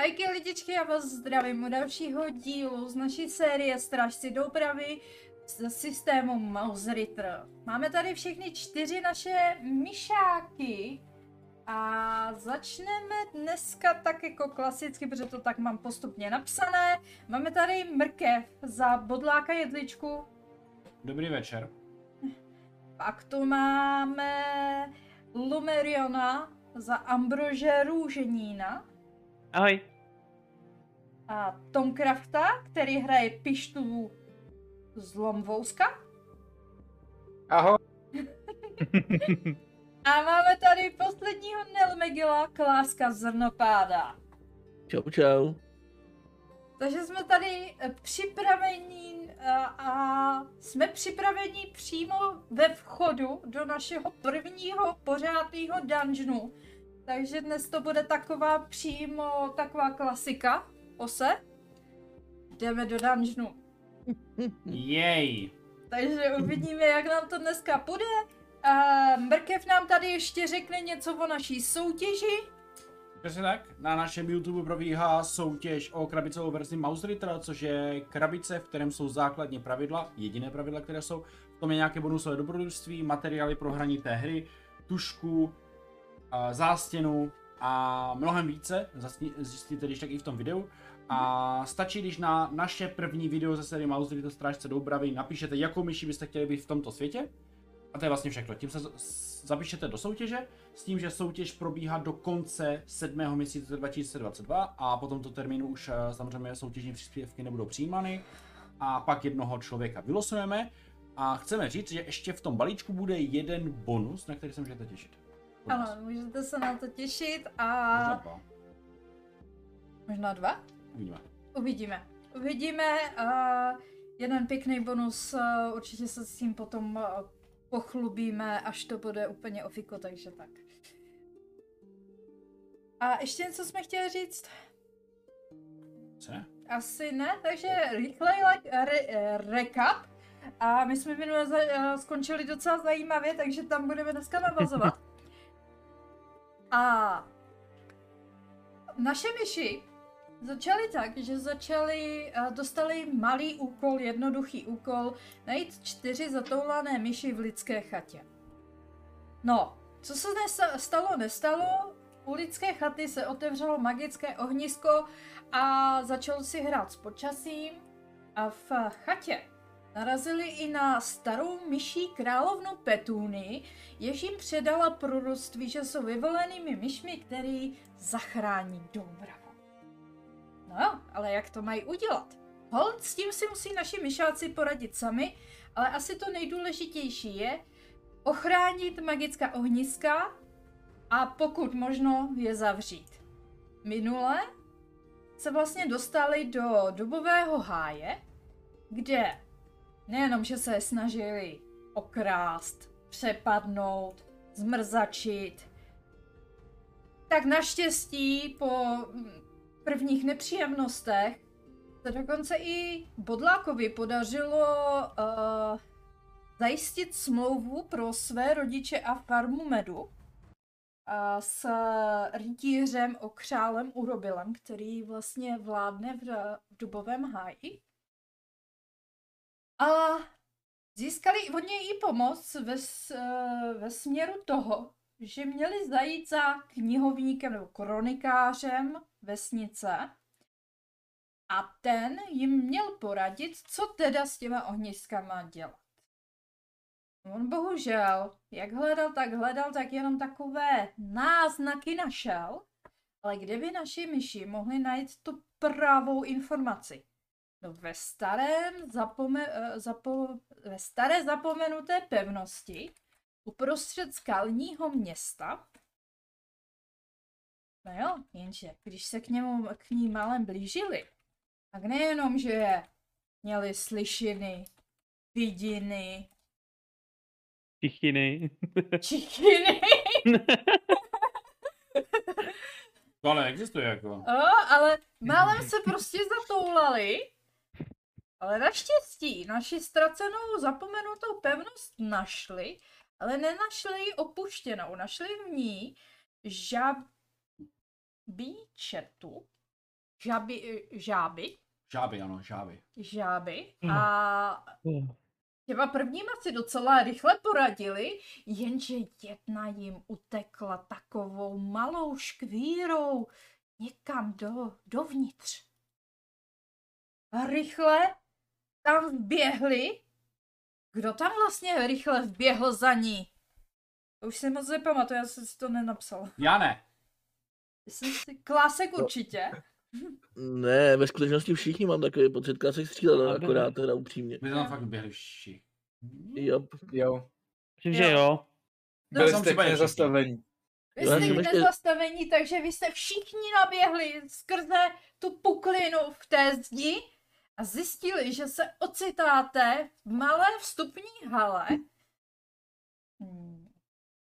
Ajky lidičky, já vás zdravím u dalšího dílu z naší série Strážci dopravy z systému Mouse Ritter. Máme tady všechny čtyři naše myšáky a začneme dneska tak jako klasicky, protože to tak mám postupně napsané. Máme tady mrkev za bodláka jedličku, Dobrý večer. pak tu máme Lumeriona za Ambrože růženína. Ahoj. a Tom Crafta, který hraje pištu z Lomvouska. Ahoj. A máme tady posledního Nelmegila, Kláska Zrnopáda. čau, čau. Takže jsme tady eh, připraveni a, a jsme připraveni přímo ve vchodu do našeho prvního pořádného dungeonu. Takže dnes to bude taková přímo taková klasika. Ose. Jdeme do dungeonu. Jej. Takže uvidíme, jak nám to dneska půjde. A Mrkev nám tady ještě řekne něco o naší soutěži. Přesně tak, na našem YouTube probíhá soutěž o krabicovou verzi Mouse Ritter, což je krabice, v kterém jsou základní pravidla, jediné pravidla, které jsou. V tom je nějaké bonusové dobrodružství, materiály pro hraní té hry, tušku, zástěnu a mnohem více, zjistíte když tak i v tom videu. A stačí, když na naše první video ze série Mouse Ritter Strážce Doubravy napíšete, jakou myší byste chtěli být v tomto světě. A to je vlastně všechno. Tím se zapíšete do soutěže, s tím, že soutěž probíhá do konce 7. měsíce 2022 a po tomto termínu už eh, samozřejmě soutěžní příspěvky nebudou přijímány a pak jednoho člověka vylosujeme a chceme říct, že ještě v tom balíčku bude jeden bonus, na který se můžete těšit. Ano, můžete se na to těšit a Možná dva. možná dva? Uvidíme. Uvidíme. Uvidíme. A jeden pěkný bonus, určitě se s tím potom pochlubíme, až to bude úplně ofiko, takže tak. A ještě něco jsme chtěli říct? Co? Asi ne, takže rychlej like, re, recap. A my jsme minule za, eh, skončili docela zajímavě, takže tam budeme dneska navazovat. A naše myši začaly tak, že začaly, eh, dostali malý úkol, jednoduchý úkol, najít čtyři zatoulané myši v lidské chatě. No, co se stalo, nestalo, u lidské chaty se otevřelo magické ohnisko a začal si hrát s počasím a v chatě narazili i na starou myší královnu Petúny, jež jim předala proroctví, že jsou vyvolenými myšmi, který zachrání Doubravu. No ale jak to mají udělat? Hold, s tím si musí naši myšáci poradit sami, ale asi to nejdůležitější je ochránit magická ohniska a pokud možno je zavřít. Minule se vlastně dostali do dubového háje, kde nejenom, že se snažili okrást, přepadnout, zmrzačit, tak naštěstí po prvních nepříjemnostech se dokonce i Bodlákovi podařilo uh, zajistit smlouvu pro své rodiče a farmu medu a s rytířem Okřálem Urobilem, který vlastně vládne v, v Dubovém háji. A získali od něj i pomoc ve, eh, ve směru toho, že měli zajít za knihovníkem nebo kronikářem vesnice a ten jim měl poradit, co teda s těma ohniskama dělat. On bohužel, jak hledal, tak hledal, tak jenom takové náznaky našel, ale kde by naši myši mohli najít tu pravou informaci? No ve starém zapome, eh, zapo, ve staré zapomenuté pevnosti uprostřed skalního města. No jo, jenže když se k němu k ní málem blížili, tak nejenom, že měli slyšiny, vidiny, Čichiny. čichiny, To ale existuje jako. o, ale málem se prostě zatoulali. Ale naštěstí naši ztracenou zapomenutou pevnost našli, ale nenašli ji opuštěnou. Našli v ní žabíčetu, žaby, žáby, Žáby, ano, žáby. žáby Hmm. a těma prvníma si docela rychle poradili, jenže jedna jim utekla takovou malou škvírou někam do, dovnitř. A rychle tam vběhli. Kdo tam vlastně rychle vběhl za ní? Už si moc nepamatuju, já jsem si to nenapsal. Já ne. Jsem si... Klásek určitě. Ne, ve skutečnosti všichni mám takový pocit, se střílel, Ale- akorát teda upřímně. My tam fakt běhli všichni. Jo, Jo. Myslím, že jo. Byli jsem jste třeba nezastavení. Vy jste jsem k ještě- nezastavení, takže vy jste všichni naběhli skrze tu puklinu v té zdi a zjistili, že se ocitáte v malé vstupní hale hmm,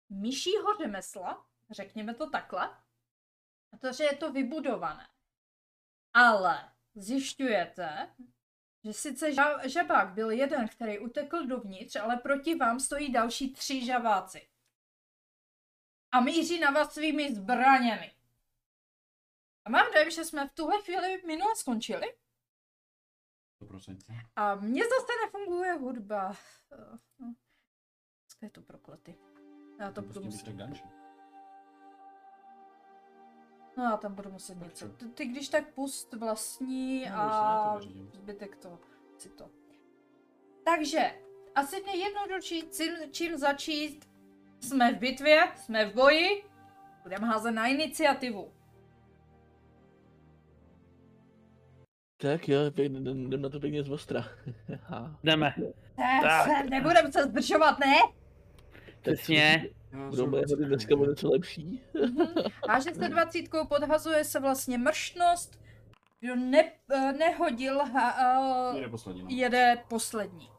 myšího řemesla, řekněme to takhle, protože je to vybudované. Ale zjišťujete, že sice ža- žabák byl jeden, který utekl dovnitř, ale proti vám stojí další tři žabáci a míří na vás svými zbraněmi. A mám dojem, že jsme v tuhle chvíli minule skončili. 100%. A mně zase nefunguje hudba. Eh, no. Dneska je to proklety. Já to budu Prostě muset. tak dungeon. No já tam budu muset něco. Ty, ty když tak pust vlastní No, a zbytek to si to. Takže, asi nejjednodušší, čím, čím začít, jsme v bitvě, jsme v boji, budeme házet na iniciativu. Tak jo, jdem na to pěkně z ostra. Jdeme. Ne, Tak. se, nebudeme se zdržovat, ne? Přesně. Budou moje hody dneska o něco lepší. Váže se dvacítkou, podhazuje se vlastně mrštnost. Kdo ne, eh, nehodil, ha, uh, Jede poslední, no. jede poslední.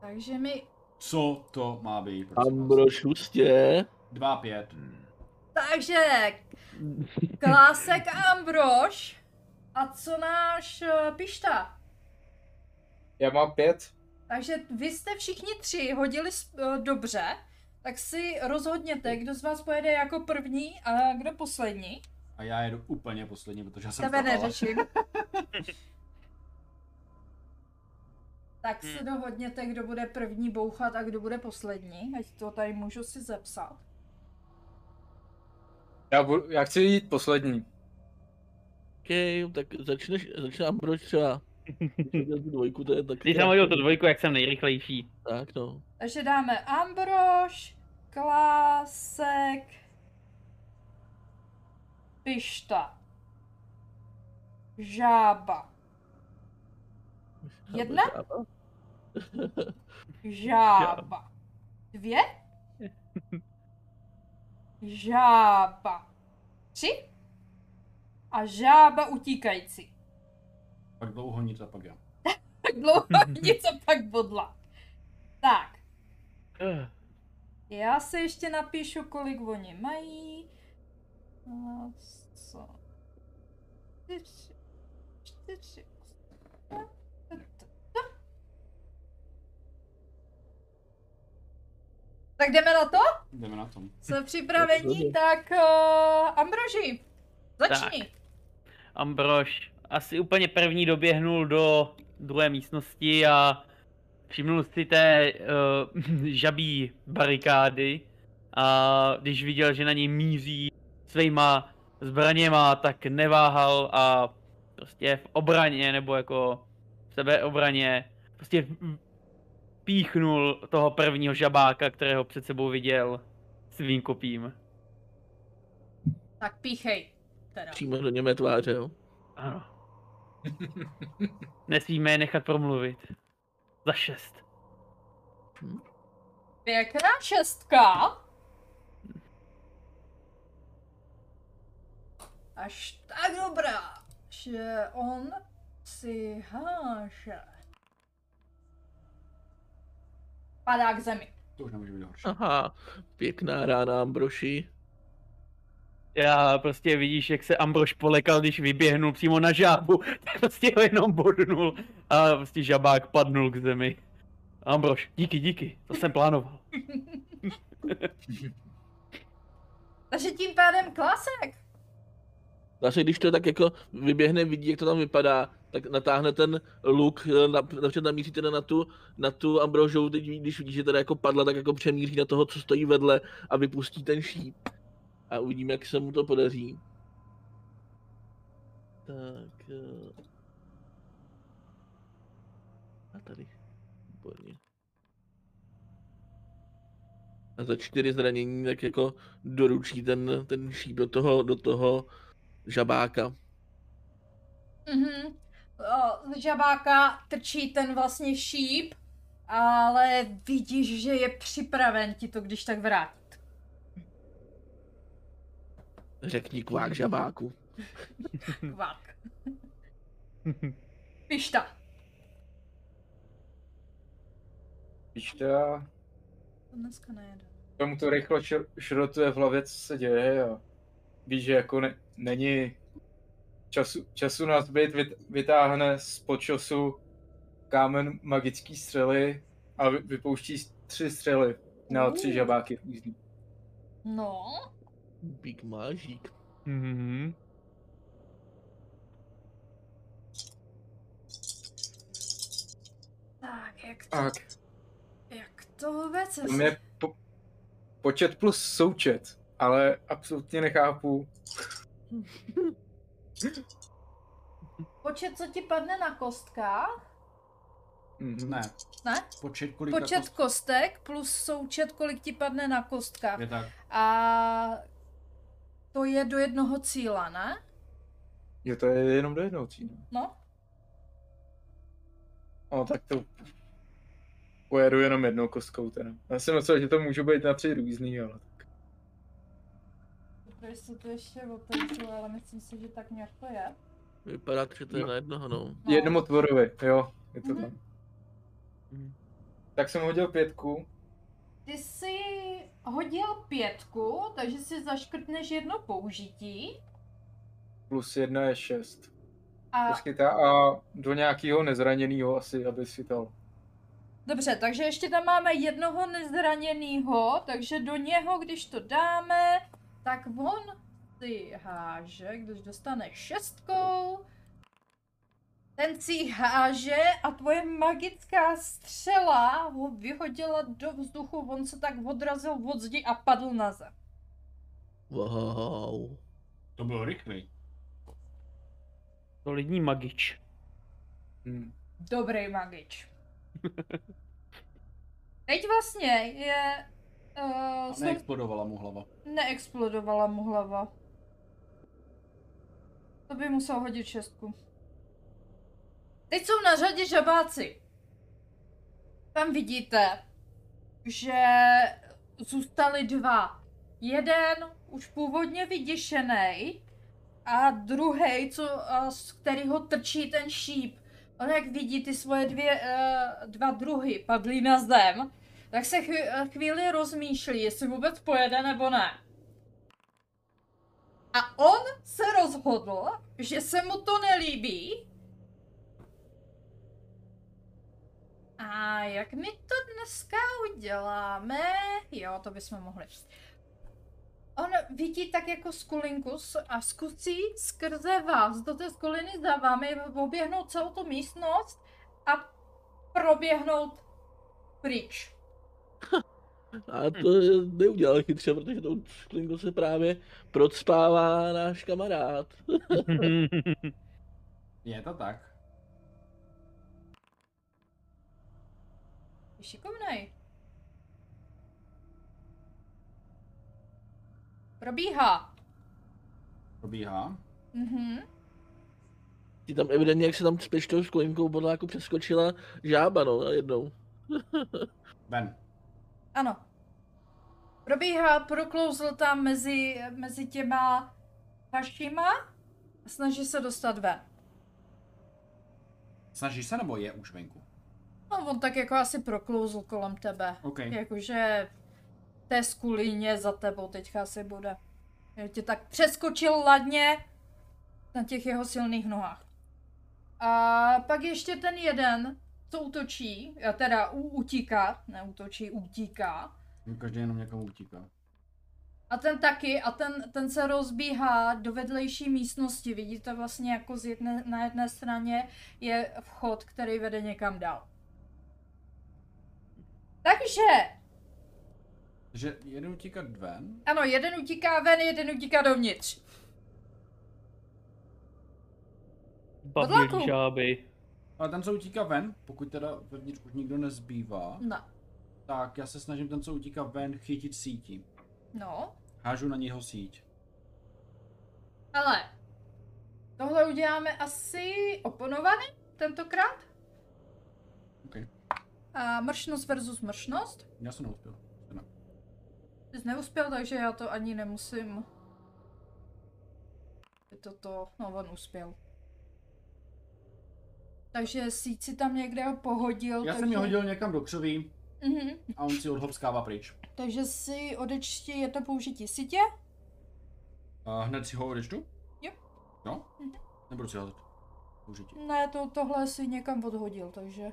Takže mi... Co to má být? Ambrož hustě. 2-5. Takže Klásek a Ambrož. A co náš uh, Pišta? Já mám pět. Takže vy jste všichni tři hodili uh, dobře, tak si rozhodněte, kdo z vás pojede jako první a kdo poslední. A já jedu úplně poslední, protože já jsem Tebe neřeším. tak si dohodněte, kdo bude první bouchat a kdo bude poslední, ať to tady můžu si zepsat. Já, budu, já chci jít poslední. OK, tak začneš, začne Ambrož třeba. Tu dvojku, to je tak... Když jsem hodil tu dvojku, jak jsem nejrychlejší. Tak no. Takže dáme Ambrož, Klásek, Pišta, Žába, Jedna? Žába. Dvě? Žába. Tři? A žába utíkající. Pak dlouho nic a pak já. Tak dlouho něco pak bodla. Tak, já se ještě napíšu, kolik oni mají. A Co? Čtyři. Čtyři. Tak jdeme na to? Jdeme na tom. Jsme připraveni, tak uh, Ambroži, začni. Ambrož asi úplně první doběhnul do druhé místnosti a všimnul si té uh, žabí barikády a když viděl, že na něj míří svýma zbraněma, tak neváhal a prostě v obraně nebo jako v sebeobraně prostě píchnul toho prvního žabáka, kterého před sebou viděl svým kopím. Tak píchej. Teda. Přímo do němé tváře, jo. Ano. Nesmíme je nechat promluvit. Za šest. Pěkná šestka. Až tak dobrá, že on si háže. Padá k zemi. To už nemůže být horší. Aha, pěkná rána Ambroši. Já prostě vidíš, jak se Ambrož polekal, když vyběhnul přímo na žábu, tak prostě ho jenom bodnul a prostě žabák padnul k zemi. Ambrož, díky, díky, to jsem plánoval. Takže tím pádem klasek. Zase když to tak jako vyběhne, vidí, jak to tam vypadá, tak natáhne ten luk, eh, na- napřed namíří teda na tu, na tu Ambrožou, teď když vidí, že teda jako padla, tak jako přemíří na toho, co stojí vedle a vypustí ten šíp. A uvidíme, jak se mu to podaří. Tak. eh. A tady. Výborně. A za čtyři zranění tak jako doručí ten, ten šíp do toho, do toho žabáka. Mhm. Z žabáka trčí ten vlastně šíp, ale vidíš, že je připraven ti to když tak vrátit. Řekni kvák žabáku. Kvak. Pišta. Víš, to dneska nejede. tomu to rychle šr- šrotuje v hlavě, co se děje a víš, že jako ne, není času, času na zbyt, vyt, vytáhne z počosu kámen magický střely a vy, vypouští tři střely na tři žabáky různý. No, Big mážík. Mhm. tak jak to, Tak, jak to vůbec se... tam je po, počet plus součet, ale absolutně nechápu. Počet, co ti padne na kostkách? Mhm. Ne, Ne? počet kolik Počet kostek plus součet, kolik ti padne na kostkách. Je tak. A to je do jednoho cíla, ne? Jo, to je jenom do jednoho cíle. No, No, tak to pojedu jenom jednou kostkou teda. Já jsem myslel, že to můžu být na tři různý, ale tak. protože se to ještě otevřu, ale myslím si, že tak nějak to je. Vypadá to, že to je No. na jednoho, no. No. Jednomu tvorovi, jo, je to Mhm. tam. Mhm. Tak jsem hodil pětku, Ty jsi hodil pětku, takže si zaškrtneš jedno použití. plus jedna je šest. A Poskytá a do nějakého nezraněného asi, aby si dal. dobře, takže ještě tam máme jednoho nezraněného, takže do něho, když to dáme, tak on si háže, když dostane šestkou, ten si háže a tvoje magická střela ho vyhodila do vzduchu, on se tak odrazil od zdi a padl na zem. Wow. To bylo rychlý. Solidní magič. Hm. Dobrý magič. Teď vlastně je... Uh, Neexplodovala mu hlava. neexplodovala mu hlava. To by musel hodit šestku. Teď jsou na řadě žabáci. Tam vidíte, že zůstali dva. Jeden už původně vyděšený a druhý, co, z kterého trčí ten šíp. On jak vidí ty svoje dvě, uh, dva druhy padly na zem, tak se chví, chvíli rozmýšlí, jestli vůbec pojede nebo ne. A on se rozhodl, že se mu to nelíbí. A jak my to dneska uděláme? Jo, to bychom mohli. On vidí tak jako skulinku s- a zkusí skrze vás do té skuliny za vámi oběhnout celou tu místnost a proběhnout pryč. A to neudělal chytře, protože tou sklinkou se právě procpává náš kamarád. Je to tak. Šikovnej. Probíhá. Probíhá. Mhm. Ty tam evidentně, jak se tam spíš tou sklinkou podle jako přeskočila žába, no, jednou. Ven. Ano. Probíhá, proklouzl tam mezi, mezi těma hašima a snaží se dostat ven. Snaží se nebo je už venku? No, on tak jako asi proklouzl kolem tebe. OK. Jakože té skulině za tebou teďka asi bude. Já tě tak přeskočil ladně na těch jeho silných nohách. A pak ještě ten jeden, co útočí, a teda u, utíká, ne útočí, utíká. Každý jenom někomu utíká. A ten taky, a ten, ten se rozbíhá do vedlejší místnosti. Vidíte vlastně jako z jedné, na jedné straně je vchod, který vede někam dál. Takže, Takže jeden utíkat ven. ano, jeden utíká ven, jeden utíká dovnitř. Podlaku. Žáby. Ale ten, co utíká ven, pokud teda vevnitř už nikdo nezbývá, No. tak já se snažím ten, co utíká ven, chytit sítí. No, Hážu na něho síť. ale tohle uděláme asi oponovaný tentokrát. OK. A mršnost versus mršnost. Já jsem neuspěl. Teda. Ty jsi neuspěl, takže já to ani nemusím. Je to to, no on uspěl. Takže síť si tam někde pohodil. Já takže... jsem ji hodil někam do křoví Mhm. a on si odhopskává pryč. Takže si odečti je to použití sítě. A hned si ho odečtu? Jo. Jo? Mhm. Nebudu si házet. Použití. Ne, to, tohle si někam odhodil, takže...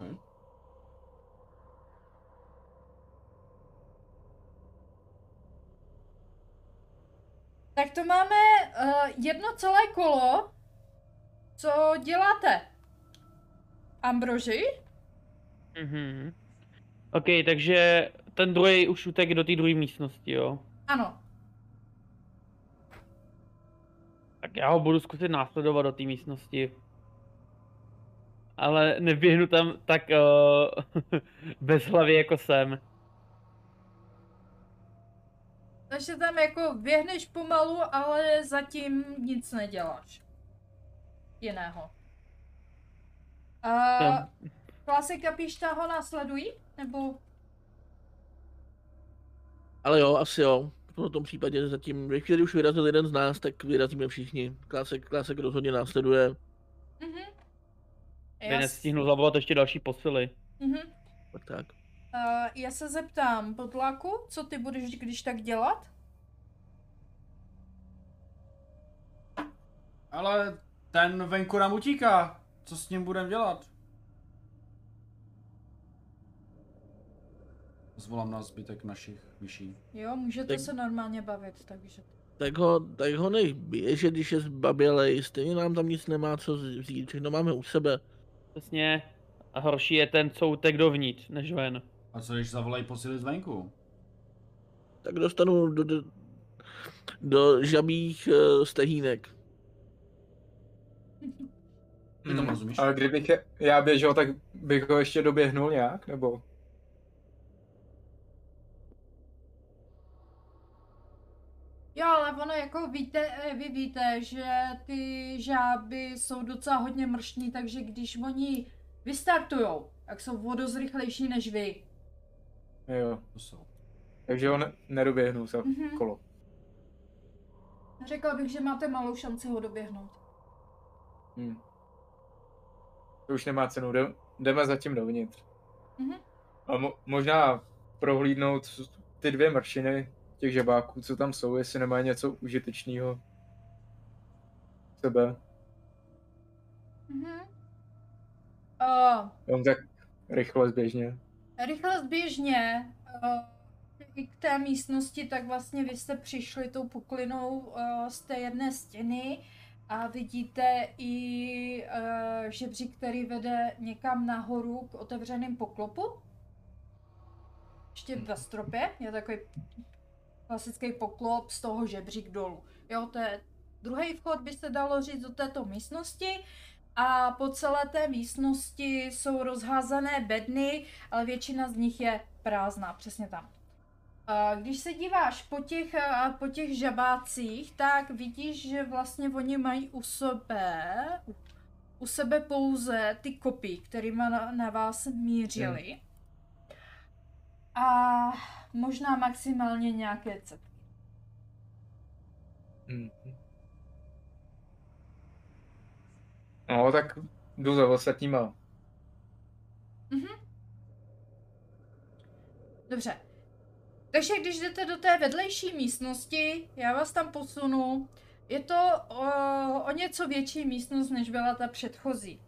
Okay. Tak to máme uh, jedno celé kolo. Co děláte? Ambroži? Mhm. OK, takže ten druhý už utek do té druhé místnosti, jo? Ano. Tak já ho budu zkusit následovat do té místnosti. Ale neběhnu tam tak uh, bez hlavy jako jsem. Takže tam jako běhneš pomalu, ale zatím nic neděláš. Jiného. A Tam. klasik a píšta ho následují? Nebo... Ale jo, asi jo. V tom případě zatím, ve chvíli už vyrazil jeden z nás, tak vyrazíme všichni. Klásek, klásek rozhodně následuje. Mhm. Aby nestihnul zavolat ještě další posily. mhm. Tak tak. Uh, já se zeptám, Podlaku, co ty budeš když tak dělat? Ale ten venku nám utíká. Co s ním budeme dělat? Zvolám na zbytek našich myší. Jo, můžete Tak- se normálně bavit, takže... Tak ho, tak ho nech běže, když je zbabělej, stejně nám tam nic nemá co vzít, všechno máme u sebe. Přesně. A horší je ten, co utek dovnitř, než ven. A co když zavolají posily zvenku? Tak dostanu do, do, do žabých uh, stehínek. Ty tomu rozumíš? Ale kdybych je- já běžel, tak bych ho ještě doběhnul nějak, nebo? Ale ono jako víte, eh, vy víte, že ty žáby jsou docela hodně mrštní, takže když oni vystartujou, tak jsou o dost rychlejší než vy. Jo. To jsou. Takže ho ne- nedoběhnu za Mhm. kolo. Řekla bych, že máte malou šanci ho doběhnout. Hm. To už nemá cenu, jde- jdeme zatím dovnitř. Mhm. A mo- možná prohlídnout ty dvě mršiny těch žabáků, co tam jsou, jestli nemají něco užitečného sebe. Mhm. Uh, Jenom tak rychle zběžně. rychle zběžně uh, i k té místnosti, tak vlastně vy jste přišli tou puklinou uh, z té jedné stěny a vidíte i uh, žebřík, který vede někam nahoru k otevřeným poklopu. Ještě ve stropě je takový klasický poklop z toho žebřík dolů. Jo, to je druhý vchod, by se dalo říct, do této místnosti. A po celé té místnosti jsou rozházané bedny, ale většina z nich je prázdná, přesně tam. Když se díváš po těch, po těch žabácích, tak vidíš, že vlastně oni mají u sebe, u, sebe pouze ty kopí, kterými na, na vás mířili. A možná maximálně nějaké cepky. Hm. No, tak jdu za ostatníma. Dobře. Takže když jdete do té vedlejší místnosti, já vás tam posunu, je to o, o něco větší místnost, než byla ta předchozí.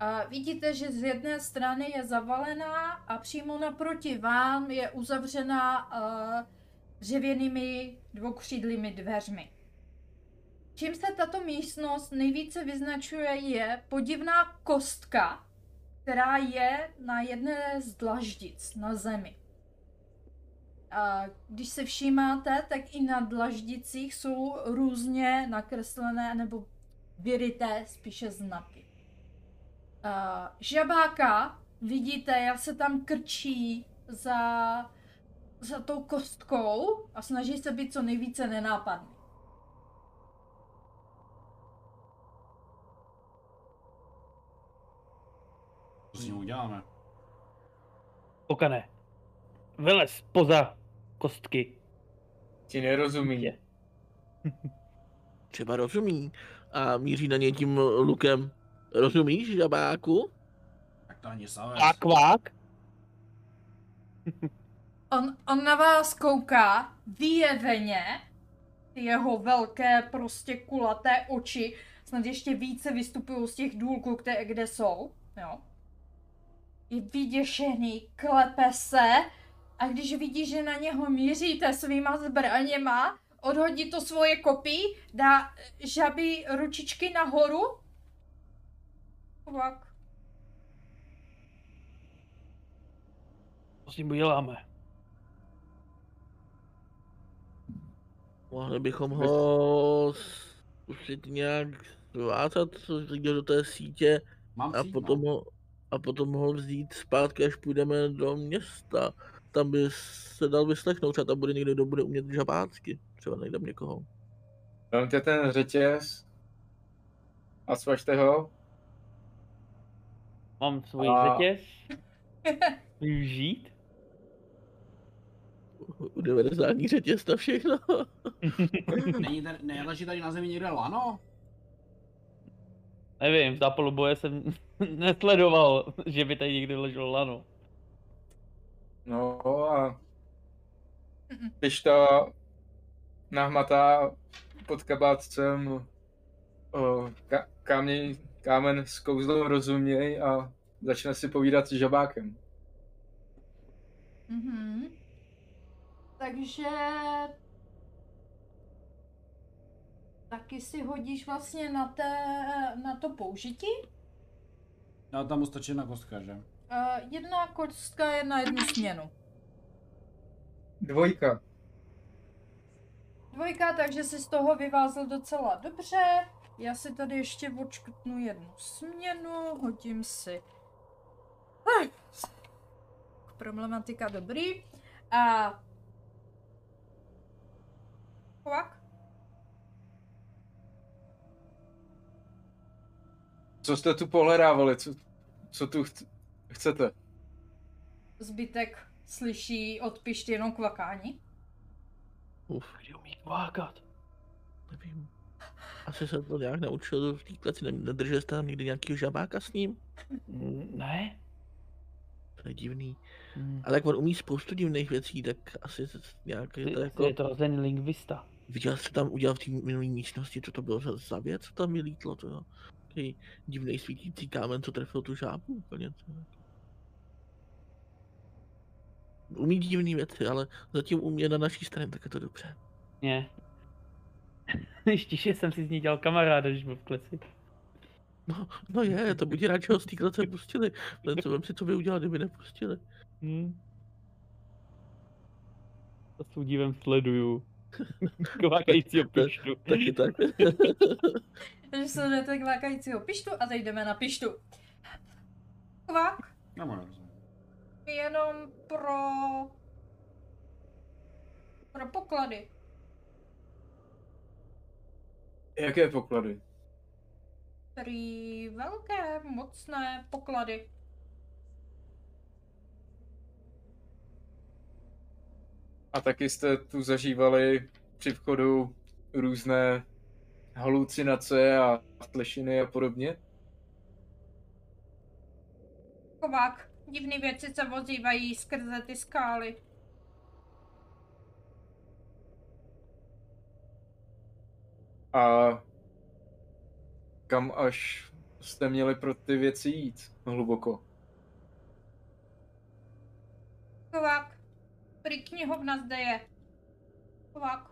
A vidíte, že z jedné strany je zavalená a přímo naproti vám je uzavřená uh, dřevěnými dvoukřídlými dveřmi. Čím se tato místnost nejvíce vyznačuje je podivná kostka, která je na jedné z dlaždic na zemi. A když se všímáte, tak i na dlaždicích jsou různě nakreslené nebo vyryté spíše znaky. A žabáka vidíte, jak se tam krčí za, za tou kostkou a snaží se být co nejvíce nenápadný. Co s ním uděláme? Pokane. Vylez poza kostky. Ti nerozumí. Je. Třeba rozumí a míří na něj tím lukem. Rozumíš, žabáku? Tak to ani savec. A kvák? On, on na vás kouká vyjeveně, ty jeho velké prostě kulaté oči snad ještě více vystupují z těch důlků, kde, kde jsou, jo. Je vyděšený, klepe se a když vidí, že na něho míříte svýma zbraněma, odhodí to svoje kopí, dá žabí ručičky nahoru. Kvak. Co s tím uděláme? Mohli bychom ho zkusit nějak zvázat někde do té sítě Mám a potom, no. ho, a potom ho vzít zpátky, až půjdeme do města. Tam by se dal vyslechnout, a tam bude někdo, kdo bude umět žabácky. Třeba najdem někoho. Vemte ten řetěz a svažte ho. Mám svůj A- řetěz? Využít? Univerzální řetěz na všechno. Není tady, neleží tady na zemi někde lano? Nevím, v zápalu boje jsem nesledoval, že by tady někdy leželo lano. No a když to nahmatá pod kabátcem o, ka- kámen, kámen s kouzlou rozuměj a začne si povídat s žabákem. Mhm. Takže... Taky si hodíš vlastně na, té, na to použití. Já tam mu stačí jedna kostka, že? Uh, jedna kostka je na jednu směnu. Dvojka. Dvojka, takže si z toho vyvázl docela dobře. Já si tady ještě odškrtnu jednu směnu, hodím si... Ach, Problematika dobrý. A... Kvak. Co jste tu pohledávali? Co, co tu ch- chcete? Zbytek slyší od pišty jenom kvakání. Uf, Kdy umí kvákat? nevím. Asi se to nějak naučil v té kleci, ne- nedržel jste tam někdy nějakýho žabáka s ním? Mm, Ne? To je divný. Mm. A tak on umí spoustu divných věcí, tak asi nějak je to Ty- jako... Je to ten lingvista. Viděl jste tam udělal v té minulé místnosti, co to bylo za, za věc, co tam vylítlo, to jo. Takový divný svítící kámen, co trefil tu žábu úplně. To, Umí divné věci, ale zatím umí na naší straně, tak je to dobře. Ne. Ještě jsem si z ní dělal kamaráda, když byl v kleci. No, no je, to budí rád, že ho z té klece pustili. Len co vem si, co by udělal, kdyby nepustili. Hmm. To s údivem sleduju. Kvákajícího pištu. Taky tak. Takže sledujete kvákajícího pištu a teď jdeme na pištu. Nerozumím. Jenom pro... Pro poklady. Jaké poklady? Prý velké, mocné poklady. A taky jste tu zažívali při vchodu různé halucinace a tlešiny a podobně? Kovák. Divné věci se ozývají skrze ty skály. A kam až jste měli pro ty věci jít hluboko? Kovák. Prý knihovna zde je. Kvak.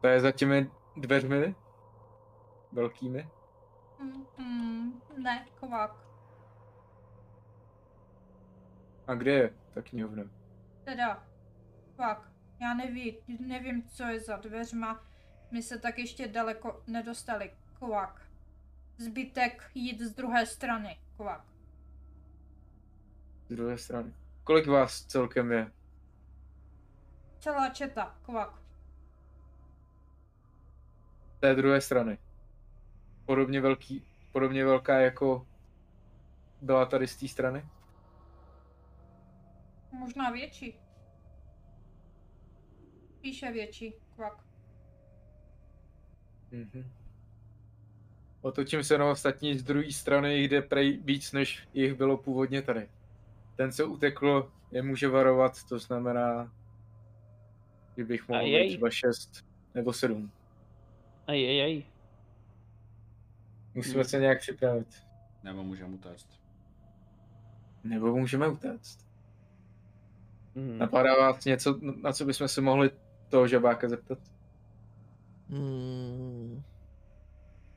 To je za těmi dveřmi? Velkými? Mm, mm, ne, kvak. A kde je ta knihovna? Teda, kvak. Já nevím, nevím, co je za dveřma. My se tak ještě daleko nedostali. Kvak. Zbytek jít z druhé strany. Kvak. Z druhé strany. Kolik vás celkem je? Celá četa. Kvak. Z té druhé strany. Podobně velký, podobně velká jako byla tady z té strany? Možná větší. Píše větší. Kvak. Mhm. Otočím se na ostatní z druhé strany, kde prej víc, než jich bylo původně tady. Ten, co utekl, je může varovat, to znamená, že bych mohl být třeba 6 nebo 7. Ej, ej, ej. Musíme se nějak připravit. Nebo můžeme utéct. Nebo můžeme utéct. Hmm. Napadá vás něco, na co bychom se mohli toho žabáka zeptat? Hmm,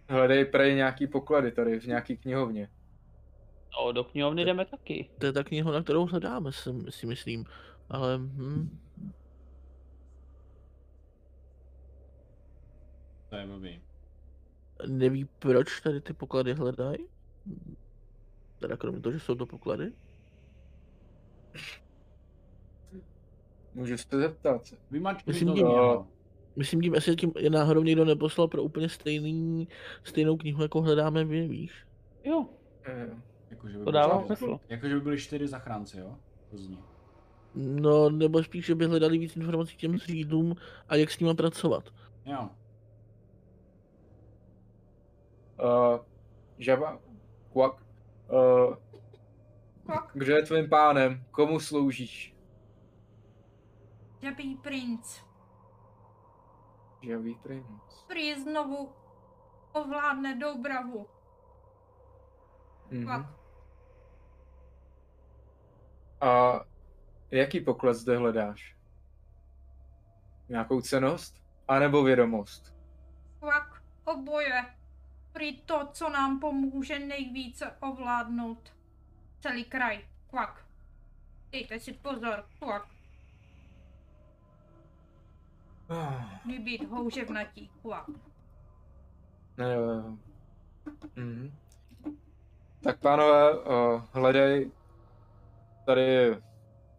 Hledej prej nějaký poklady tady v nějaký knihovně. No, do knihovny jdeme taky. to je ta knihovna, kterou hledáme, si, si myslím. Ale hm, To je blbý. neví, proč tady ty poklady hledají? Teda kromě toho, že jsou to poklady? Můžu se zeptat. Vymačkni Myslím, to že- z něho. Myslím tím, jestli tím je náhodou někdo neposlal pro úplně stejný, stejnou knihu, jako hledáme my, víš? Jo, Eh, Jakože by, to dává byly- smysl. jakože by byli čtyři zachránci, jo? To zní. No, nebo spíš, že by hledali víc informací k těm zřídlům a jak s nimi pracovat. Jo. Uh, žaba, kvak. Uh, Kvak. kdo je tvým pánem? Komu sloužíš? Žabý princ. Žavý princ. Prý znovu ovládne Doubravu. Mhm. Kvak. A jaký poklad zde hledáš? Nějakou cenost? A nebo vědomost? Kvak. Oboje. Prý to, co nám pomůže nejvíce ovládnout celý kraj. Kvak. Dejte si pozor. Kvak. Nebýt houževnatí. Jo, jo. Mhm. Tak pánové, uh, hledej tady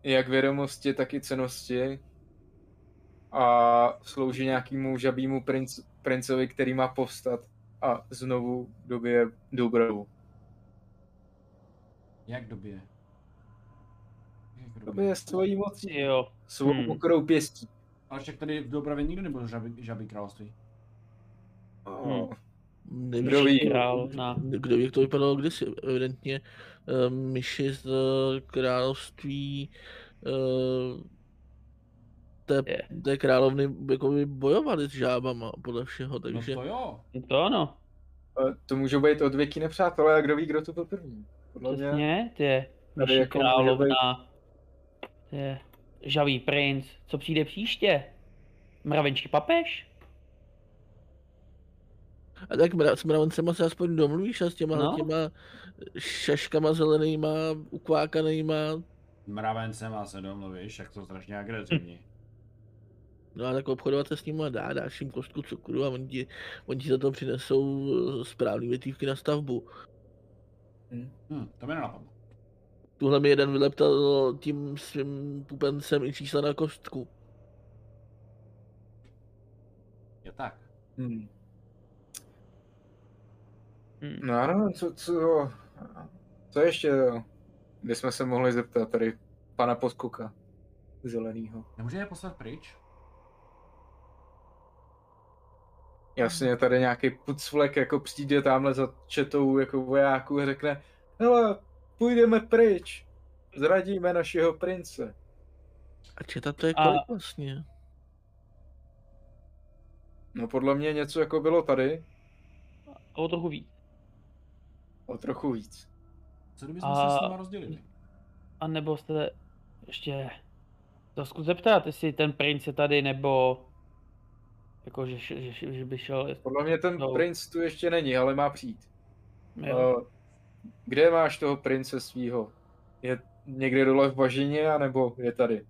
jak vědomosti, tak i cenosti a slouží nějakému žabýmu princ, princovi, který má povstat a znovu dobije Dubravu. Jak době? Jak Dobije svojí mocí, jo. svou Hmm. pěstí. Ale však tady v Dobravě nikdo nebyl žabý, žabý království. Oh. Nevíš, Kdo ví? Král na... Kdo ví, jak to vypadalo kdysi. Evidentně uh, myši z uh, království uh, té, té královny jakoby bojovali s žábama podle všeho, No takže to jo. To ano, Eh, To můžou být od věky nepřátelé a kdo ví, kdo to byl první. Podle mě. přesně, ty je myší jako královna, ty je žavý princ, co přijde příště? Mravenčí papež? A tak mra, s mravencema se aspoň domluvíš a s těma, No. těma šaškama zelenýma, ukvákanýma, Mravencem a se domluvíš, jak to strašně agresivní. no a tak obchodovat se s nimi dá, dáš jim kostku cukru a oni ti, oni ti za to přinesou eh, správný větívky na stavbu. Hm, to mi nenapadlo. Tuhle mi jeden vyleptal tím svým pupencem i čísla na kostku. Je tak. Hmm. Hm. No ano, co, co, co ještě, kde jsme se mohli zeptat tady pana Podkuka zelenýho. Nemůže je poslat pryč? Jasně, tady nějaký pucvlek jako přijde tamhle za četou jako vojáků a řekne hele, půjdeme pryč, zradíme našeho prince. A četa to je A- kolik vlastně? No podle mě něco jako bylo tady, O trochu víc. o trochu víc. Co kdybychom A- se s nima rozdělili? A nebo jste ještě To zkus zeptat, jestli ten princ je tady, nebo... Jako, že, že, že, že by šel... Podle mě ten No. princ tu ještě není, ale má přijít. Jo. Uh, kde máš toho prince svýho? Je někde dole v bažině, anebo je tady?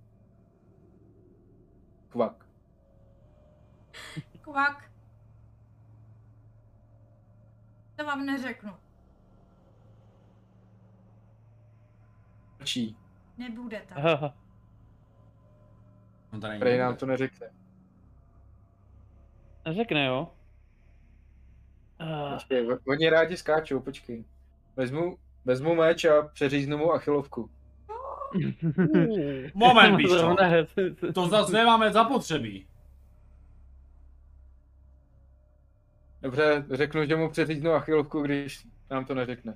Kvak. Kvak. To vám neřeknu. Mlčí. Nebude tak. Aha. On tady Prej nám to neřekne. Řekne, jo. Uh, Počkej, o- oni rádi skáčou, počkej. Vezmu, vezmu meč a přeříznu mu achilovku. Moment, Bíšo. Zrovna- To zase nemáme zapotřebí. Dobře, řeknu, že mu přeříznu achilovku, když nám to neřekne.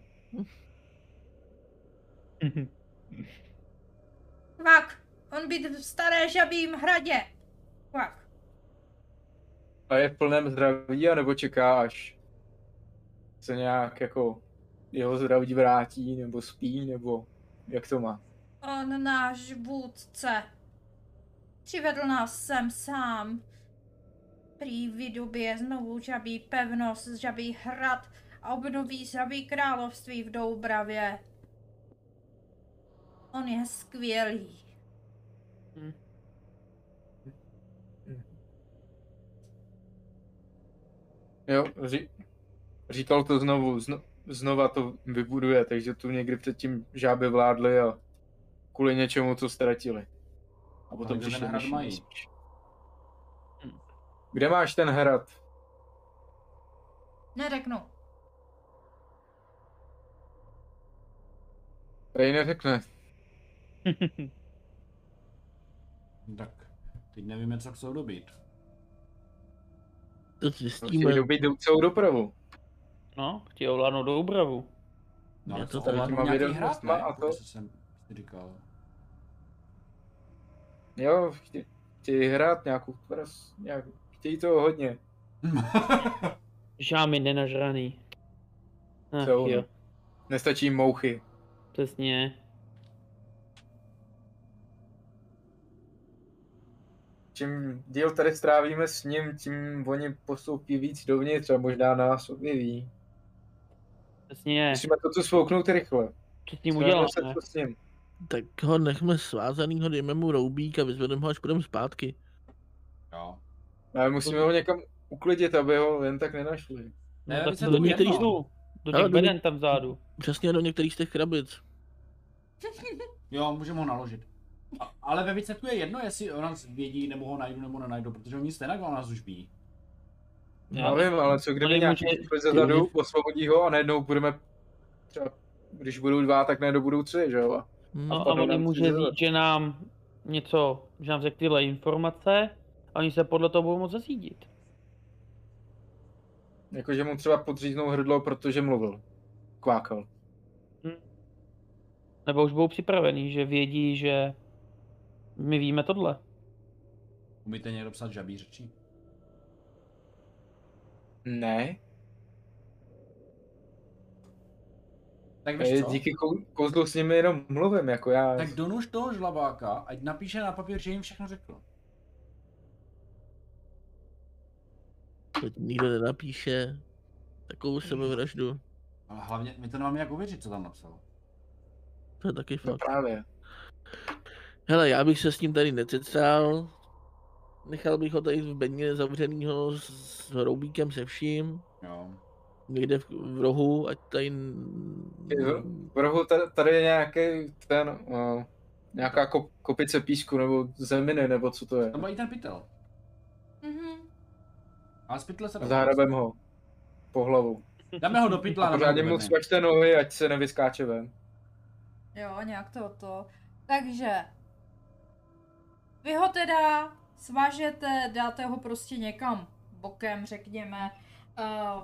Kvak. On být v staré žabím hradě. Kvak. A je v plném zdraví, anebo čeká, až se nějak jako jeho zdraví vrátí, nebo spí, nebo jak to má. On náš vůdce. Přivedl nás sem sám. Prý vydobě znovu žabí pevnost, žabí hrad a obnoví žabí království v Doubravě. On je skvělý. Jo, ří, říkal to znovu, zno, znova to vybuduje, takže tu někdy předtím žáby vládly a kvůli něčemu to ztratili. A potom kde ten přišel hrad mají? měsíč. Hm. Kde máš ten hrad? Neřeknu. Prej neřekne. Tak, teď nevíme, co chcou dobít. To zjistíme. dobít do- celou dopravu. No, chtějí ovládnout Doubravu. No, ale to tady těma nějaký hrad, ne? a to- To jsem říkal. Jo, chtějí, chtějí hrát nějakou tvrz, nějak, chtějí toho hodně. Žámy nenažraný. Ach, Co jo, Nestačí mouchy. přesně. Čím díl tady strávíme s ním, tím oni postoupí víc dovnitř a možná nás objeví. Přesně. Musíme to tu svouknout rychle. Co s ním se to s ním. Tak ho nechme svázanýho, dejme mu roubík a vyzvedeme ho, až půjdeme zpátky. jo. Ale musíme ho někam uklidit, aby ho jen tak nenašli. Ne, No, tak více do to některých. Do těch do- beden tam vzadu. Přesně do některých z těch krabic. Jo, můžeme ho naložit. A, ale ve výsledku je jedno, jestli o nás vědí, nebo ho najdu, nebo nenajdu, protože oni stejně o nás už ví. Já vím, ale co kdyby Ale nějaký může- ze zadu, osvobodí ho a najednou budeme třeba, když budou dva, tak najednou budou tři, že jo? Hm. A, a padnou on nám může říct, že nám něco, že nám řekl tyhle informace a oni se podle toho budou moct zařídit. Jakože mu třeba podříznou hrdlo, protože mluvil. Kvákal. Nebo už budou připravený, že vědí, že my víme tohle. Umíte někdo psat žabí řečí? Ne. Tak víš E, co? díky kou- kouzlu s nimi jenom mluvím, jako já. Tak donuž toho žlabáka, ať napíše na papír, že jim všechno řekl. Teď nikdo nenapíše takovou sebevraždu. Ale hlavně, my to nemáme jak uvěřit, co tam napsal. To je taky No fakt. právě. Hele, já bych se s ním tady nececal. Nechal bych ho tady v bedně zavřenýho s, s roubíkem se vším. Jo. Někde v, v rohu, ať tady... Jo. V rohu tady, tady je nějaký ten, uh, nějaká kop, kopice písku, nebo zeminy, nebo co to je. Tam i ten pytel. Mhm. Ale z pytle se Zahrabem ho. Po hlavu. Dáme ho do pytla. A pořádně mu svačte nohy, ať se nevyskáče ven. Jo, nějak to to. Takže vy ho teda svažete, dáte ho prostě někam bokem, řekněme. Uh,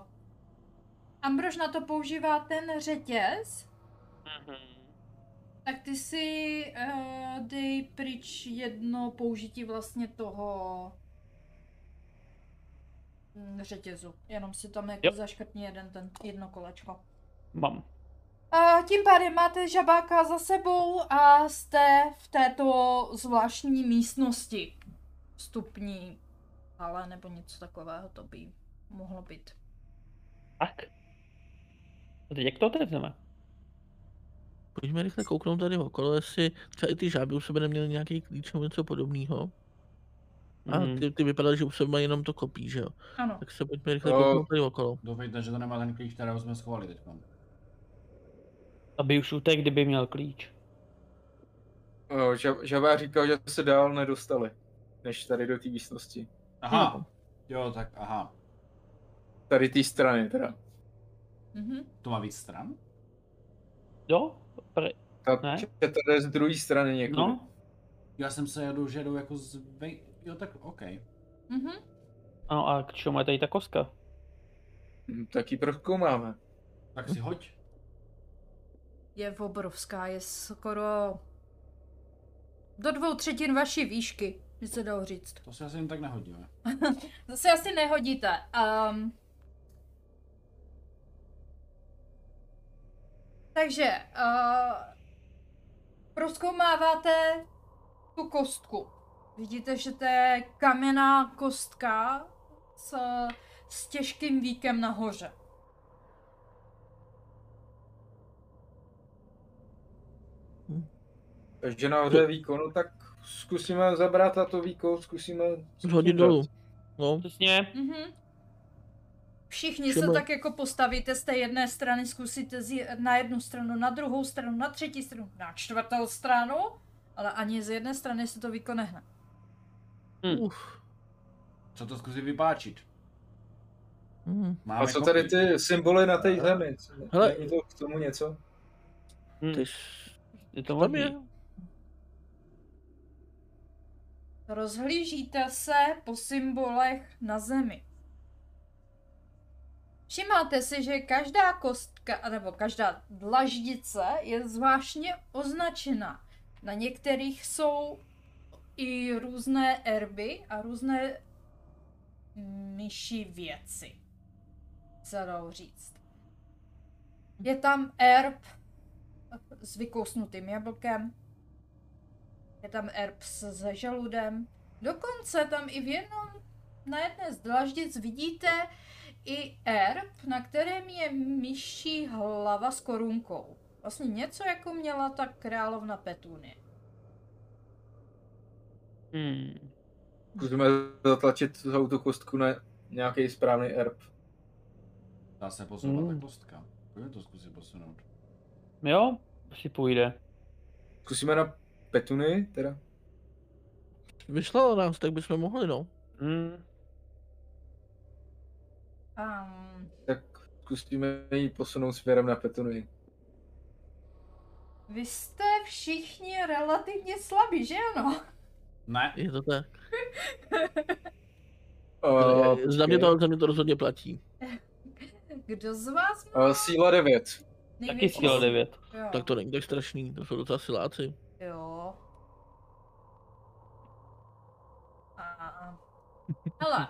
Ambrož na to používá ten řetěz, tak ty si uh, dej pryč jedno použití vlastně toho mm, řetězu. Jenom si tam jako Jo. zaškrtni jeden ten, jedno kolečko. Mám. A tím pádem máte žabáka za sebou a jste v této zvláštní místnosti. Stupní, ale nebo něco takového to by mohlo být. Tak. A teď jak to otevřeme? Pojďme rychle kouknout tady okolo, jestli třeba i ty žáby u sebe neměly nějaký klíč nebo něco podobného. A Mhm. ty, ty vypadaly, že u sebe mají jenom to kopí, že jo? Ano. Tak se pojďme rychle kouknout tady okolo. Doufejte, že to nemá ten klíč, kterého jsme schovali teď. Aby už utek, kdyby měl klíč. Žabá říkal, že se dál nedostali, než tady do té místnosti. Aha. Jo, tak aha. Tady té strany teda. Mhm. To má víc stran? Jo? Pre... Ta, Ne? tady je z druhé strany někudy. No, Já jsem se jedu, že jdu jako z... Jo, tak OK. Mhm. ano a k čemu je tady ta koska? Hm, Tak ji prozkoumáme. Tak si hoď. Je obrovská, je skoro do dvou třetin vaší výšky, by se dalo říct. To si asi jen tak nehodíme. Zase asi nehodíte. Um, takže uh, proskoumáváte tu kostku. Vidíte, že to je kamenná kostka s, s těžkým víkem nahoře. Takže nahoře výkonu, tak zkusíme zabrat a to víko zkusíme... Zhodit dolů. No, Přesně. Mhm. Všichni se Všiml. tak jako postavíte z té jedné strany, zkusíte z, na jednu stranu, na druhou stranu, na třetí stranu, na čtvrtou stranu, ale ani z jedné strany se to víko nehne. Hm. uf. Co to zkusí vypáčit? Hm. Máme A co tady kopí. ty symboly na té zemi? Hele. Není to k tomu něco? Hm. Ty Je to tam je. Rozhlížíte se po symbolech na zemi. Všimáte si, že každá kostka, nebo každá dlaždice je zvláštně označena. Na některých jsou i různé erby a různé myší věci. Se dalo říct. Je tam erb s vykousnutým jablkem, je tam erb se žaludem. Dokonce tam i v jednom, na jedné z dlaždic vidíte i erb, na kterém je myší hlava s korunkou. Vlastně něco jako měla ta královna Petunie. Hmm. Zkusíme zatlačit celou tu kostku na nějaký správný erb. Dá se posouvat Mm. ta kostka. Pojďme to zkusit posunout. Jo, si půjde. Zkusíme na Petuny, teda. Vyslalo nás, tak bychom mohli, no. Hmm. Um, Tak zkusíme ji posunout směrem na Petuny. vy jste všichni relativně slabí, že ano? Ne, Je to tak. Uh, za, mě to, za mě to rozhodně platí. Kdo z vás má Uh, síla 9. Taky největší síla 9. Jo. Tak to není tak strašný, to jsou docela siláci. Jo. A... Hele.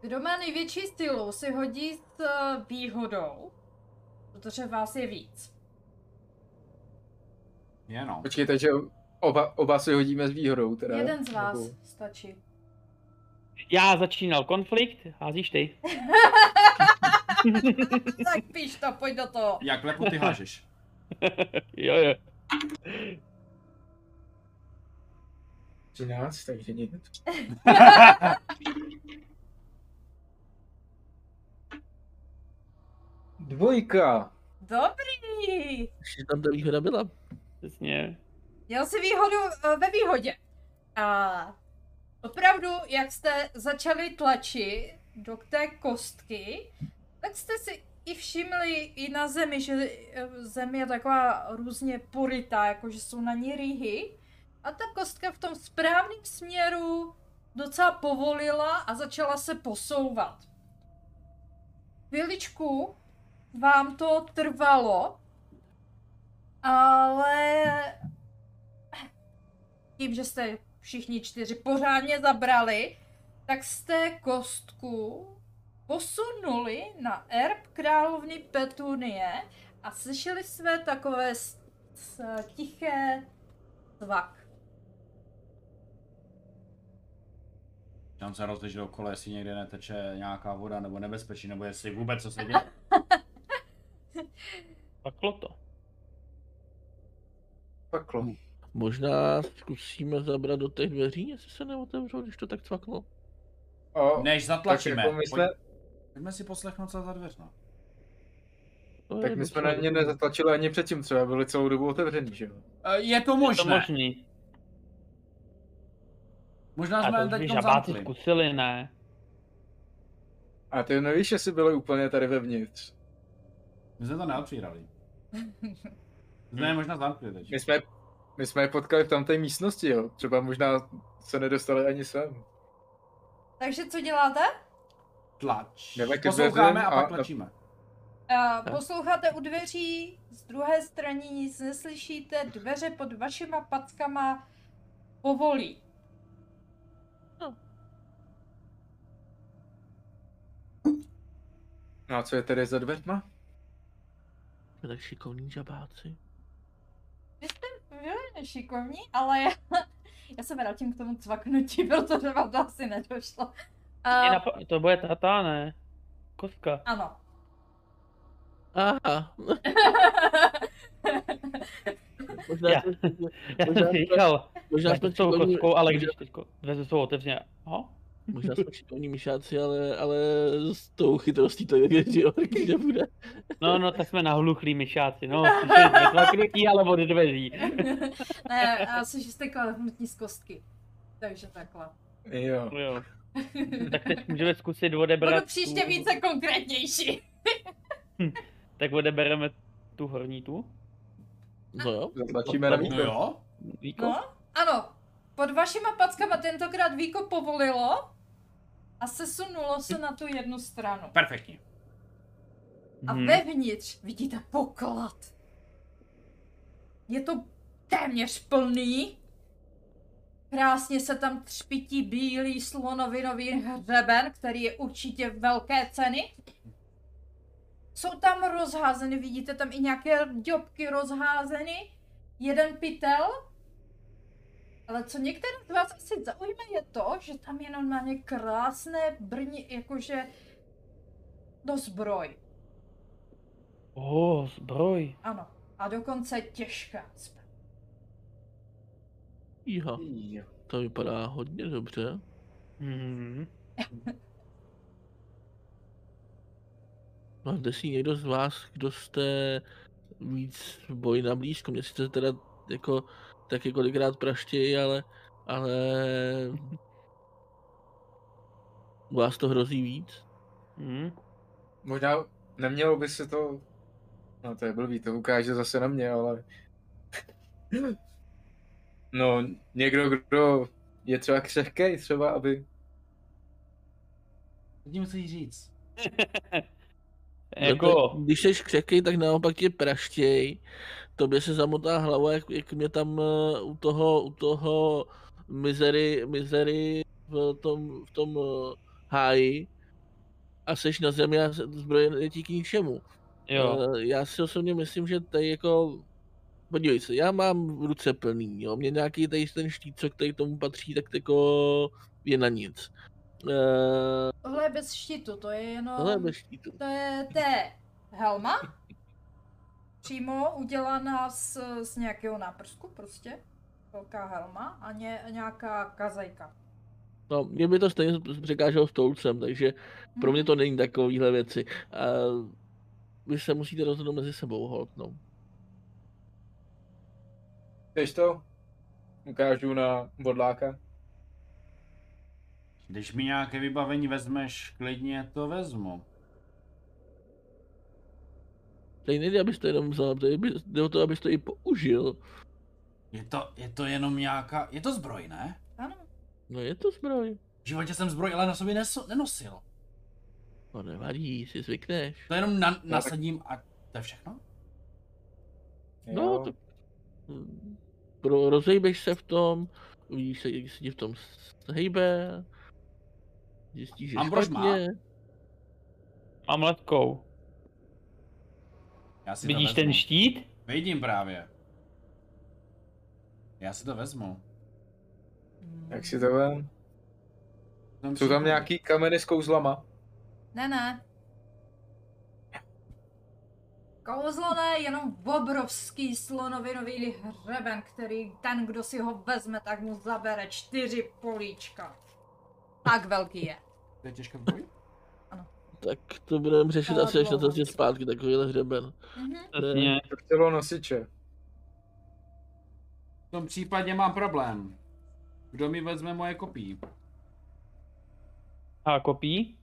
Kdo má největší stylu, si hodí s eh, výhodou, protože vás je víc. jenom. Počkej, takže oba, oba si hodíme s výhodou, teda. Jeden z vás Nebo- stačí. Já začínal konflikt, házíš ty. tak píš to, pojď do toho. Jak lepo ty hážeš? jo, jo. 13, takže nic. Dvojka. Dobrý. Ještě tam ta výhoda byla. Přesně. Měl si výhodu eh, ve výhodě. A opravdu, jak jste začali tlačit do té kostky, tak jste si i všimli i na zemi, že eh, zem je taková různě porytá, jakože jsou na ní rýhy. A ta kostka v tom správném směru docela povolila a začala se posouvat. Chviličku vám to trvalo, ale tím, že jste všichni čtyři pořádně zabrali, tak jste kostku posunuli na erb královny Petunie a slyšeli jsme takové s, s, tiché zvak. On se rozlišil okolo, jestli někde neteče nějaká voda nebo nebezpečí, nebo jestli vůbec co se děje. Paklo to. Paklo. Možná zkusíme zabrat do těch dveří, jestli se neotevřou, když to tak cvaklo. O, Než tak zatlačíme. jako my jsme, Pojď, pojďme si poslechnout, co za dveřma. Je tak my jsme na ně nezatlačili ani předtím, třeba byli celou dobu otevřený, že jo? E, Je to Je to možné. možný. Možná jsme teď žabáci zamkli. zkusili, ne? A ty nevíš, jestli byli úplně tady vevnitř. My jsme to neotvírali. Jsme je možná zamkli teď. My jsme, my jsme je potkali v tamté místnosti, jo. Třeba možná se nedostali ani sem. Takže co děláte? Tlač. Posloucháme a pak a- tlačíme. Uh, posloucháte u dveří, z druhé strany nic neslyšíte, dveře pod vašima packama povolí. No a co je tady za dveřma? Tak šikovní žabáci. Vy jste byli nešikovní, ale já, já se vrátím k tomu cvaknutí, protože vám to asi nedošlo. Uh, to bude tata, ne? Kostka. ano. Aha, možná, Já- jsme, Já Možná jsem si jsme- říkal, možná jsme to s tou šikovní, kostkou, ale když teďko dveře jsou otevřené, ho? možná jsme šikovní myšáci, ale, ale s tou chytrostí to je, že nebude. No, no, tak jsme nahluchlí myšáci, no. Tlaknutí, ale od dveří. ne, asi, že jste klepnutí z kostky. Takže takhle. Jo. Jo. Tak teď můžeme zkusit odebrat Budu příště tu, více konkrétnější. Tak odebereme tu horní tu. No jo, Zatlačíme na No výkon. jo. Víko? No, ano. Pod vašima packama tentokrát Víko povolilo a sesunulo se na tu jednu stranu. Perfektně. A Mhm. vevnitř vidíte poklad. Je to téměř plný. Krásně se tam třpití bílý slonovinový hřeben, který je určitě velké ceny. Jsou tam rozházeny, vidíte tam i nějaké děbky rozházeny. Jeden pytel. Ale co některé z vás asi zaujme je to, že tam je normálně krásné brni, jakože do zbroj. O, zbroj. Ano. A dokonce těžká zbroj. Jíha, Jo. to vypadá hodně dobře. Mhm. No, jde si někdo z vás, kdo jste víc v boji na blízko. Mě sice teda jako taky kolikrát praštějí, ale, ale u vás to hrozí víc. Mhm. Možná nemělo by se to... No to je blbý, to ukáže zase na mě, ale... No, někdo, kdo je třeba křehkej, třeba, aby... Co tím chceš říct? Jako, No to, když jsi křehkej, tak naopak tě praštěj. Tobě se zamotá hlava, jak, jak mě tam eh, u toho, u toho mizery, mizery v tom, v tom eh, háji a seš na zemi a zbroje netí k ničemu. jo. Eh, Já si osobně myslím, že tady jako... Podívej se, já mám v ruce plný, jo. Mě nějaký tady ten štít, co který tomu patří, tak jako je na nic. Eh, Tohle je bez štítu, to je jenom... tohle je bez štítu. To je té helma. Přímo udělaná z, z nějakého náprsku prostě. Velká helma a ně, nějaká kazajka. No, mě by to stejně překáželo stolcem, takže pro mě Mhm. to není takovýhle věci. A vy se musíte rozhodnout mezi sebou, hold, no. Chceš to? Ukážu na bodláka. Když mi nějaké vybavení vezmeš, klidně to vezmu. Tady nejde, abyste jenom vzal, tady by- jde o to, abyste to i použil. Je to, je to jenom nějaká, je to zbroj, ne? Ano. No je to zbroj. V životě jsem zbroj ale na sobě neso, nenosil. No nevadí, si zvykneš. To jenom na, nasadím a to je všechno? No, Jo. to... Pro, rozejbeš se v tom, uvidíš se, jak se ti v tom hejbe, zjistíš, že Ambrož má? špatně. Mám letkou. Já si Vidíš to ten štít? Vidím právě. Já si to vezmu. Jak si to vem? Jsou tam nějaký kameny s kouzlama? Ne, ne. Kouzlo ne, jenom obrovský slonovinový hřeben, který ten, kdo si ho vezme, tak mu zabere čtyři políčka. Tak velký je. To je těžké v boji? Tak to budeme řešit Ale asi až na cestě zpátky, takovýhle hřeben. Mhm. Přesně. To chtělo nosiče. V tom případě mám problém. Kdo mi vezme moje kopí? A kopí?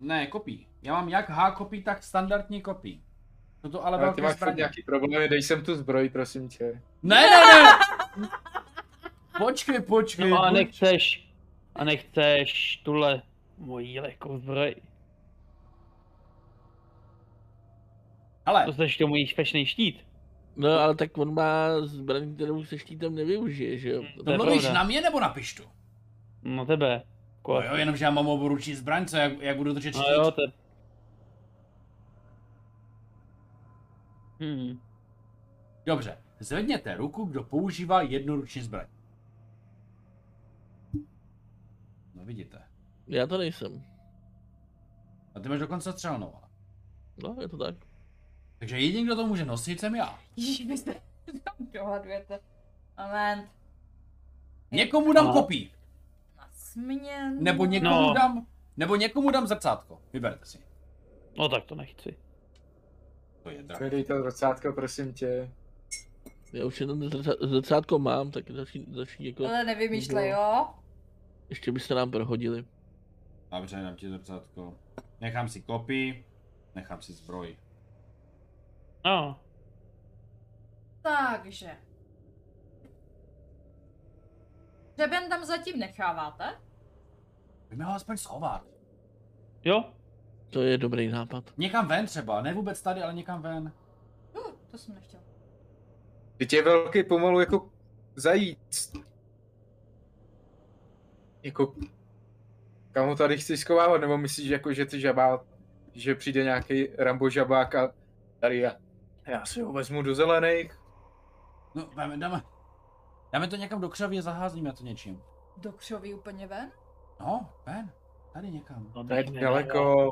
Ne, kopí. Já mám jak H kopí, tak standardní kopí. Jsou to ale Ale ty velké máš zbraně. nějaký problémy, dej sem tu zbroj, prosím tě. Ne, ne, ne! Počkej, počkej. No a nechceš, a nechceš tuhle mojí lehkou zbroj. Hele, To jsi tomu jí špečný štít. No ale tak on má zbraň, kterou se štítem nevyužije, že jo? To to je mluvíš pravda. na mě nebo na pištu? No tebe. No Ko- jo, jenomže já mám oboručí zbraň, co, jak, jak budu držet No štít? jo, to je... Hmm. Dobře, zvedněte ruku, kdo používá jednoruční zbraň. No vidíte. Já to nejsem. A ty máš dokonce střelnou. No, je to tak. Takže jediný, kdo to může nosit, jsem já. Ježiš, vy jste tam dohadujete. Moment. Někomu dám No. kopí, Na směnu. nebo někomu No. dám, nebo někomu dám zrcátko. Vyberte si. No tak to nechci. To je drahé. Dej to zrcátko, prosím tě. Já už jenom zrcátko mám, tak další, další jako, Ale nevymýšlej, jo? ještě byste nám prohodili. Dobře, dám ti zrcátko. Nechám si kopí, nechám si zbroj. No, Takže. Hřeben tam zatím necháváte? Pojďme ho aspoň schovat. jo, To je dobrý nápad. Někam ven třeba, ne vůbec tady, ale někam ven. Uh, to jsem nechtěl. Teď je velký pomalu jako zajíc. Jako, kam ho tady chceš schovávat, nebo myslíš jako, že ty žabá, že přijde nějaký Rambo žabák a tady já, já si ho vezmu do zelených. No, dáme, dáme, dáme to někam do křovy a zaházíme to něčím. Do křoví úplně ven? No, ven, tady někam. no To je tak ne, daleko.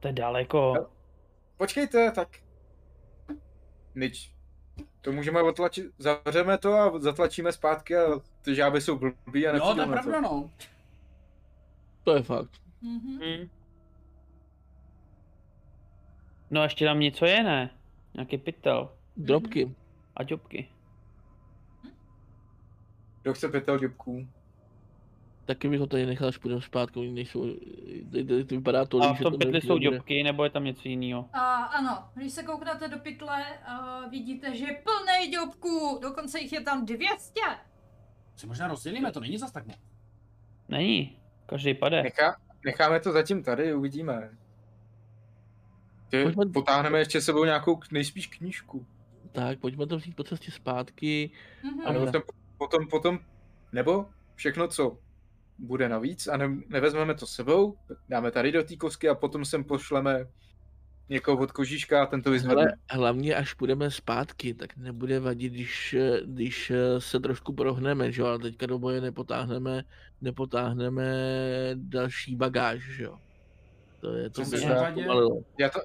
To je daleko. Počkejte, tak. Nič. To můžeme otlačit, zavřeme to a zatlačíme zpátky a ty žáby jsou blbý a Jo, to je pravda, no. To je fakt. Mhm. Hmm. No a ještě tam něco je, ne? Nějaký pytel. Drobky. A ďobky. Kdo chce pytel děbků? Taky bych ho tady nechal, až půjdeme zpátky, oni nejsou, to vypadá to, A v že tom to pytli jsou ďobky, nebo je tam něco jiného? A ano, když se kouknete do pytle, uh, vidíte, že je plný děbků, dokonce jich je tam 200. Si možná rozdělíme, to není zas tak moc. Není. Každý pade. Nechá, necháme to zatím tady, uvidíme. Ty, Pojďme- potáhneme ještě sebou nějakou nejspíš knížku. Tak, pojďme to vzít po cestě zpátky. Mhm. A potom, potom, potom, nebo všechno, co bude navíc a ne, nevezmeme to sebou, dáme tady do té kosky a potom sem pošleme někoho od kožíška a ten to vyzvedne. Ale hlavně až půjdeme zpátky, tak nebude vadit, když, když se trošku prohneme, že jo, ale teďka do boje nepotáhneme, nepotáhneme další bagáž, že jo. To je to, pomalilo. Já, to,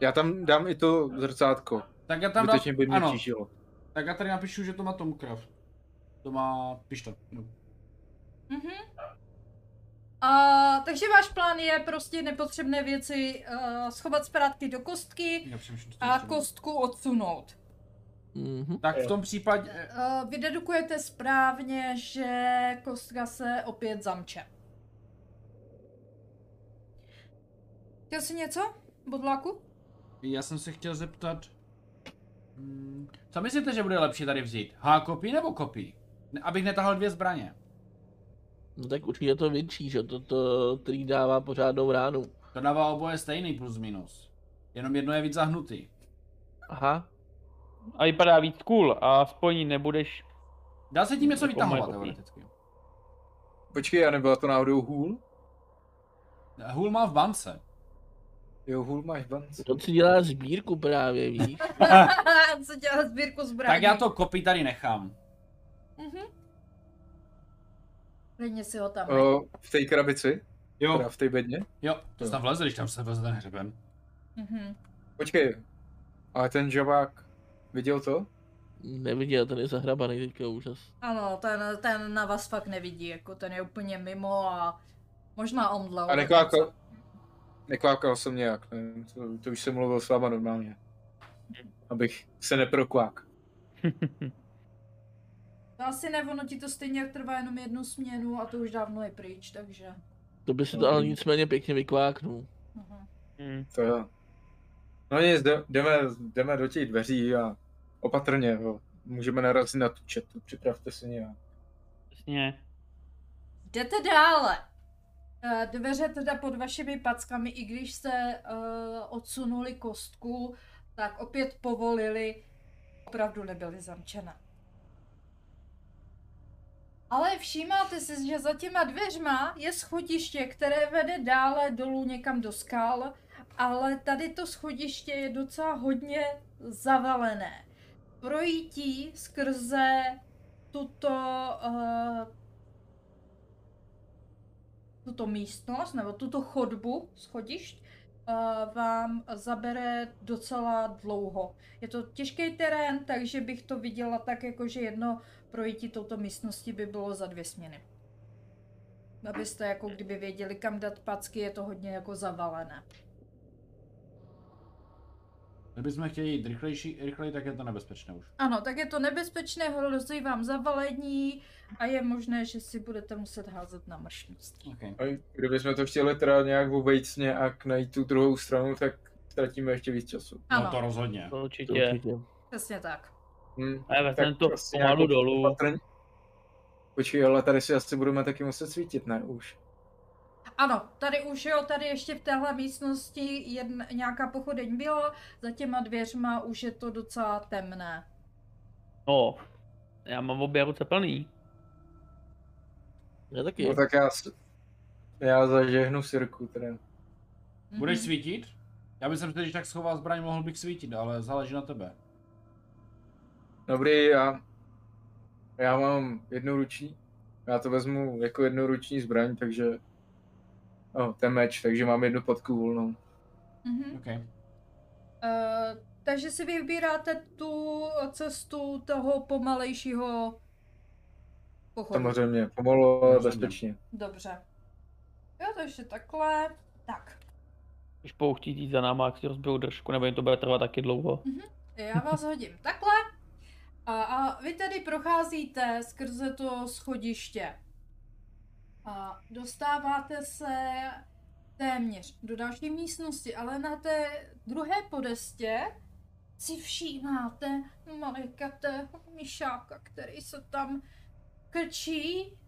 já tam dám i to zrcátko, Tak já tam dám, by mě ano, tížilo. tak já tady napíšu, že to má Tomcraft. To má pišta. No. Mhm. A, takže váš plán je prostě nepotřebné věci uh, schovat zpátky do kostky a kostku odsunout. Mhm. Tak v tom případě, Uh, vy dedukujete správně, že kostka se opět zamče. Chtěl jsi něco, Bodláku? já jsem se chtěl zeptat, hmm, co myslíte, že bude lepší tady vzít? H kopí nebo kopí? Abych netahal dvě zbraně. No tak určitě je to větší, že to, to, který dává pořádnou ránu. To dává oboje stejný plus minus. Jenom jedno je víc zahnutý. Aha, A vypadá víc cool a aspoň nebudeš... Dá se tím něco Jako vytahovat teoreticky. Počkej, a nebyla to náhodou hůl? Hůl má v bance. Jo, hůl máš v bance. To si dělá sbírku právě, víš? Co dělá sbírku zbraní? Tak já to kopí tady nechám. Mhm. Klidně si ho tam. O, v té krabici? Jo, Teda v té bedně? jo, to Jo. tam vleze, když tam se vleze ten hřeben. Mhm. Počkej, ale ten žabák viděl to? Neviděl, ten je zahrabaný teďka úžas. Ano, ten, ten na vás fakt nevidí, jako ten je úplně mimo a možná omdlel. A nekvákal, nekvákal jsem nějak, ne? To, to už jsem mluvil s váma normálně. Abych se neprokvák. To asi ne, ono ti to stejně jak trvá jenom jednu směnu a to už dávno je pryč, takže... To by si to ale nicméně pěkně vykváknul. Mhm. Hm. To jo. No nic, jde- jdeme, jdeme do těch dveří a opatrně, jo. Můžeme narazit na tu četu, připravte se nějak. Přesně. Jdete dále. Eh, Dveře teda pod vašimi packami, i když jste uh, odsunuli kostku, tak opět povolili, opravdu nebyly zamčené. Ale všímáte si, že za těma dveřma je schodiště, které vede dále dolů někam do skal, ale tady to schodiště je docela hodně zavalené. Projítí skrze tuto uh, tuto místnost nebo tuto chodbu schodišť uh, vám zabere docela dlouho. Je to těžký terén, takže bych to viděla tak, jako že jedno projítí touto místnosti by bylo za dvě směny. Abyste jako kdyby věděli, kam dát packy, je to hodně jako zavalené. Kdybychom chtěli jít rychlejší, rychleji, tak je to nebezpečné už. Ano, tak je to nebezpečné, hrozí vám zavalení a je možné, že si budete muset házet na mršnost. Okay. A kdybychom to chtěli teda nějak obejít nějak najít tu druhou stranu, tak ztratíme ještě víc času. Ano, No to rozhodně. To To určitě. určitě. přesně tak. Hm. A já vezmeme to asi pomalu dolů. opatrně- Počkej, ale tady si asi budeme taky muset svítit, ne už. Ano, tady už jo, tady ještě v téhle místnosti jedna, nějaká pochodeň byla, za těma dvěřma už je to docela temné. No, já mám obě ruce plný. Já taky. No tak já, já zažehnu sirku teda. Budeš Mhm. svítit? Já bych se, když tak schoval zbraň, mohl bych svítit, ale záleží na tebe. Dobrý, já, já mám jednu ruční, já to vezmu jako jednu ruční zbraň, takže oh, ten meč, takže mám jednu podku volnou. Mhm. Okay. Uh, takže si vybíráte tu cestu toho pomalejšího pochodu. Samozřejmě, pomalu, Rozumím. bezpečně. Dobře. Jo, takže takhle. Tak, Když budou chtít jít za náma, jak si rozbijou držku, nebo jim to bude trvat taky dlouho. já vás hodím takhle. A, a vy tedy procházíte skrze to schodiště. A dostáváte se téměř do další místnosti, ale na té druhé podestě si všímáte malikatého myšáka, který se tam krčí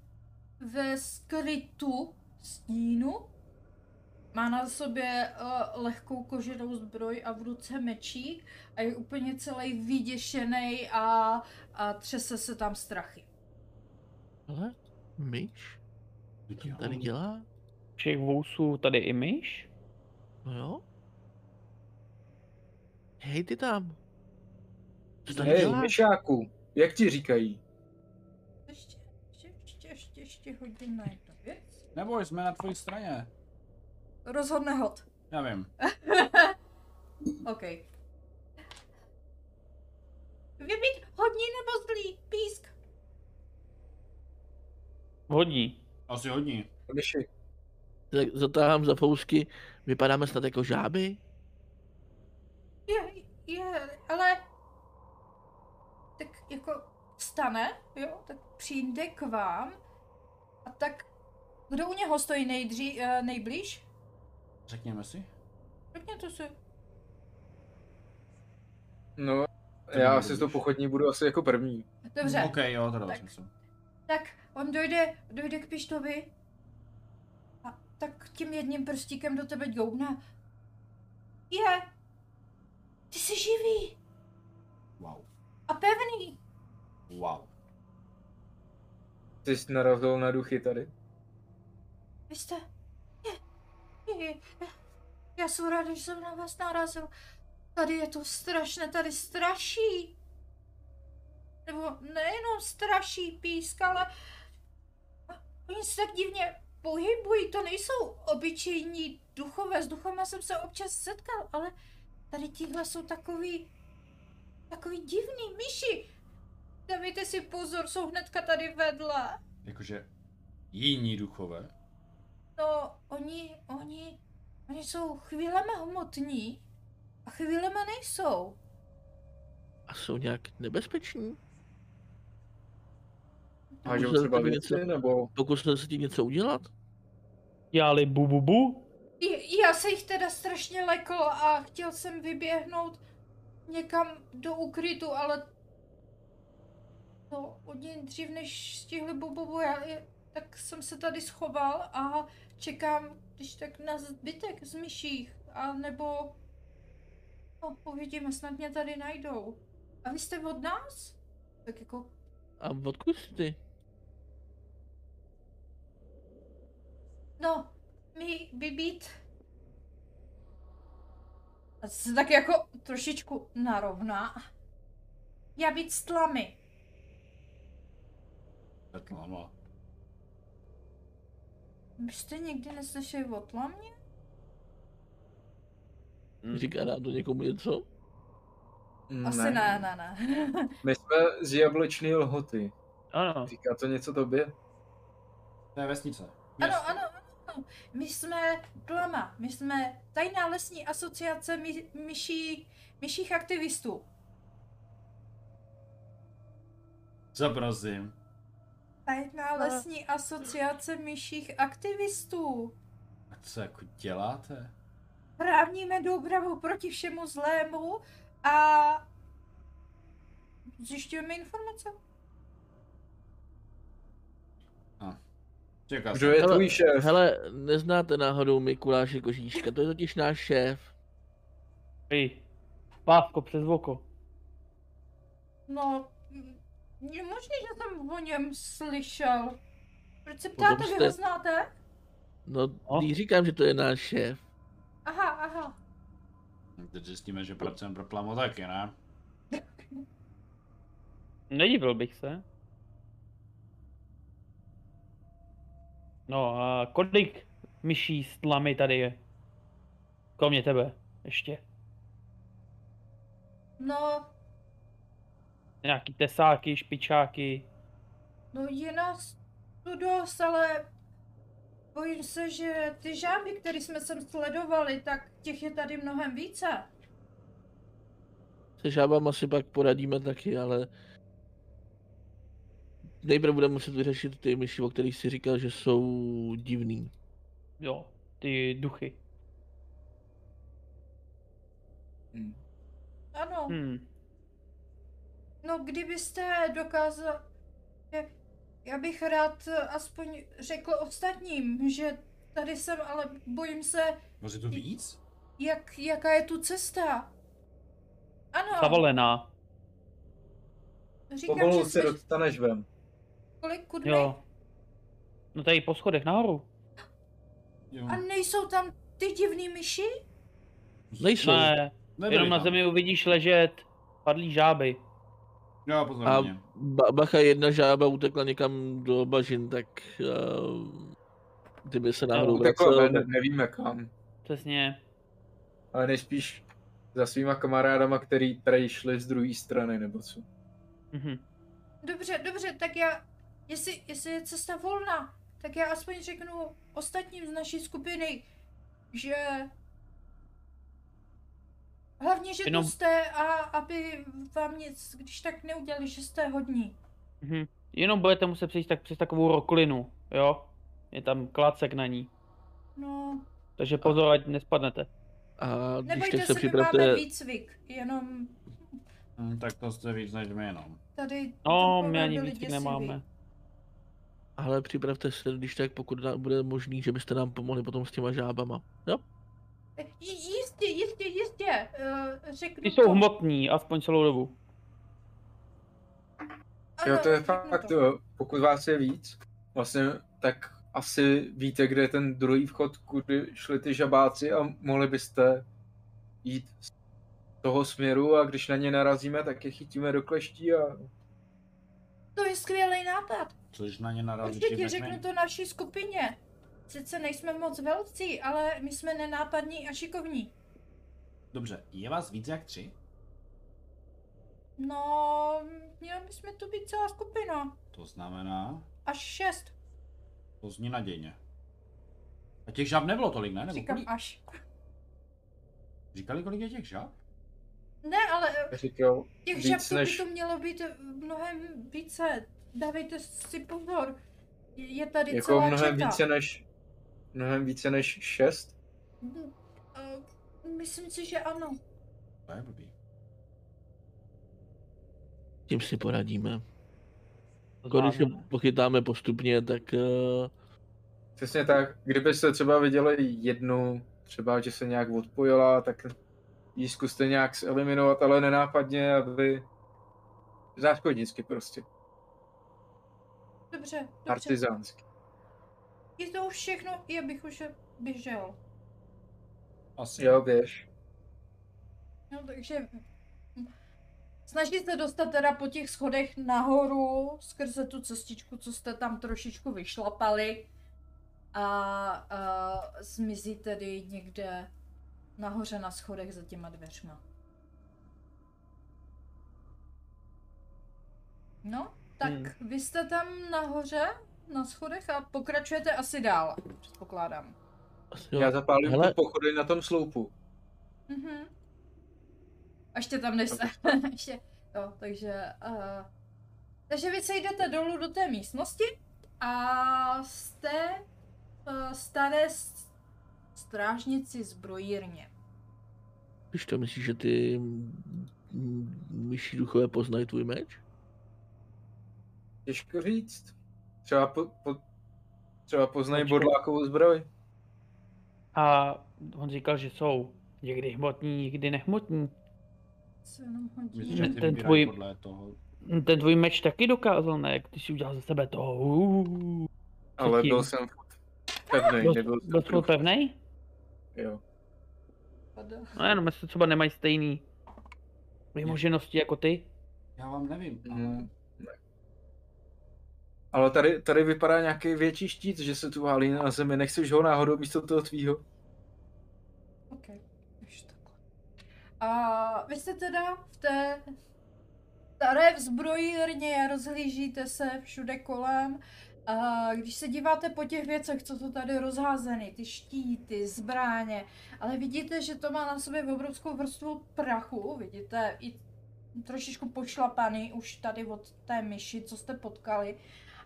ve skrytu stínu. Má na sobě uh, lehkou koženou zbroj a v ruce mečík a je úplně celý vyděšený a, a třese se tam strachy. Ale myš? Co tady dělá? Všech vousů tady i myš. No jo. Hej ty tam. Co tady Hej, děláš? myšáku, jak ti říkají? Ještě, ještě, ještě, ještě, ještě hodím na jednu věc. Neboj, jsme na tvojí straně. Rozhodne hod. Já vím. OK. Vy být hodní nebo zlý? Písk. Hodí. Asi hodní. Myši, Tak zatáhám za fousky, vypadáme snad jako žáby? Je, je, ale... Tak jako vstane, jo, tak přijde k vám a tak... Kdo u něho stojí nejdří, uh, nejblíž? Řekněme si. Řekněte si. no, To já asi to dovolíš. pochodní budu asi jako první. Dobře, OK, jo, to Tak. smysl. tak on dojde, dojde k pištovi a tak tím jedním prstíkem do tebe ďoubne. Je, ty jsi živý Wow. a pevný. Wow. Ty jsi narazil na duchy tady. Vy jste... Já jsem ráda, že jsem na vás narazil. Tady je to strašné, tady straší. Nebo nejenom straší písk, ale oni se tak divně pohybují, to nejsou obyčejní duchové, s duchama jsem se občas setkal, ale tady tihle jsou takový, takový divný myši. Dávejte si pozor, jsou hnedka tady vedle. Jakože jiní duchové. No, oni, oni, oni jsou chvílema hmotní a chvílema nejsou. A jsou nějak nebezpeční? Hážou třeba to věci, něco- nebo Pokusil se ti něco udělat? Dělali bu bu bu. Já se jich teda strašně lekl a chtěl jsem vyběhnout někam do ukrytu, ale to oni dřív než stihli bobobu, já je, tak jsem se tady schoval a čekám, když tak na zbytek z myších, a nebo no, uvidíme, snad mě tady najdou. A vy jste od nás? Tak jako, A odkud jsi ty? no, mi by být a se tak jako trošičku narovná. Já být s tlamy. Betlama. Byste nikdy neslyšeli o tlamě? Hm. Říká nám to někomu něco? Asi ne, ne, ne. My jsme z jablečné lhoty. Ano. Říká to něco tobě? To je vesnice. Ano, Město. ano, ano. My jsme Tlama, my jsme tajná lesní asociace my, myší, myších aktivistů. Prosím? Tajná lesní asociace myších aktivistů. A co jako děláte? Právníme dopravu proti všemu zlému a zjišťujeme informace. Čeká Kdo je tvůj šéf? Hele, neznáte náhodou Mikuláše Kožíška, to je totiž náš šéf. Hej. Pávko přes oko. No, je možný, že jsem o něm slyšel. Proč se Potom ptáte, vy jste- ho znáte? No, O. když říkám, že to je náš šéf. Aha, aha. Teď zjistíme, že pracujeme pro Plamo taky, ne? Nedivil bych se. No a kolik myší s tlamy tady je? Kromě tebe. Ještě. No, Nějaký tesáky, špičáky. no je nás tu dost, ale bojím se, že ty žáby, které jsme sem sledovali, tak těch je tady mnohem více. Se žábama si pak poradíme taky, ale... Nejprve budeme muset vyřešit ty myši, o kterých si říkal, že jsou divný. Jo, ty duchy. Hm. Ano, Hmm. No kdybyste dokázal... Já bych rád aspoň řekl ostatním, že tady jsem, ale bojím se, Vozi tu víc? jak, jaká je tu cesta. Ano, Zavolená. říkám, Pomalu že se dostaneš ven. Kolik kudny? Jo. No tady po schodech nahoru. Jo. A nejsou tam ty divný myši? Nejsou. Ne, Nebyli jenom na tam. zemi uvidíš ležet padlý žáby. Jo, pozor A mě. ba- bacha, jedna žába utekla někam do bažin, tak uh, kdyby se náhodou No, Utekla vracel, ven, nevíme kam. Přesně. Ale nejspíš za svýma kamarádama, který tady šli z druhé strany, nebo co. Mhm. Dobře, dobře, tak já, jestli, jestli je cesta volná, tak já aspoň řeknu ostatním z naší skupiny, že hlavně, že Jenom- tu jste a aby vám nic, když tak neudělali, že jste hodní. Mhm. Jenom budete muset přijít tak přes takovou roklinu, jo? Je tam klacek na ní. No, Takže pozor, ať nespadnete. a když nebojte se, se my máme připravte, výcvik, jenom Hm, tak to jste víc než my jenom. tady No, my ani víc děsiví. nemáme. ale připravte se, když tak, pokud bude možný, že byste nám pomohli potom s těma žábama. Jo? Jistě, jistě, jistě, uh, řeknu Ty jsou to. hmotní, aspoň celou dobu. Ano, Jo, to je fakt, to. jo. pokud vás je víc, vlastně, tak asi víte, kde je ten druhý vchod, kudy šli ty žabáci a mohli byste jít z toho směru a když na ně narazíme, tak je chytíme do kleští a To je skvělý nápad. Což na ně narazí. Určitě řeknu to naší skupině. Sice nejsme moc velcí, ale my jsme nenápadní a šikovní. Dobře, je vás víc jak tři? No, měli bychom tu být celá skupina. To znamená, Až šest. to zní nadějně. A těch žab nebylo tolik, ne? Nebo Říkám kolik? až. Říkali, kolik je těch žab? Ne, ale eh, říkal těch žab to by než- to mělo být eh, mnohem více. Dávejte si pozor. Je je tady jako celá mnohem četa. více než mnohem více než šest. Eh, Myslím si, že ano. To je blbý. Tím si poradíme. Jako když se pochytáme postupně, tak uh, Přesně tak, kdybyste třeba viděli jednu, třeba že se nějak odpojila, tak ji zkuste nějak eliminovat, ale nenápadně, aby záškodnicky prostě, Dobře, dobře. partizánsky. Je to už všechno, já bych už běžel. Asi. Jo, běž. No, takže snažit se dostat teda po těch schodech nahoru skrze tu cestičku, co jste tam trošičku vyšlapali a, a zmizí tedy někde nahoře na schodech za těma dveřma. No, tak Hmm. vy jste tam nahoře na schodech a pokračujete asi dál, předpokládám. jo. Já zapálím Hele. tu pochody na tom sloupu. Mhm. A ještě tam nejste. ještě, jo, takže... Uh, takže vy se jdete dolů do té místnosti a jste uh, staré s- strážnici zbrojírně. Když to myslíš, že ty myší duchové poznají tvůj meč? Těžko říct. Třeba, po, po, třeba poznají Počkej. bodlákovou zbroj. A on říkal, že jsou někdy hmotní, někdy nehmotní. Co jenom hodí. Myslím, Ten tvůj- podle toho. Ten tvůj meč taky dokázal, ne? Jak ty jsi udělal ze sebe toho. Uh, Ale byl jsem pevný, byl, nebyl byl jsi pevnej? Jo. No jenom, jestli třeba nemají stejný vymoženosti jako ty. Já vám nevím, ale... Mm, ne. Ale tady, tady vypadá nějaký větší štít, že se tu válí na zemi. Nechceš ho náhodou místo toho tvýho? OK, už. A vy jste teda v té staré vzbrojírně, rozhlížíte se všude kolem. A když se díváte po těch věcech, co jsou tady rozházeny, ty štíty, zbráně, ale vidíte, že to má na sobě obrovskou vrstvu prachu, vidíte i trošičku pošlapaný už tady od té myši, co jste potkali,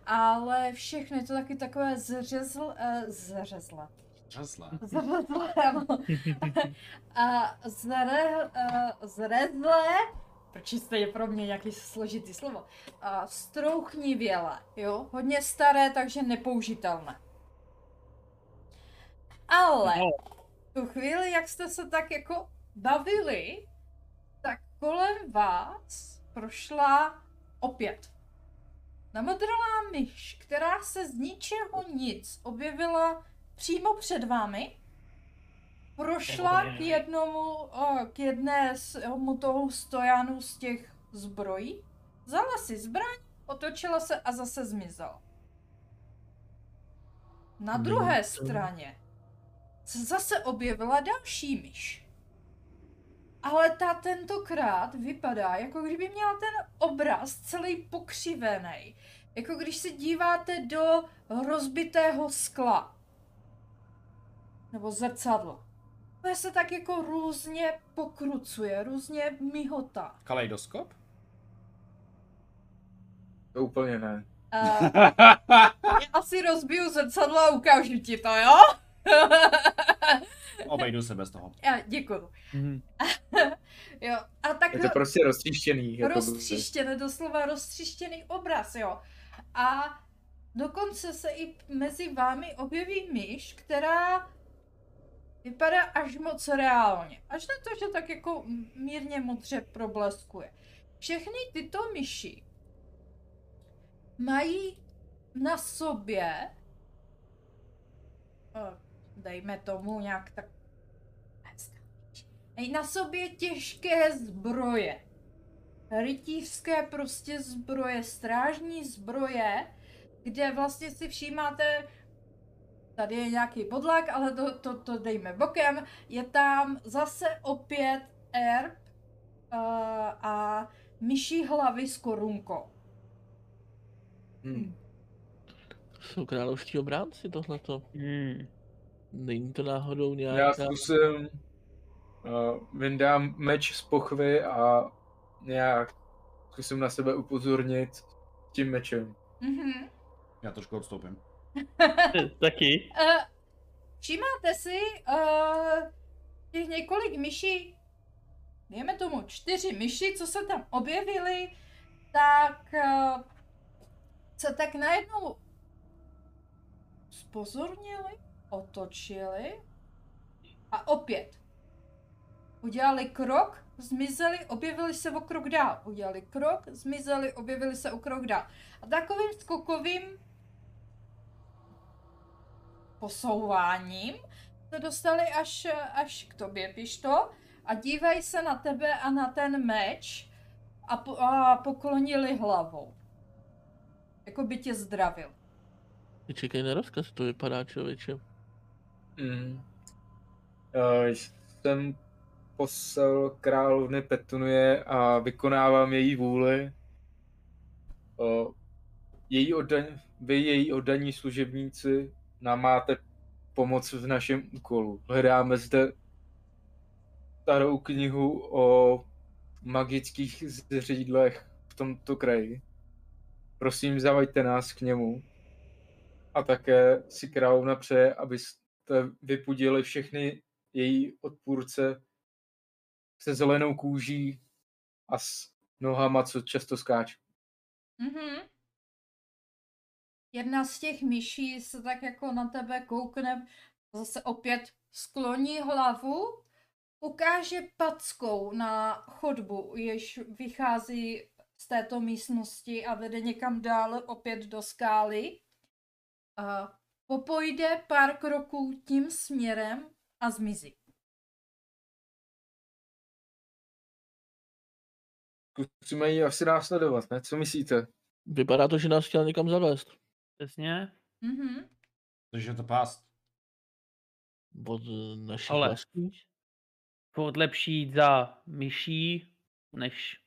ale všechno je to taky takové zřezl, uh, zřezle, Řezle. Zrezlé, ano. A zre, uh, zrezlé, proč jste je pro mě nějaký složitý slovo, a strouchnivěle, jo, hodně staré, takže nepoužitelné. Ale No. v tu chvíli, jak jste se tak jako bavili, tak kolem vás prošla opět namodrlá myš, která se z ničeho nic objevila přímo před vámi, prošla k jednomu, k jedné z mu toho stojanu z těch zbrojí, vzala si zbraň, otočila se a zase zmizela. Na No, druhé straně se zase objevila další myš. Ale ta tentokrát vypadá, jako kdyby měla ten obraz celý pokřivený. Jako když se díváte do rozbitého skla. Nebo zrcadla. To se tak jako různě pokrucuje, různě mihotá. Kaleidoskop? To úplně ne. Uh, já asi rozbiju zrcadlo a ukážu ti to, jo? Obejdu se bez toho. Já, děkuju. Mhm. Jo, a tak Je to prostě roztříštěný. Jako roztříštěný, doslova roztříštěný obraz, jo. A dokonce se i mezi vámi objeví myš, která vypadá až moc reálně. Až na to, že tak jako mírně modře probleskuje. Všechny tyto myši mají na sobě eh, dejme tomu nějak tak na sobě těžké zbroje. Rytířské prostě zbroje, strážní zbroje, kde vlastně si všímáte, tady je nějaký bodlak, ale to, to, to dejme bokem, je tam zase opět erb uh, a myší hlavy s korunkou. Hmm. To jsou královští obránci tohleto. Hmm. Není to náhodou Já nějaká... zkusím, uh, vyndám meč z pochvy a nějak zkusím na sebe upozornit tím mečem. Mhm. Já trošku odstoupím. Taky. Uh, všímáte si uh, těch několik myší, dejme tomu čtyři myši, co se tam objevily, tak uh, se tak najednou spozornili, otočili a opět udělali krok, zmizeli, objevili se o krok dál. Udělali krok, zmizeli, objevili se o krok dál. A takovým skokovým posouváním se dostali až, až k tobě, Pišto, a dívají se na tebe a na ten meč a, po, a poklonili hlavou. Jako by tě zdravil. Čekej na rozkaz, to vypadá člověče. Mm. Uh, jsem posel královny Petunie a vykonávám její vůli. Uh, její oddaň, vy, její oddaní služebníci, nám máte pomoc v našem úkolu. Hledáme zde starou knihu o magických zřídlech v tomto kraji. Prosím, zavajte nás k němu. A také si královna přeje, abyste vypudili všechny její odpůrce se zelenou kůží a s nohama, co často skáčou. Mhm. Jedna z těch myší se tak jako na tebe koukne, zase opět skloní hlavu, ukáže packou na chodbu, jež vychází z této místnosti a vede někam dál opět do skály. A popojde pár kroků tím směrem a zmizí. Zkusíme ji asi následovat, ne? Co myslíte? Vypadá to, že nás chtěl někam zavést. Přesně. Mhm. Takže je to pást. Od eh, našich Ale- vlastních. Furt lepší jít za myší, než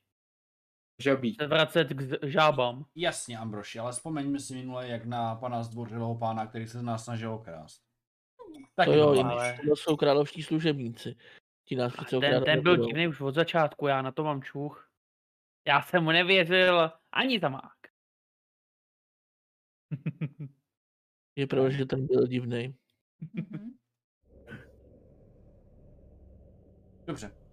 Žabí. se vracet k žábám. Jasně, Ambroši, ale vzpomeňme si minule, jak na pana zdvořilého pána, který se z nás snažil okrást. Tak To jo, ale- to jsou královští služebníci. Ti nás ten, ten byl nebudou. divný už od začátku, já na to mám čuch. Já jsem mu nevěřil ani za mák. Je pravda, že ten byl divný. Dobře.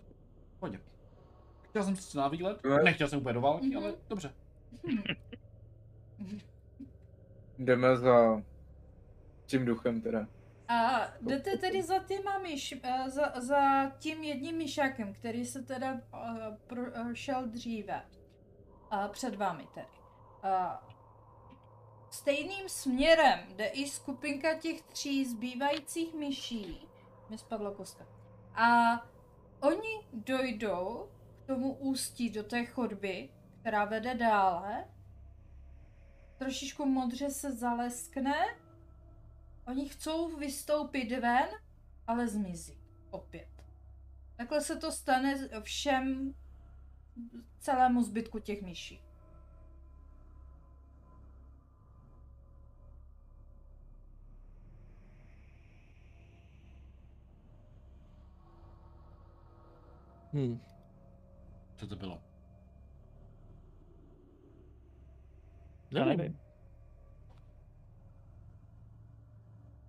Chtěl jsem si na výlet, Ne. nechtěl jsem úplně do války, Mhm. ale dobře. Jdeme za tím duchem teda. A jdete tedy za těma myš, eh, za, za tím jedním myšákem, který se teda uh, pro, uh, šel dříve. Uh, před vámi tedy. Uh, stejným směrem jde i skupinka těch tří zbývajících myší. Mi spadla kostka. A oni dojdou tomu ústí do té chodby, která vede dále. Trošičku modře se zaleskne Oni chcou vystoupit ven, ale zmizí. Opět. Takhle se to stane všem, celému zbytku těch myší. Hm. Co to bylo? Já Nevím.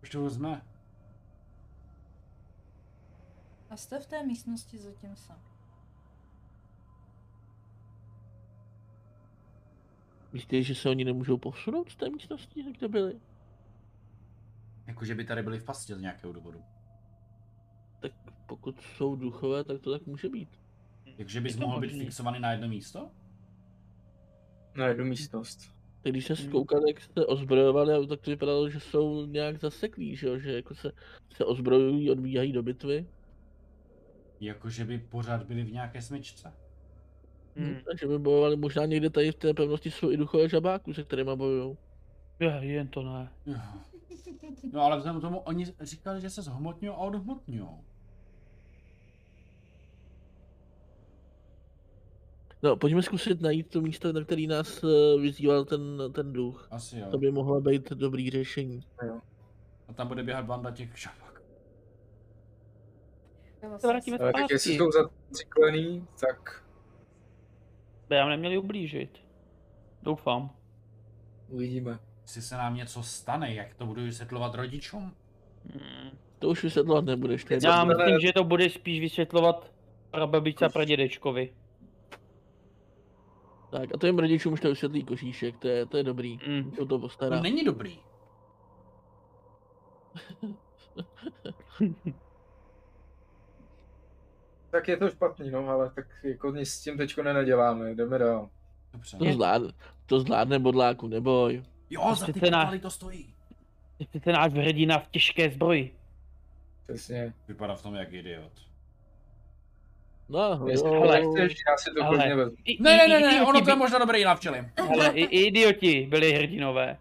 Už to jsme. A jste v té místnosti zatím sami. Myslíte, že se oni nemůžou posunout z té místnosti, kde byli? Jakože by tady byli v pastě z nějakého důvodu. Tak pokud jsou duchové, tak to tak může být. Takže bys mohl být fixovaný na jedno místo? Na jednu místnost. Tak když se Hmm. zkoukal, jak se ozbrojovali, tak to vypadalo, že jsou nějak zaseklí, že jo? Že jako se, se ozbrojují, odbíhají do bitvy. Jakože by pořád byli v nějaké smyčce. Hmm. Takže by bojovali možná někde tady v té pevnosti jsou i duchové žabáků, se kterými bojují. Je, jen to ne. No ale vzhledem k tomu, oni říkali, že se zhmotňují a odhmotňují. No, pojďme zkusit najít to místo, na který nás eh, vyzýval ten, ten duch. Asi jo. To by mohlo být dobrý řešení. A tam bude běhat banda těch šabak. Se vrátíme Ale tak jestli zpátky. jsou zaciklený, tak By nám neměli ublížit. Doufám. uvidíme. Jestli se nám něco stane, jak to budu vysvětlovat rodičům? Hmm. To už vysvětlovat nebudeš. Já myslím, že to budeš spíš vysvětlovat prababičce a pradědečkovi. Tak a to jim rodičům už to vysvětlí košíšek, to je, to je dobrý. Mm. To to postará. To není dobrý. Tak je to špatný, no, ale tak jako nic s tím teďko nenaděláme, jdeme dál. Dobře. To zvládne, to zvládne bodláku, neboj. Jo, za ty kapely to stojí. Ty jsi ten náš hrdina v těžké zbroji. Přesně. Vypadá v tom jak idiot. No, Jestli jo. to nechceš, já si to Ale- klidně vezmu. I, Ne, i- ne, ne, ne, idioti ono to je možná dobré i na včely. Ale i, i idioti byli hrdinové.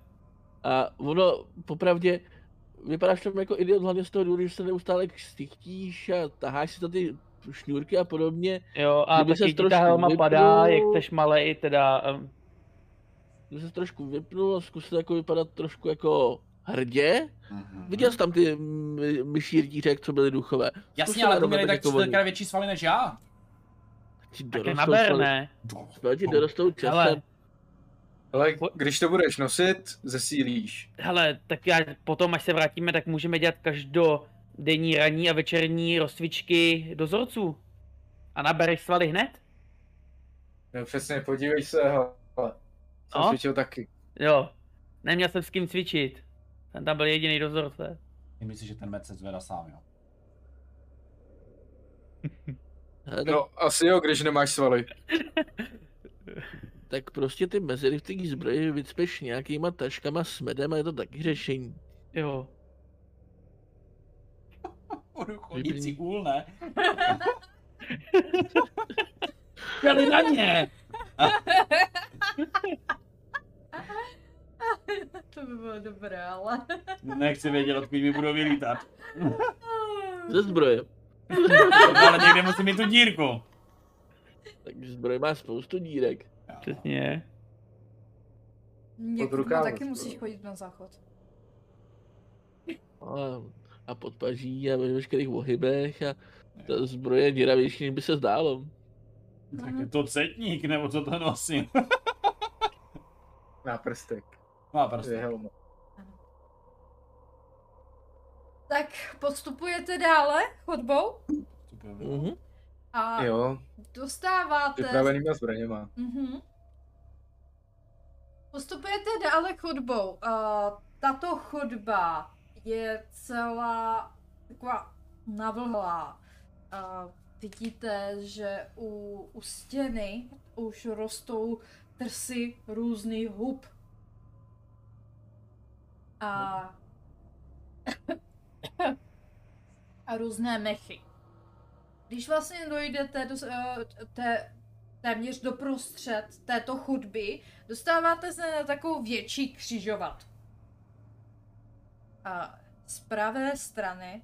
A ono, popravdě, vypadáš tam jako idiot hlavně z toho důvodu, že se neustále stychtíš a taháš si to ty šňůrky a podobně. Jo, a Kdyby ses taky ti ta trošku helma vypnul- padá, jak seš malej, teda... Um, Kdyby se trošku vypnul a zkusil jako vypadat trošku jako hrdě. Mhm. Viděl jsi tam ty my- myší rytíře, jak co byly duchové. Jasně, ale to měli tak jako čtyřikrát větší svaly než já. Ti tak je dorostou naber, svaly- ne? ti dorostou časem. Hele. Ale když to budeš nosit, zesílíš. Hele, tak já potom, až se vrátíme, tak můžeme dělat každodenní ranní a večerní rozcvičky dozorců. A nabereš svaly hned? No přesně, podívej se, hele. Jsem No. cvičil taky. Jo. Neměl jsem s kým cvičit. Ten tam byl jediný dozorce. Ty myslíš, že ten med se zvedá sám, jo? No, asi jo, když nemáš svaly. tak prostě ty mezery v té zbroji vycpeš nějakýma taškama s medem a je to taky řešení. Jo. Budu chodící úl, ne? Chtěli na ně! To by bylo dobré, ale... Nechci vědět, odkud mi budou vylítat. Ze zbroje. Ale někde musím mít tu dírku. Tak zbroj má spoustu dírek. Přesně. Rukávem taky musíš chodit na záchod. A, a pod paží a ve veškerých ohybech a ta zbroje je děravější, než by se zdálo. Tak je to cetník, nebo co to nosím? Na prstek. Má prostě. helma. Tak postupujete dále chodbou Mhm. a Jo, dostáváte... připravenýma zbraněma. Mhm. Postupujete dále chodbou. A tato chodba je celá taková navlhlá. A vidíte, že u, u stěny už rostou trsy různých hub. A, a různé mechy. Když vlastně dojdete do, eh, té, téměř doprostřed této chodby, dostáváte se na takovou větší křižovatku. A z pravé strany,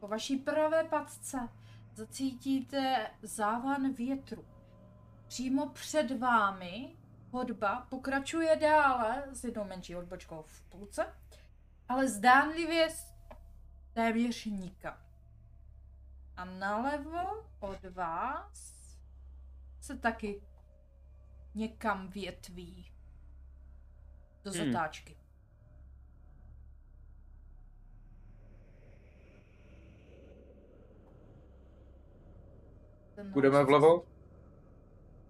po vaší pravé patce, zacítíte závan větru. Přímo před vámi chodba pokračuje dále s jednou menší odbočkou v půlce, ale zdánlivě téměř nikam. A nalevo od vás se taky někam větví. Do Hmm. zatáčky. Půjdeme náš- vlevo?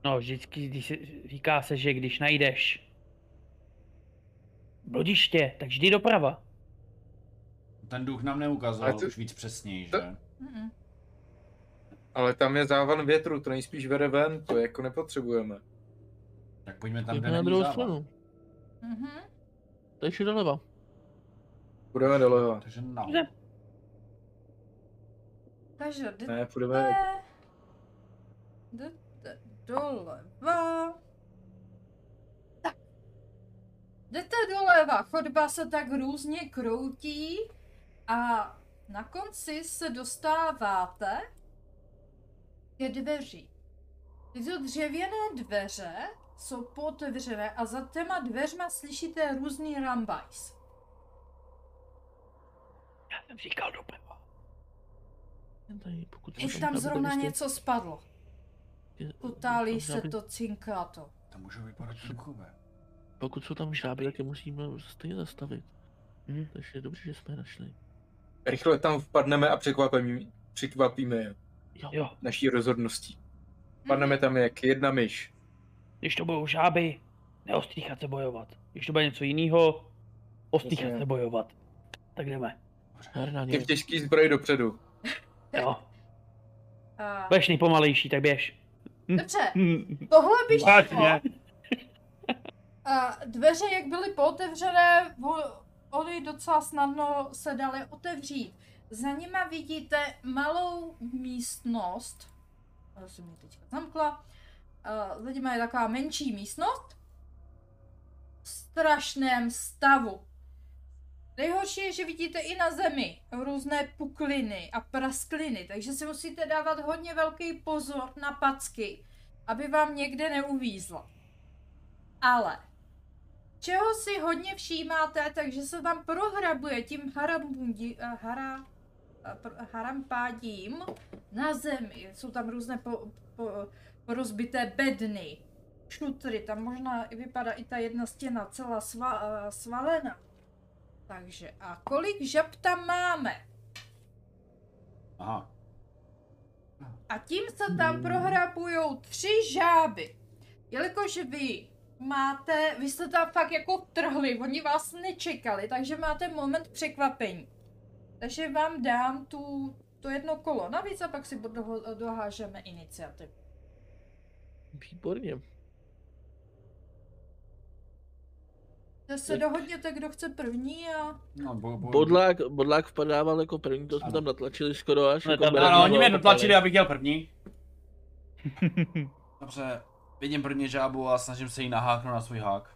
No, vždycky když se, říká se, že když najdeš blodiště, tak vždy doprava. Ten duch nám neukazoval to- už víc přesněji, to- že? Mm-mm. Ale tam je závan větru, to nejspíš vede ven, to jako nepotřebujeme. Tak pojďme tam, Pojďme kde na není druhou závan. stranu. Mhm. Takže doleva. Půjdeme doleva. Takže no. Dobře. Takže jdete, Ne, půjdeme... jdete doleva. Tak. Jdete doleva, chodba se tak různě kroutí a na konci se dostáváte ke dveří. Tyto dřevěné dveře jsou pootevřené a za těma dveřma slyšíte různý rambajs. Já jsem říkal doprava. Tady, pokud Teď jsou tam zrovna něco spadlo. Je- Utálí se to, cinká to. To může vypadat takové. Pokud jsou tam žáby, tak je musíme stejně zastavit. Hm. Takže je dobře, že jsme je našli. Rychle tam vpadneme a překvapíme, překvapíme je Jo. Jo, naší rozhodností. Vpadneme tam jak jedna myš. když to budou žáby, neostýchat se bojovat. Když to bude něco jiného, ostýchat se bojovat. Tak jdeme. Ty v těžký zbroj dopředu. Jo, A... budeš nejpomalejší, tak běž. Dobře, Hm, tohle by šlo. A dveře, jak byly pootevřené, oni docela snadno se daly otevřít. Za nima vidíte malou místnost. Já jsem ji teďka zamkla. A za nima je taková menší místnost. V strašném stavu. Nejhorší je, že vidíte i na zemi různé pukliny a praskliny, takže si musíte dávat hodně velký pozor na packy, aby vám někde neuvízla. Ale čeho si hodně všímáte, takže se tam prohrabuje tím harambundi, uh, hara, eh, harampádím na zemi. Jsou tam různé po, po, porozbité bedny, šutry, tam možná vypadá i ta jedna stěna celá sva, uh, svalena. Takže a kolik žab tam máme? Aha. A tím se tam prohrabujou tři žáby. Jelikož vy máte, vy jste tam fakt jako trhli, oni vás nečekali, takže máte moment překvapení. Takže vám dám tu, to jedno kolo navíc a pak si doho, dohážeme iniciativu. Výborně. To se dohodněte, kdo chce první a... No, bo, bo, Bodlák, bodlák vpadával jako první, to jsme Ano. tam natlačili skoro až. No, jako tam- Ano, oni mě dotlačili, kopali. abych dělal první. Dobře, vidím první žábu a snažím se jí naháknout na svůj hák.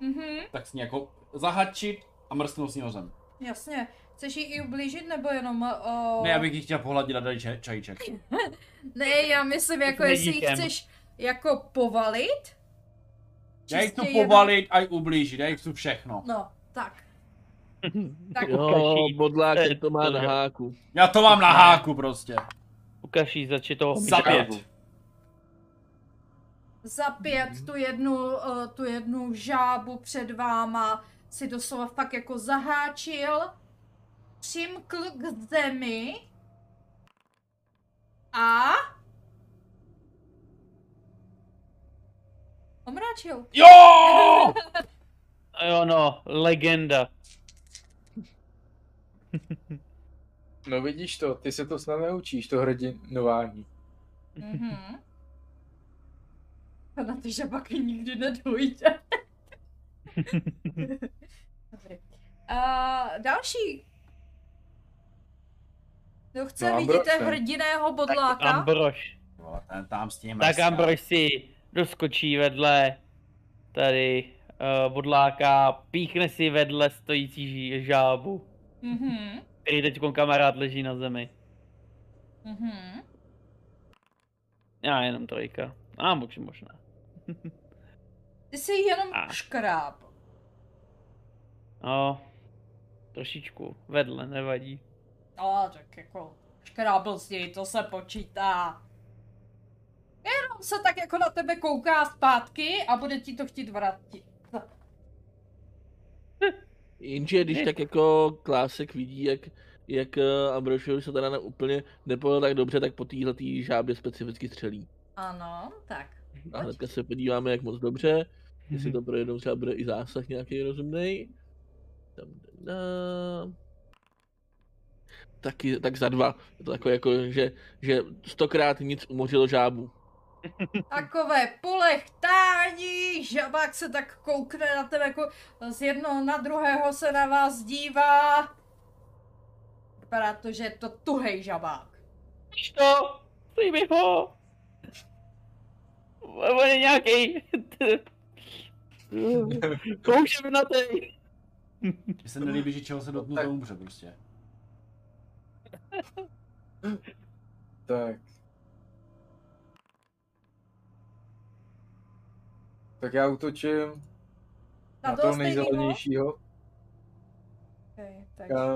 Mhm, Tak s ní jako zahačit a mrsknout s ní zem. jasně. Chceš jí i ublížit, nebo jenom... Uh... Ne, abych jí chtěl pohladit a dát čaj, čajíček. Ne, já myslím, jako jestli ji chceš jako povalit. Čistě jenom- povalit a ublížit, já jí chci všechno. No, tak. Tak Jo, Ukaží. bodlák ten to má to na že- háku. Já to mám na háku prostě. Ukaž jí zači toho Za pět. za pět tu jednu, eh, tu jednu žábu před váma si doslova fakt jako zaháčil, přimkl k zemi a omráčil. Jo! Jo no, legenda. No vidíš to, ty se to snad neučíš, to hrdinování. Mhm. A na ty žabaky nikdy nedojde. Dobrý. A další. Kdo chce, No, vidíte Ambrož, hrdiného Tak bodláka? Ambrož. Jo, ten tam s tím Tak. Ambrož si doskočí vedle tady uh, bodláka, píchne si vedle stojící žábu, Mhm. který teď kamarád leží na zemi. Mhm. Já jenom trojka. A mož- možná. Ty jsi jenom A. škráb. No, trošičku vedle, nevadí. No, tak jako škrábl něj, to se počítá. Jenom se tak jako na tebe kouká zpátky a bude ti to chtít vrátit. Jenže když tak jako Klásek vidí, jak, jak eh, Ambrošovi se teda ne, úplně nepovedlo tak dobře, tak po téhle tý žábě specificky střelí. Ano, tak. A hnedka se podíváme, jak moc dobře, jestli to pro jednou třeba bude i zásah nějaký rozumný. Tam na... Taky, tak za dva. Je to takové jako, že, že stokrát nic umořilo žábu. Takové polechtání, žabák se tak koukne na tebe, jako z jednoho na druhého se na vás dívá. Vypadá to, že je to tuhej žabák. Víš to? Přijmi ho! On je nějaký. Koušem na tej. Mně se nelíbí, že čeho se dotknu, to umře prostě. Tak. Tak já útočím Na na toho nejzelenějšího. Okay. Já...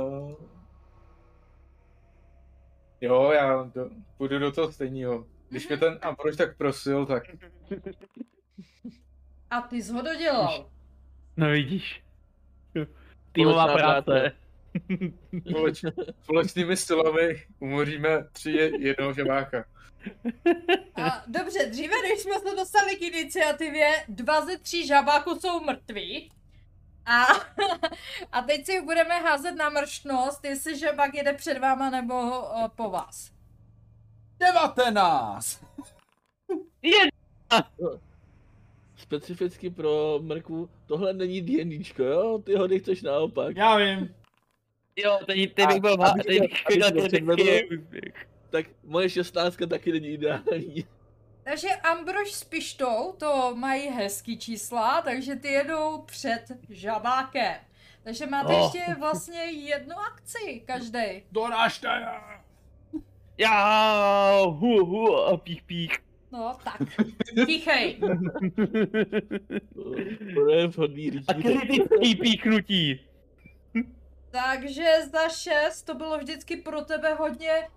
Jo, já do, půjdu do toho stejného. Když mě ten Ambrož tak prosil, tak A ty jsi ho dodělal. No vidíš. Týmová práce. společ, společnými silami umoříme tři je- jednoho žabáka. A, dobře, dříve než jsme se dostali k iniciativě, dva ze tří žabáků jsou mrtví. A, a teď si budeme házet na mrštnost, jestli žabák jede před váma nebo o, po vás. 19! Je Specificky pro mrkvu, tohle není D&Dčko, jo? Ty ho nechceš naopak. Já vím. Jo, teď, teď bych byl A- má, abych teď to- bych abych Tak moje šestnáctka taky není ideální. Takže Ambrož s Pištou, to mají hezký čísla, takže ty jedou před žabákem. Takže máte Oh. ještě vlastně jednu akci každý. Doražte je! Já, hu, hu, a pích, pích. No, tak. Tichej. To je vhodný. A kritický píchnutí. Takže za 6 to bylo vždycky pro tebe hodně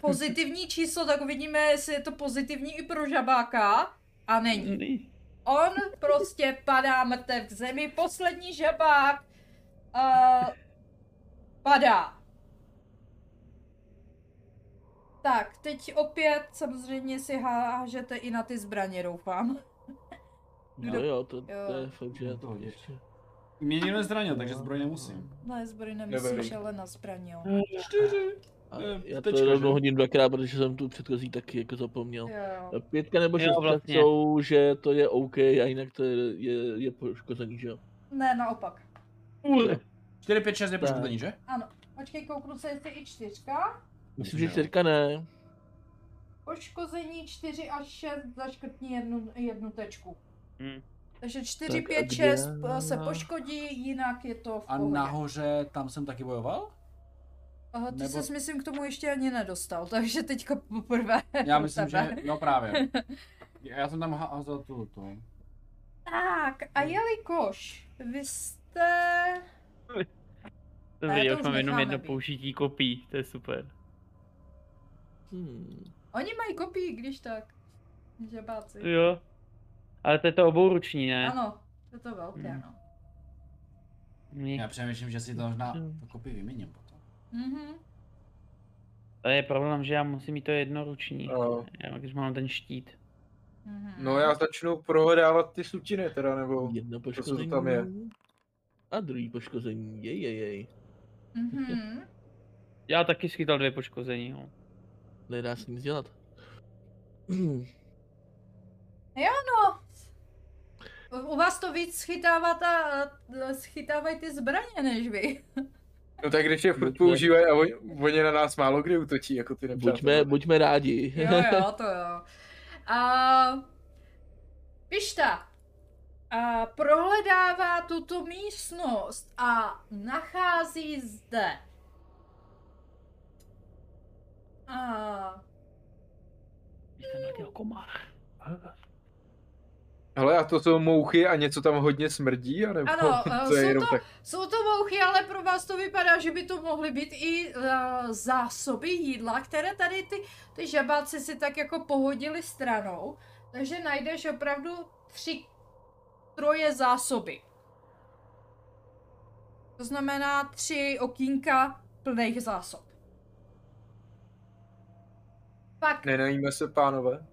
pozitivní číslo, tak uvidíme, jestli je to pozitivní i pro žabáka. A není. On prostě padá mrtev k zemi, poslední žabák uh, padá. Tak, teď opět samozřejmě si hážete i na ty zbraně, doufám. No jo, to, to Jo. je fakt, že to Pohodě. ještě. Mě nikdo nezranil, takže zbroj nemusím. Na zbroj nemyslíš, Dobrý. ale na zbraň, jo. Čtyři. A Eh, já to rovnou že? hodím dvakrát, protože jsem tu předchozí taky jako zapomněl. Jo. Pětka nebo Jo, šestka vlastně. jsou, že to je OK a jinak to je, je, je poškozený, že jo? Ne, naopak. 4, 5, 6 je poškozený, že? Ano. Počkej, kouknu se, jestli i čtyřka. Myslím, že čtyřka ne. Poškození 4 až 6 zaškrtní jednu, jednu tečku. Hm. Takže 4, Tak a 5, kde- 6 se poškodí, jinak je to v A pohodě. nahoře, tam jsem taky bojoval? Aha, ty nebo- ses myslím k tomu ještě ani nedostal, takže teďka poprvé Já myslím, že, no právě. Já jsem tam házel tu, tu. Tak, a jelikož vy jste... Dobrý, já to už už mám jenom jedno být. použití kopí, to je super. Hmm. Oni mají kopii, když tak. Žabáci. Jo. Ale to je to obouruční, ne? Ano, je to velké, Hmm. no. Já přemýšlím, že si to možná to kopii vyměním Mhm. To je problém, že já musím mít to jednoruční. No. Já, když mám ten štít. mhm. No já začnu prohledávat ty sutiny teda, nebo... Jedno to poškození. tam je. A druhý poškození, jej, jej, jej. Mhm. Já taky schytal dvě poškození, no. Nedá se nic dělat. No, u vás to víc schytává ta, schytávají ty zbraně než vy. No tak když je furt Buďme- používají a oni, oni na nás málo kdy útočí, jako ty nepřátelé. buďme, buďme rádi. Jo, jo, to jo. A Pišta a prohledává tuto místnost a nachází zde. A Když jsem naděl komár. Hele, a to jsou mouchy a něco tam hodně smrdí, anebo Ano, eh, to je jsou jenom to- tak... Jsou to mouchy, ale pro vás to vypadá, že by to mohly být i uh, zásoby jídla, které tady ty, ty žabáci si tak jako pohodili stranou. Takže najdeš opravdu tři troje zásoby. To znamená tři okýnka plných zásob. Pak Nenajíme se, pánové.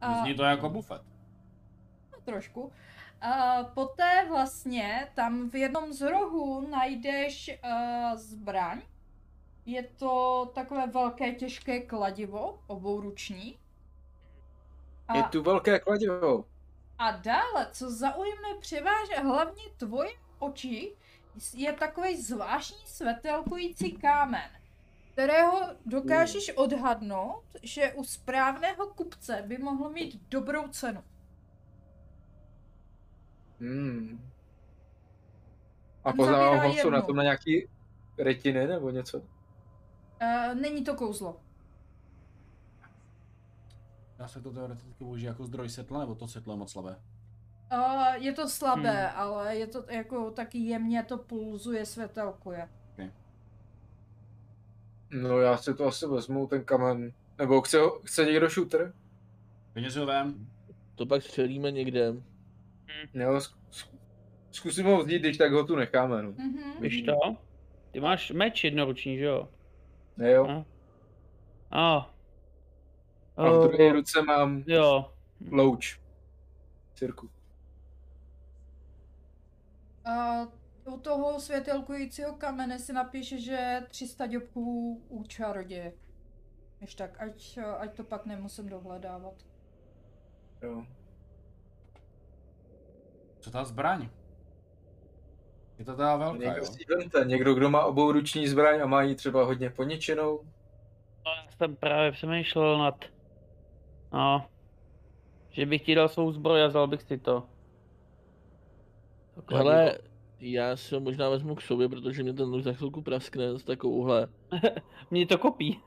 a, Zní to jako bufet. Trošku. A poté vlastně tam v jednom z rohů najdeš uh, zbraň, je to takové velké těžké kladivo, obouruční. A, Je tu velké kladivo. a dále, co zaujme převážně hlavně tvoje oči, je takový zvláštní svetelkující kámen, kterého dokážeš odhadnout, že u správného kupce by mohl mít dobrou cenu. Hmm. A zabírá ho, jsou na tom na nějaký retiny nebo něco? Uh, není to kouzlo. Dá se to teoreticky použít jako zdroj světla, nebo to světlo je moc slabé? Uh, je to slabé, Hmm. ale je to jako taky jemně to pulzuje, světelkuje. No já si to asi vezmu, ten kamen. Nebo chce, ho- chce někdo shooter? Peněz ho vem. To pak střelíme někde. Jo, zk- zk- zkusím ho vzít, když tak ho tu necháme, no. Mhm. Víš to? Ty máš meč jednoruční, že jo? Ne jo. No. A. A v druhé ruce mám Jo. louč. Cirku. A u toho světelkujícího kamene si napíše, že 300 děbků u čaroděje. Když tak, ať, ať to pak nemusím dohledávat. Jo. Co ta zbraň? Je to teda velká, Někdo jo? si vemte, někdo, kdo má obouruční zbraň a má ji třeba hodně poničenou. No, já jsem právě přemýšlel nad... No. Že bych ti dal svou zbroj a vzal bych si to. Kladivo. Hele, já si ho možná vezmu k sobě, protože mě ten luk za chvilku praskne s takovouhle. Mě to kopí.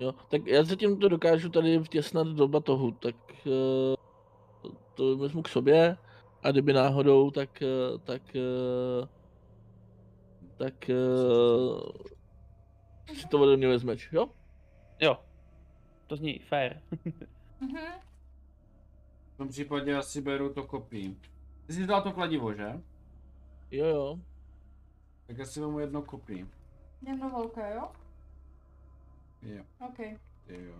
Jo, tak já zatím to dokážu tady vtěsnat do batohu, tak eh, to vezmu k sobě a kdyby náhodou, tak, eh, tak, eh, tak eh, si to ode mě vezmeš, jo? Jo. To zní fair. Mhm. V tom případě asi beru to kopí. Ty jsi dal to kladivo, že? Jo, jo. Tak asi vemu jedno kopí. Jedno velké, jo? Jo, OK. jo.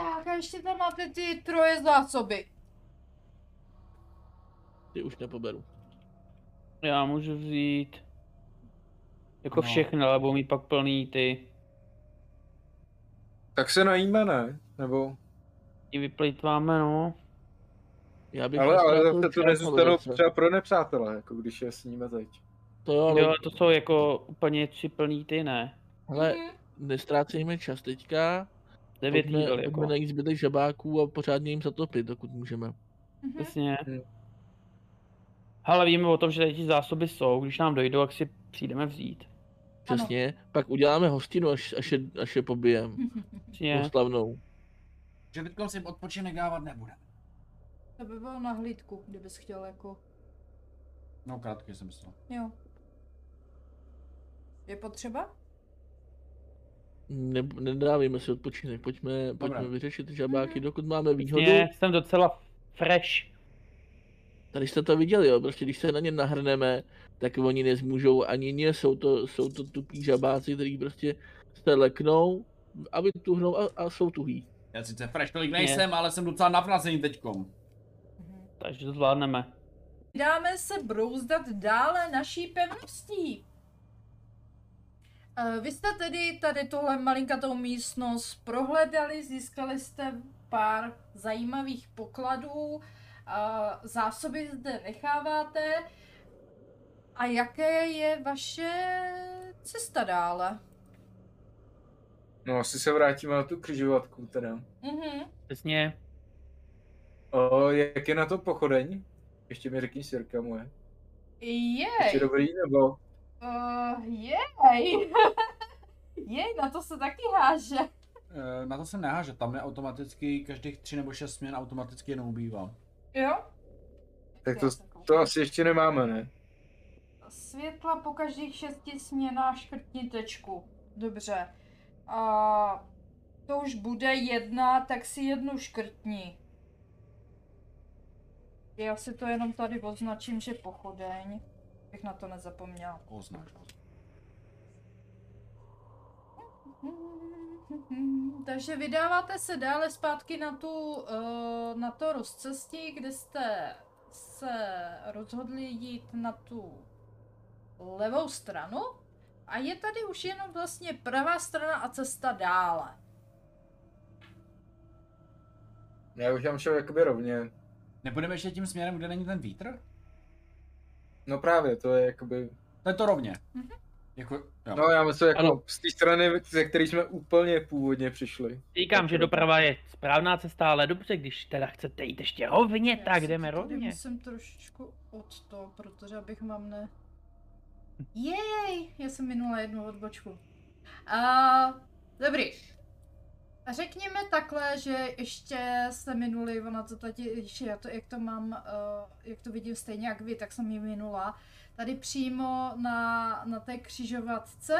Tak a ještě tam máte ty troje zásoby. Ty už nepoberu. Já můžu vzít... Jako No. všechno, ale budou mít pak plný ty... Tak se najíme, ne? Nebo... I vyplejtváme, no. Já bych Ale, ale zase tu čas nezůstanou třeba pro nepřátele, jako když je sníme teď. To jo, ale Jo, to jsou jako úplně tři plný ty, ne. hele, Mhm. nestrácejme čas teďka. Devět Pojďme, jídel, pojďme jako. najít zbytek žabáků a pořádně jim zatopit, dokud můžeme. Mhm. Přesně. Hmm. Ale víme o tom, že tady ty zásoby jsou, když nám dojdou, jak si přijdeme vzít. Přesně. Pak uděláme hostinu, až, až, je, až je pobijem. Přesně. Oslavnou. Že teďkom si odpočinek dávat nebude. To by bylo na hlídku, kdybys chtěl jako... No krátký jsem myslel. Jo. Je potřeba? Ne, nedávíme si odpočinek, pojďme, pojďme vyřešit ty žabáky, Mhm. dokud máme výhodu. Přesně, jsem docela fresh. Tady jste to viděli, jo, prostě když se na ně nahrneme, tak oni nezmůžou ani ně, jsou to, jsou to tupí žabáci, kteří prostě se leknou a vytuhnou a, a jsou tuhý. Já sice fresh tolik nejsem, ale jsem docela navnazený teďkom. Mhm. Takže to zvládneme. Dáme se brouzdat dále naší pevností. Eh, Vy jste tedy tady tohle malinkatou místnost prohledali, získali jste pár zajímavých pokladů, a zásoby zde necháváte. A jaké je vaše cesta dále? No asi se vrátíme na tu křižovatku teda. Mhm. Přesně. O, jak je na to pochodeň? Ještě mi řekni Sirka moje. Ještě Jej, dobrý nebo? Uh, jej, jej, na to se taky háže. E, na to se neháže, tam je automaticky každých 3 nebo 6 směn automaticky jenom ubývá. Jo? Tak to, to asi ještě nemáme, ne? Světla po každých šesti směnách škrtni tečku. Dobře. A to už bude jedna, tak si jednu škrtni. Já si to jenom tady označím, že pochodeň. Bych na to nezapomněla. Označ. Takže vydáváte se dále zpátky na, tu, eh, na to rozcestí, kde jste se rozhodli jít na tu levou stranu. A je tady už jenom vlastně pravá strana a cesta dále. Já už tam šel jakoby rovně. Nebudeme ještě tím směrem, kde není ten vítr? No právě, to je jakoby... To je to rovně. Mhm. Jako, jo. No já myslím jako Ano. z té strany, ze které jsme úplně původně přišli. Říkám, že doprava je správná cesta, ale dobře, když teda chcete jít ještě rovně, Já tak jdeme rovně. musím trošičku od to, protože abych vám ne... Jej, já jsem minula jednu odbočku. A, dobrý. A řekněme takhle, že ještě jste minuli, ona to tady, ještě já to, jak to mám, uh, jak to vidím stejně jak vy, tak jsem ji minula. Tady přímo na, na té křižovatce,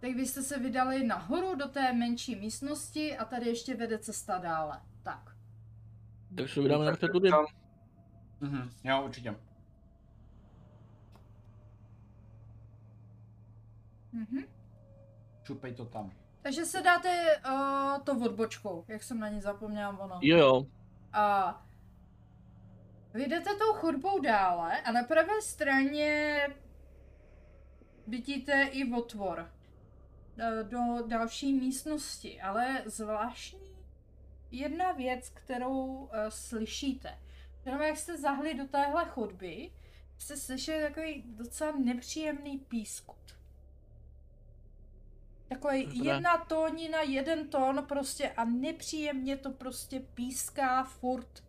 tak vy jste se vydali nahoru do té menší místnosti a tady ještě vede cesta dále. Tak. Tak se vydáme napřed tudy. Mhm, jo, určitě. Mhm. Čupej to tam. Takže se dáte uh, to odbočkou, jak jsem na ní zapomněla ono. Jo, jo. A vy jdete tou chodbou dále a na pravé straně vidíte i otvor eh, do další místnosti, ale zvláštní jedna věc, kterou uh, slyšíte. Jenom jak jste zahli do téhle chodby, jste slyšeli takový docela nepříjemný pískut. Takový Dobré. jedna tónina, jeden tón prostě a nepříjemně to prostě píská furt.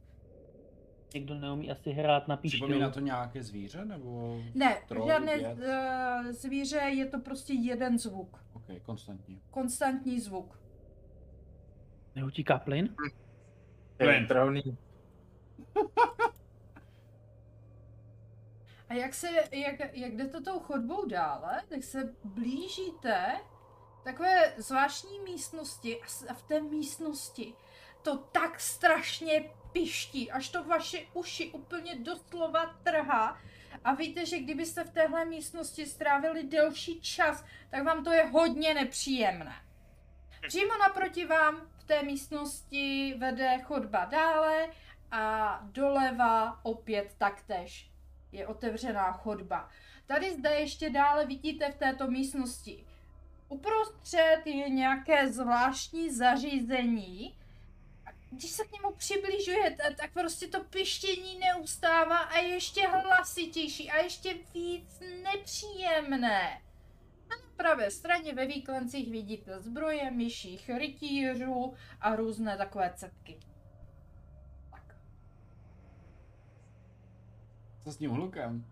Někdo neumí asi hrát na píšťu. Připomíná to nějaké zvíře, nebo... Ne, Troll, žádné věc? uh, zvíře, je to prostě jeden zvuk. Ok, konstantní. Konstantní zvuk. Neutíká plyn? je Plyn. travný. A jak se, jak, jak jdete tou chodbou dále, tak se blížíte takové zvláštní místnosti a v té místnosti to tak strašně piští, až to vaše uši úplně doslova trhá. A víte, že kdybyste v téhle místnosti strávili delší čas, tak vám to je hodně nepříjemné. Přímo naproti vám v té místnosti vede chodba dále a doleva opět taktéž je otevřená chodba. Tady zde ještě dále vidíte v této místnosti. Uprostřed je nějaké zvláštní zařízení. A Když se k němu přibližujete, tak prostě to pištění neustává a je ještě hlasitější a ještě víc nepříjemné. A na pravé straně ve výklencích vidíte zbroje myších rytířů a různé takové cepky. Tak. Co s tím hlukem?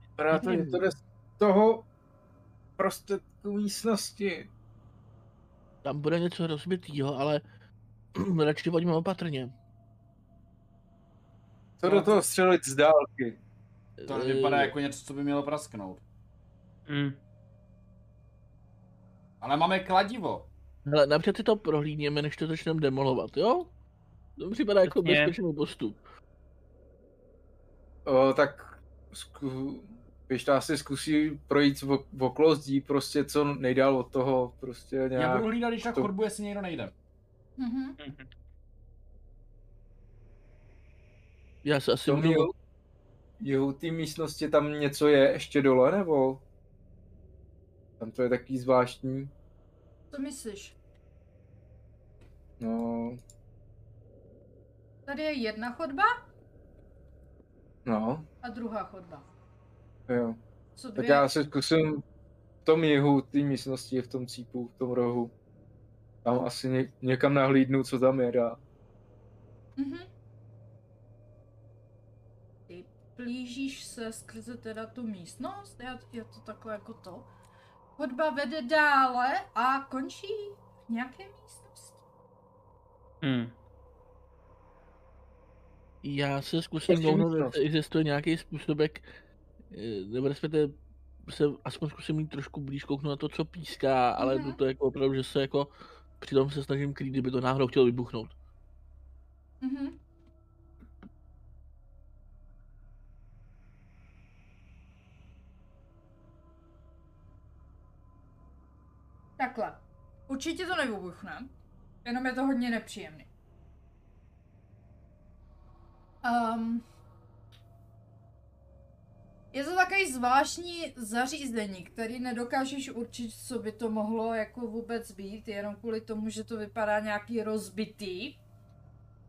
Vypadá to, že to jde z toho prostředku místnosti. Tam bude něco rozbitýho, ale radši pojďme opatrně. Co do toho střelit z dálky? To vypadá Eh, jako něco, co by mělo prasknout. Mm. Ale máme kladivo. Hele, napřed si to prohlídněme, než to začneme demolovat, jo? To mi připadá jako bezpečný postup. O, tak zku, když to asi zkusí projít v, okolo zdí, prostě co nejdál od toho, prostě Já nějak. budu hlídat, když tak to- chodbu, jestli někdo nejde. Mhm. Mhm. Já se asi To budu... jihu, jihu té místnosti tam něco je ještě dole, nebo? Tam to je takový zvláštní. Co myslíš? No, Tady je jedna chodba no, a druhá chodba. Jo. Co Tak dvě? já si zkusím v tom jihu té místnosti, v tom cípu, v tom rohu. Tam asi ně, někam nahlídnu, co tam je dá. Mhm. Ty blížíš se skrze teda tu místnost, já, já to takhle jako to. Chodba vede dále a končí v nějaké místnosti. Mm. Já se zkusím kouknout, místnost. jestli existuje nějaký způsob, jak... eh, Nebo respektive se aspoň zkusím mít trošku blíž kouknout na to, co píská, ale Mhm. to jako opravdu, že se jako přitom se snažím krýt, kdyby to náhodou chtělo vybuchnout. Mhm. Takhle. Určitě to nevybuchne, jenom je to hodně nepříjemný. Um, Je to takový zvláštní zařízení, který nedokážeš určit, co by to mohlo jako vůbec být, jenom kvůli tomu, že to vypadá nějaký rozbitý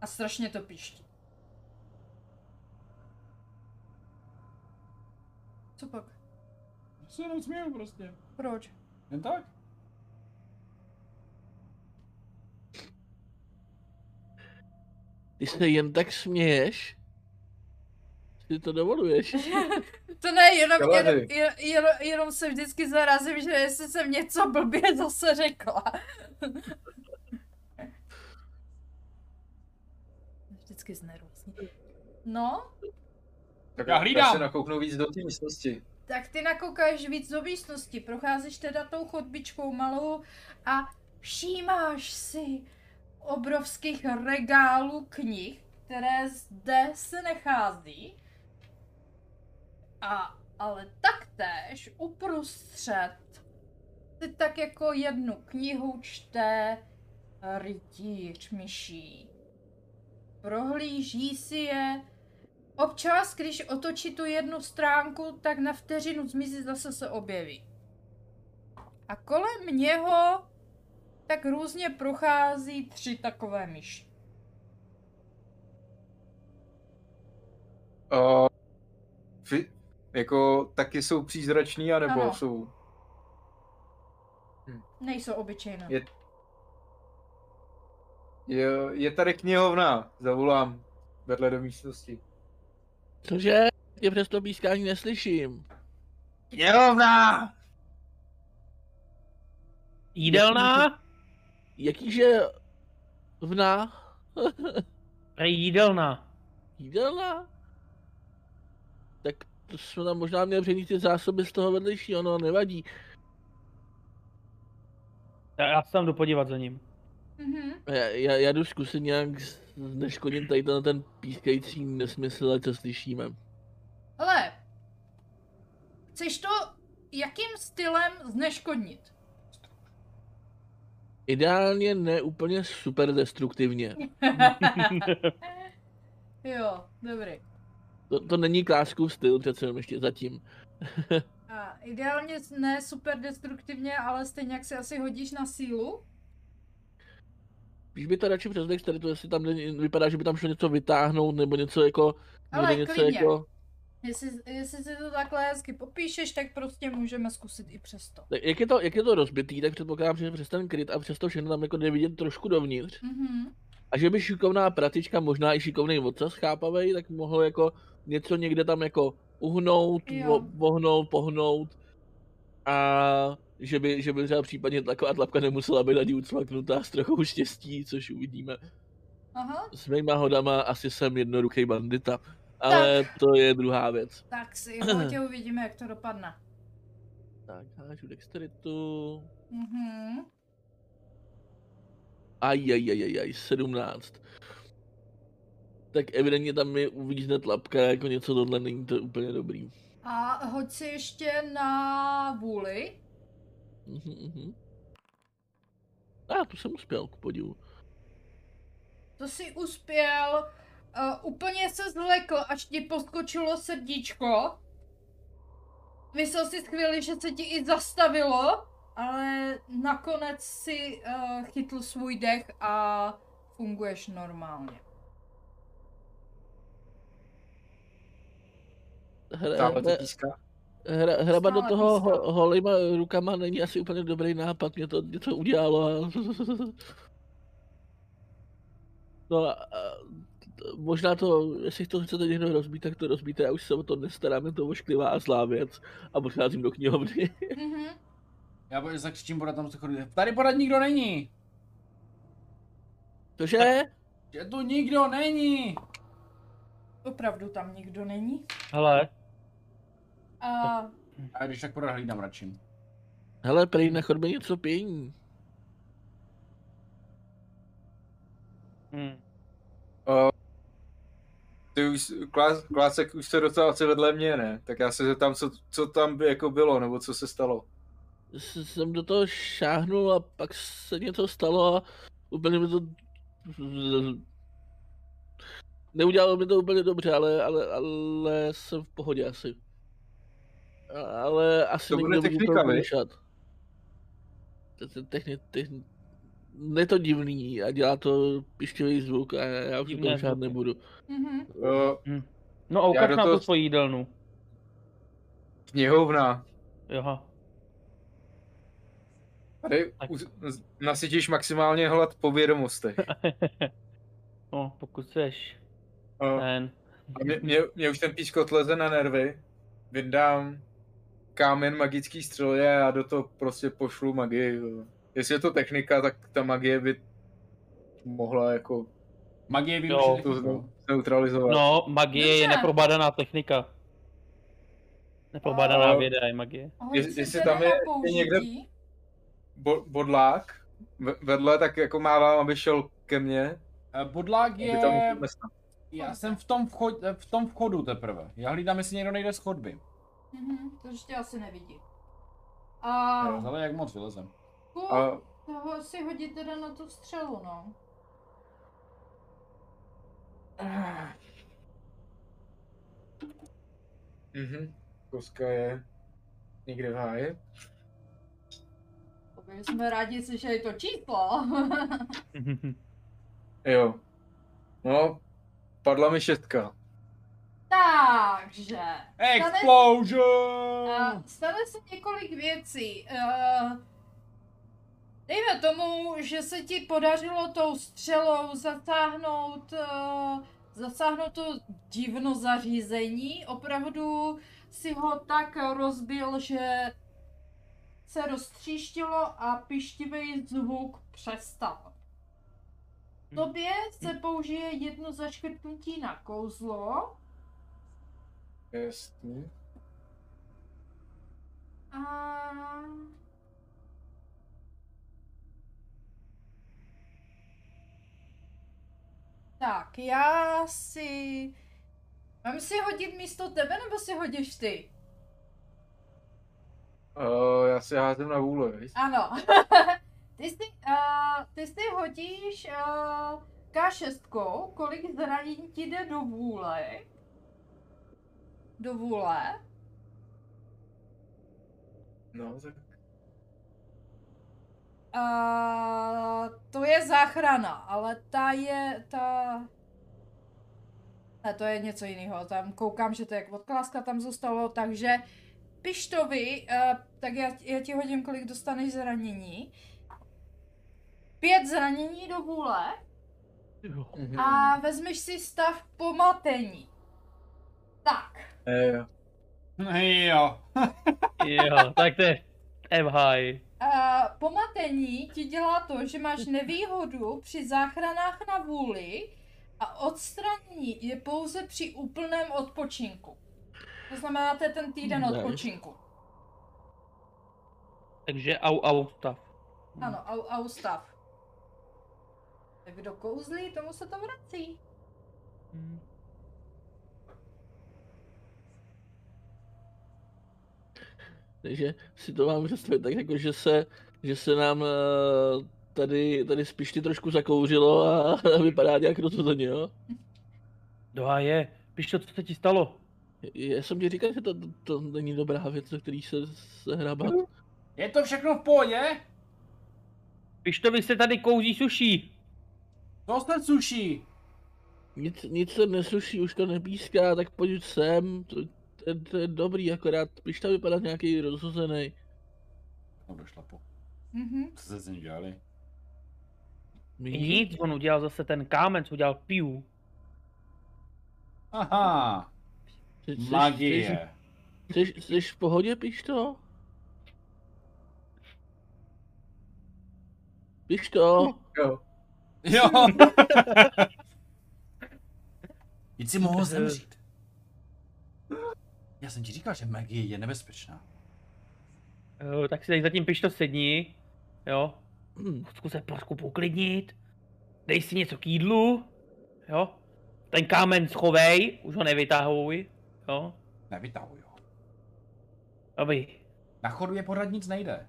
a strašně to piští. Co pak? Se jenom směju prostě. Proč? Jen tak? Ty se jen tak směješ? Ty to dovoluješ? To ne, jenom, jenom, jenom, jenom, jenom se vždycky zarazím, že jestli jsem něco blbě zase řekla. Vždycky znervózní. No, Tak Já hlídám. se nakouknu víc do té místnosti. tak ty nakoukáš víc do místnosti, procházíš teda tou chodbičkou malou a všímáš si obrovských regálů knih, které zde se nechází. A ale taktéž uprostřed si tak jako jednu knihu čte rytíř myší. Prohlíží si je. Občas, když otočí tu jednu stránku, tak na vteřinu zmizí, zase se objeví. A kolem něho tak různě prochází tři takové myši. Uh, vy, jako taky jsou přízrační, anebo Ano. jsou... Nejsou obyčejné. Je- Je, je tady knihovna, zavolám vedle do místnosti. Cože? Tě přes to pískání neslyším. Knihovna! Jídelná? Jakýže vna? Prej jídelná. To jsme tam možná měli přenést ty zásoby z toho vedlejšího, no nevadí. Já, já se tam jdu podívat za ním. Mhm. Já, já, já jdu zkusit nějak z- zneškodnit tady ten, ten pískající nesmysl, co slyšíme. Ale, chceš to jakým stylem zneškodnit? Ideálně ne úplně super destruktivně. jo, dobrý. To, to není kláskův styl přece jenom ještě zatím. A ideálně ne super destruktivně, ale stejně jak si asi hodíš na sílu. Spíš by to radši přes dexteritu, jestli tam není- vypadá, že by tam šlo něco vytáhnout, nebo něco jako... Ale něco klidně. jako... Jestli, jestli si to takhle hezky popíšeš, tak prostě můžeme zkusit i přesto. Tak Jak je, to, jak je to rozbitý, tak předpokládám, že přes ten kryt a přes to všechno tam jako jde vidět trošku dovnitř. Mhm. A že by šikovná pratička, možná i šikovný vodca chápavej, tak mohl jako něco někde tam jako uhnout, Jo. vo- vohnout, pohnout. A že by, že by třeba případně taková tlapka nemusela být ani ucvaknutá s trochou štěstí, což uvidíme. Aha, S mýma hodama asi jsem jednoduchý bandita. Ale to je druhá věc. tak si hodě uvidíme, jak to dopadne. Tak, hážu dexteritu. Mhm. Ajajajajaj, 17. Tak evidentně tam mi uvízne tlapka, jako něco tohle není to úplně dobrý. A hoď si ještě na vůli. Mhm, mhm. A, tu jsem uspěl, ku podivu. To si uspěl, uh, úplně se zlekl, až ti poskočilo srdíčko. Myslel si chvíli, že se ti i zastavilo, ale nakonec si uh, chytl svůj dech a funguješ normálně. Hra, hra, píská. hra, hrabat do toho ho, holýma rukama není asi úplně dobrý nápad, mě to něco udělalo a... No a, a možná to, jestli to chcete někdo rozbít, tak to rozbíte, já už se o to nestarám, je to ošklivá a zlá věc a odcházím do knihovny. Mhm. Já bojím, zakřičím, podat tam se chodí. Tady podat nikdo není! Cože? Že tu nikdo není! Opravdu tam nikdo není. Hele, A A když tak podat hlídám radši. Hele, prej na chodbě něco pění. hm. Uh, ty už, klás, Klásek už se dostal asi vedle mě, ne? Tak já se zeptám, co, co tam by jako bylo, nebo co se stalo. S- Jsem do toho šáhnul a pak se něco stalo a úplně mi to... Neudělalo mi to úplně dobře, ale, ale, ale jsem v pohodě asi. Ale asi To bude technika, to. To- to Techni, techni, je to divný a dělá to pišťový zvuk a já už žádný zvuky. nebudu. Mhm. Uh, No a ukaž do nám toho- tu svoji jídelnu. knihovna. Joha. Tady nasytíš maximálně hlad po vědomostech. No, pokud seš Uh, ten. a mě, mě, mě už ten pískot leze na nervy. Vydám kámen magický střely a do toho prostě pošlu magii. Jestli je to technika, tak ta magie by mohla jako Magie využít. to neutralizovat. No, magie je Dobře. neprobádaná technika. Neprobádaná A- věda je magie. Hoď Jestli- tam je ještě někde-. Bo, bodlák ve- vedle, tak jako mávám, aby šel ke mně. Eh, Bodlák tam je... Já jsem v tom, vchod, v tom vchodu teprve. Já hlídám, jestli někdo nejde z chodby. Mhm, to ještě asi nevidí. A Ale jak moc vylezem. A toho si hodit teda na tu střelu, no. Mhm. Koska je někde v háji. Jsme rádi slyšeli to číslo. Jo. No, padla mi šestka. Takže. Explosion! Stane se několik věcí. Uh, dejme tomu, že se ti podařilo tou střelou zatáhnout, uh, zasáhnout to divno zařízení. Opravdu si ho tak rozbil, že se roztříštilo a pištivý zvuk přestal. Tobě se použije jedno zaškrtnutí na kouzlo. Jasně. A... Tak, já si... Mám si hodit místo tebe, nebo si hodíš ty? Uh, já si házím na vůli, viď? Ano. ty, si, uh, ty si hodíš uh, K6, kolik zranění ti jde do vůle. Do vůle. No, tak A to je záchrana, ale ta je, ta... Ne, to je něco jiného, tam koukám, že to je jak odkláska tam zůstalo, takže Pištovi, uh, tak já, já ti hodím, kolik dostaneš zranění. Pět zranění do vůle Jo. A vezmeš si stav pomatení. Eh, Jo. jo, tak to je M high. Uh, pomatení ti dělá to, že máš nevýhodu při záchranách na vůli a odstranění je pouze při úplném odpočinku. To znamená, to je ten týden Nice. odpočinku. Takže au au stav. Ano, au, au stav. Tak kdo kouzlí, tomu se to vrací. Takže si to mám představit tak jako, že se, že se nám eh, tady, tady z pišty trošku zakouřilo a, a vypadá nějak rozhozeně, jo? Doha je. Píš to, co se ti stalo? Já jsem ti říkal, že to, to, to není dobrá věc, na který se, se hrabat. Je to všechno v pohodě? Pištovi se tady kouzí suší. To se suší. Nic, nic se nesuší, už to nepíská, tak pojď sem, to, to, je- to je dobrý, akorát pišta vypadá nějaký rozhozený. No došla po. Mhm. Co se s ním dělali? Nic, on udělal zase ten kámen, co udělal piu. Aha, Jsi, jsi, jsi, magie. jsi, jsi, jsi v pohodě, pišto? Pišto? jo. Jo. Teď si mohl zemřít. Já jsem ti říkal, že magie je nebezpečná. Jo, tak si tady zatím pišto sedni. Jo. Hm, Zkus se trošku uklidnit. Dej si něco k jídlu. Jo. Ten kámen schovej, už ho nevytahuj. Jo. Nevytahuj ho. Aby. Na chodu je pořád nic nejde.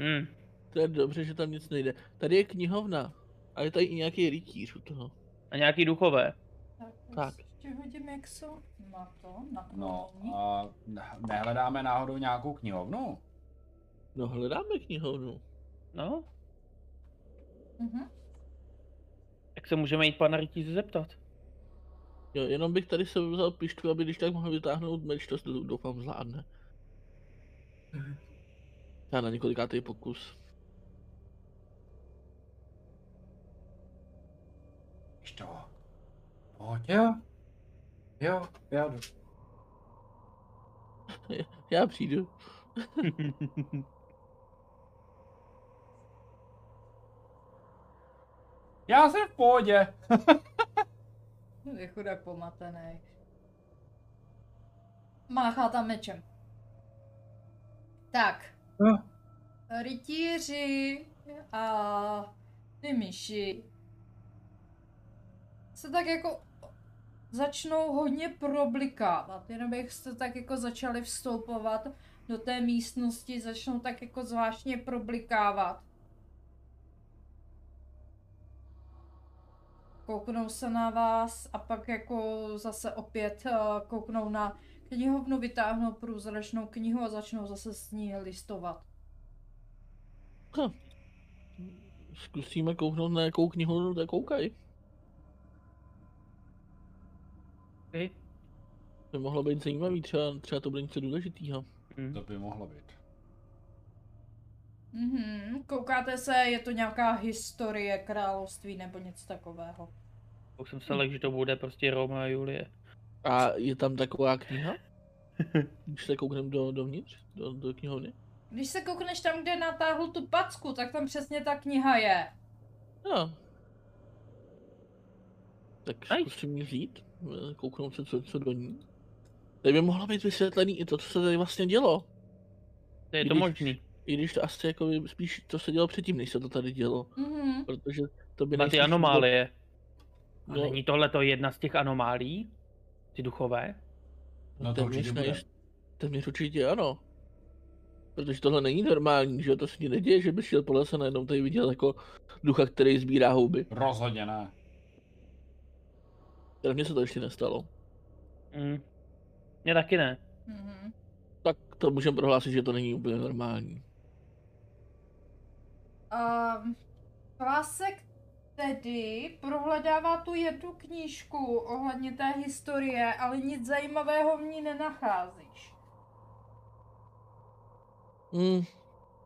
Hm. to je dobře, že tam nic nejde. Tady je knihovna. A je tady i nějaký rytíř u toho. A nějaký duchové. Tak. Hodím jak jsou na to, na No a ne- nehledáme náhodou nějakou knihovnu? No hledáme knihovnu. No, Mhm. tak se můžeme jít pana Rytíře zeptat. Jo, jenom bych tady se vzal pištru, aby když tak mohl vytáhnout meč, to dou- doufám zvládne. Já na několikátý pokus. Víš to? Jo, já jdu. Já přijdu. Já jsem v pohodě. Je chudák pomatený. Máchá tam mečem. Tak. No. Rytíři a ty myši se tak jako začnou hodně problikávat. Jenom jak jste tak jako začali vstoupovat do té místnosti, začnou tak jako zvláštně problikávat. kouknou se na vás a pak jako zase opět eh, kouknou na knihovnu, vytáhnou průzračnou knihu a začnou zase s ní listovat. Zkusíme kouknout na jakou knihovnu, tak Okay. To by mohlo být zajímavý, třeba, třeba to bude něco důležitýho. Hm. To by mohlo být. Mhm, koukáte se, je to nějaká historie království nebo něco takového. Už jsem se lek, že to bude prostě Roma a Julie. A je tam taková kniha? Když se koukneme do, dovnitř, do, do knihovny? Když se koukneš tam, kde natáhl tu packu, tak tam přesně ta kniha je. No. Tak zkusím ji vzít, kouknout se, co, co do ní. Tady by mohlo být vysvětlený i to, co se tady vlastně dělo. To je to možný. I když to asi jako by spíš, co se dělo předtím, než se to tady dělo. Mhm. Protože to by Na ty nejspíš anomálie. A No. není tohle to jedna z těch anomálí? Ty duchové? No to téměř, určitě bude. nejist- téměř určitě ano. Protože tohle není normální, že to se ti neděje, že bys šel po lese a najednou tady viděl jako ducha, který sbírá houby. Rozhodně ne. Teda mně se to ještě nestalo. Hm. Mně taky ne. Mhm. Tak to můžeme prohlásit, že to není úplně normální. Um, tedy prohledává tu jednu knížku ohledně té historie, ale nic zajímavého v ní nenacházíš. Hmm.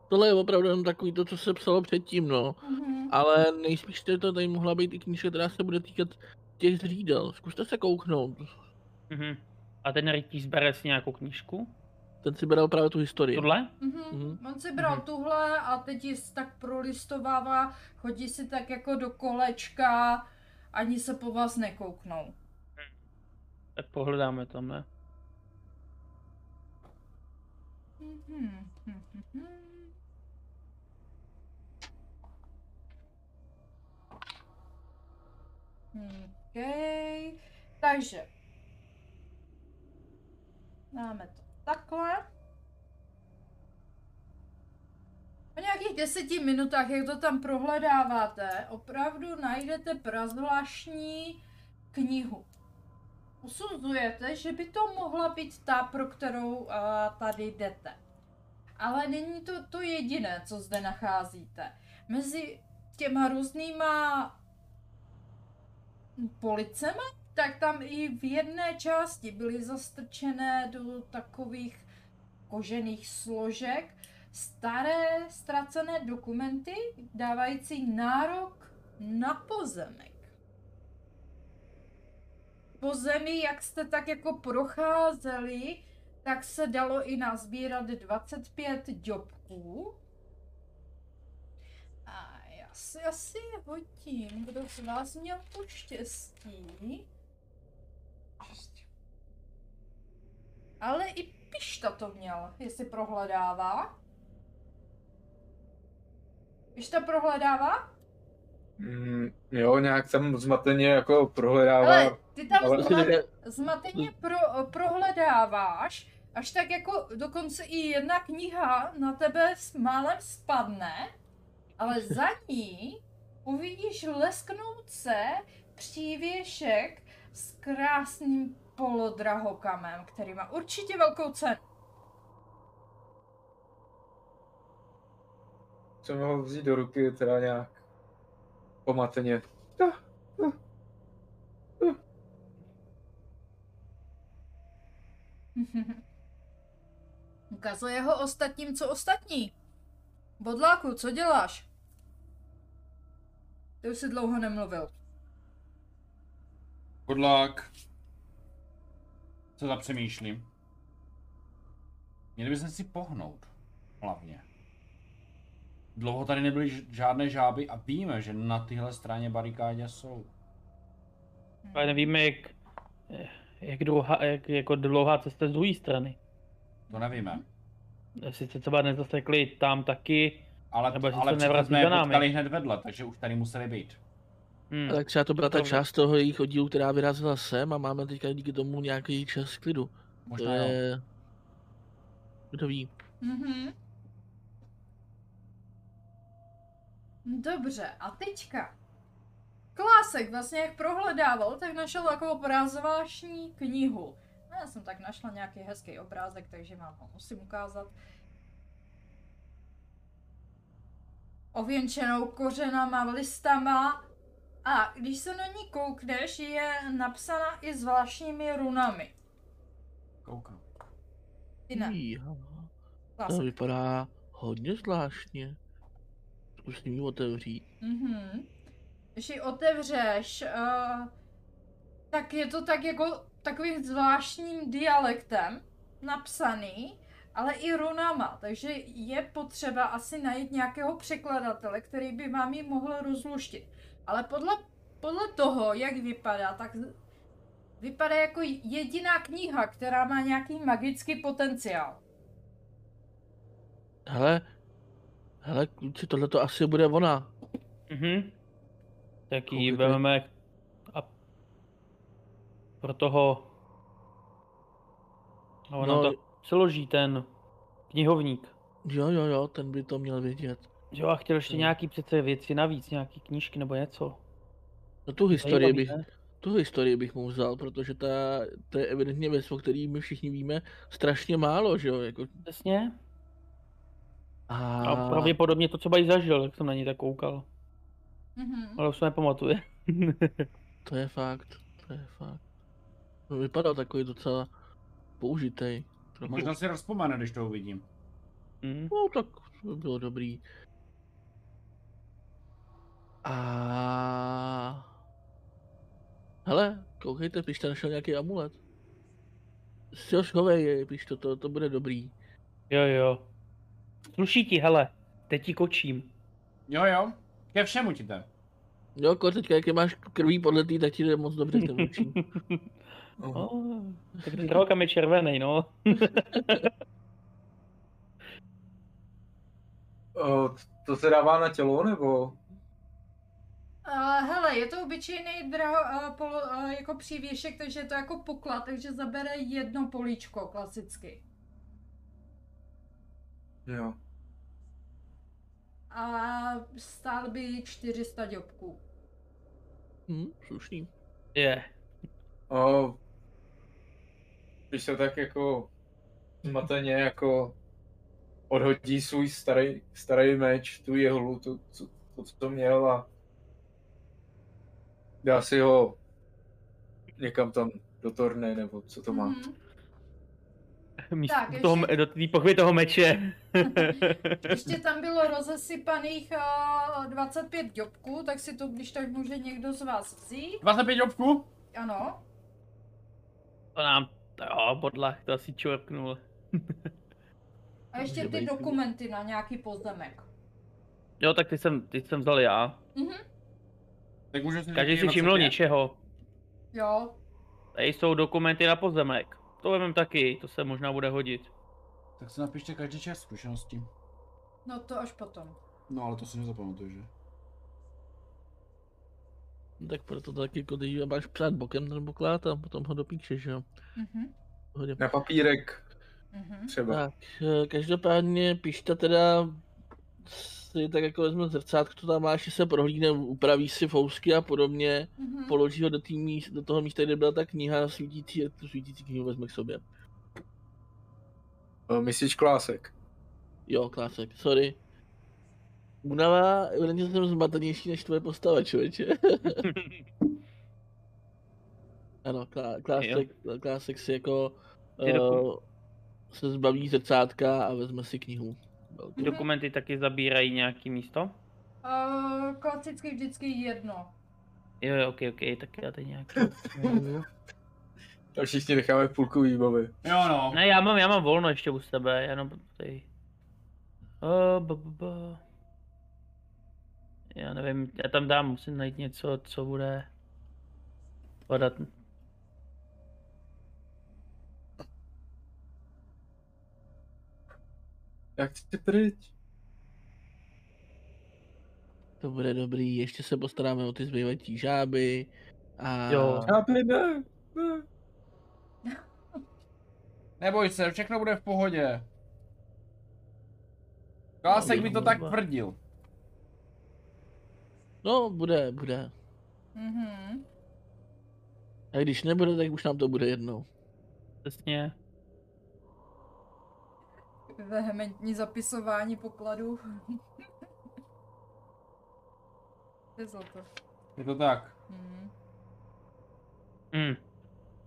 Tohle je opravdu jenom takový to, co se psalo předtím, no. Mhm. Ale nejspíš to tady mohla být i knížka, která se bude týkat těch zřídel. Zkuste se kouknout. Mhm. A ten rytíř bere si nějakou knížku? Ten si bere právě tu historii. Tohle? Mhm. Mhm. On si bral Mhm. tuhle a teď ji tak prolistovává, chodí si tak jako do kolečka, ani se po vás nekouknou. Tak pohledáme tam, ne? Mhm. Mhm. Takže. Dáme to takhle. Po nějakých deseti minutách, jak to tam prohledáváte, opravdu najdete prazvláštní knihu. Usuzujete, že by to mohla být ta, pro kterou uh, tady jdete. Ale není to to jediné, co zde nacházíte. Mezi těma různýma policema, tak tam i v jedné části byly zastrčené do takových kožených složek staré ztracené dokumenty dávající nárok na pozemek. Po zemi, jak jste tak jako procházeli, tak se dalo i nazbírat 25 děbků. A já si asi hodím, kdo z vás měl to štěstí. Ale i Pišta to měl, jestli prohledává. Pišta prohledává? Mm, jo, nějak tam zmateně jako prohledává. Ale ty tam Ale- zma- Prostě zmateně pro, prohledáváš, až tak jako dokonce i jedna kniha na tebe s málem spadne, ale za ní uvidíš lesknout se přívěšek s krásným polodrahokamem, který má určitě velkou cenu. Jsem ho vzít do ruky teda nějak pomateně. Ukazuje ho ostatním, co ostatní. Bodláku, co děláš? Ty už si dlouho nemluvil. Podlák. Co zapřemýšlím? Měli bychom si pohnout. Hlavně. Dlouho tady nebyly žádné žáby a víme, že na tyhle straně barikádě jsou. Ale nevíme, jak, jak, dlouhá, jak jako dlouhá cesta z druhé strany. To nevíme. Se třeba nezasekli tam taky. Ale, Nebo ale jsme je potkali hned vedle, takže už tady museli být. Hm. Tak třeba to byla ta část toho jejich oddílu, která vyrazila sem a máme teďka díky tomu nějaký čas klidu. To Možná jo. je... Kdo ví. Mhm. Dobře, a teďka. Klásek vlastně jak prohledával, tak našel takovou prázvášní knihu. No, já jsem tak našla nějaký hezký obrázek, takže vám ho musím ukázat. Ověnčenou kořenama, listama a když se na ní koukneš, je napsána i zvláštními runami. Koukám. Ty ne, Jíha. To klásek. vypadá hodně zvláštně. Zkusím ji otevřít. Mhm. Když ji otevřeš, uh, tak je to tak jako takovým zvláštním dialektem napsaný, ale i runama, takže je potřeba asi najít nějakého překladatele, který by vám ji mohl rozluštit. Ale podle, podle toho, jak vypadá, tak vypadá jako jediná kniha, která má nějaký magický potenciál. Hele, hele, kluci, tohle to asi bude ona. Mhm. Tak ji vezmeme a pro toho a ona No. to přeloží ten knihovník. Jo, jo, jo, ten by to měl vědět. Jo, a chtěl ještě Hmm. nějaký přece věci navíc, nějaký knížky nebo něco. No tu historii bych, tu historii bych mu vzal, protože ta, to je evidentně věc, o který my všichni víme strašně málo, že jo, jako Přesně. a... A pravděpodobně to třeba i zažil, jak jsem na ní tak koukal. Mhm. Ale už se nepamatuje. To je fakt, to je fakt. No, vypadal takový docela použitej. Trochu. Možná si rozpomene, když to uvidím. Mhm. No tak to by bylo dobrý. A... Hele, koukejte, pište našel nějaký amulet. Si ho schovej piš to, to, to bude dobrý. Jo, jo. Sluší ti, hele. Teď ti kočím. Jo, jo. Ke všemu ti jde. Jo, ko, teďka jak je máš krví podletý, tak ti jde moc dobře ten očím. Oh, tak ten drahokam je červený, no. O, to se dává na tělo, nebo? Uh, hele, je to obyčejný draho, uh, polo, uh, jako přívěšek, takže je to jako poklad, takže zabere jedno políčko klasicky. Jo. A stál by 400 děbků. Hm, slušný. Je. O, když se tak jako zmateně jako odhodí svůj starý, starý meč, tu jehlu, to, co, to, co měl a dá si ho někam tam do torny, nebo co to má. Mhm. Místo Tak, toho, ještě- do té pochvy toho meče. Ještě tam bylo rozesypaných uh, 25 děbků, tak si to když tak může někdo z vás vzít. 25 jobku? Ano. to nám, jo, bodlach, to asi čorknul. A ještě ty dokumenty na nějaký pozemek. Jo, tak ty jsem, ty jsem vzal já. Mhm. Tak můžu si Každý si všiml něčeho. Jo. Tady jsou dokumenty na pozemek. To vemem taky, to se možná bude hodit. Tak si napište každý čas zkušenosti. No to až potom. No ale to si nezapamatuju, že? No, tak proto taky jako když máš psát bokem ten poklad a potom ho dopíšeš, jo. Mhm. Hodně. Na papírek Mhm. třeba. Tak, eh, každopádně pište teda si tak jako vezme zrcátko, to tam máš, že se prohlídne, upraví si fousky a podobně, Mhm. položí ho do, tý míst, do toho místa, kde byla ta kniha svítící a tu svítící knihu vezme k sobě. No, Myslíš klásek? Jo, klásek, sorry. Unava, evidentně jsem zmatenější než tvoje postava, člověče. ano, klá, klásek, klásek si jako uh, se zbaví zrcátka a vezme si knihu. Ty dokumenty taky zabírají nějaký místo? Uh, klasicky vždycky jedno. Jo, jo, ok, ok, tak já teď nějaký. A všichni necháme půlku výbavy. Jo no. Ne, já mám, já mám volno ještě u sebe, jenom tady. Uh, b, b, b. Já nevím, já tam dám, musím najít něco, co bude padat. Jak chci pryč? To bude dobrý, ještě se postaráme o ty zbývající žáby. A Jo. Chápej, ne, ne. Neboj se, všechno bude v pohodě. Klásek mi to tak tvrdil. No, bude, bude. Mhm. A když nebude, tak už nám to bude jednou. Přesně. Vehementní zapisování pokladů. Je za to. Je to tak. Mhm. Hmm.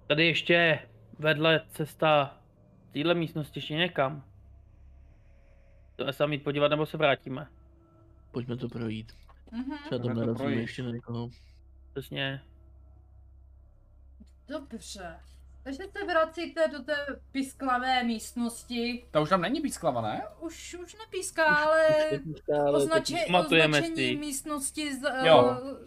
Tady ještě vedle cesta téhle místnosti ještě někam. Chceme se tam jít podívat nebo se vrátíme? Pojďme to projít. Mhm. Třeba tam Pojďme to ještě na někoho. Přesně. Dobře. Takže se vracíte do té pisklavé místnosti. Ta už tam není písklava, ne? Už, už nepíská, ale Pamatujeme označení si. místnosti z, Jo. uh,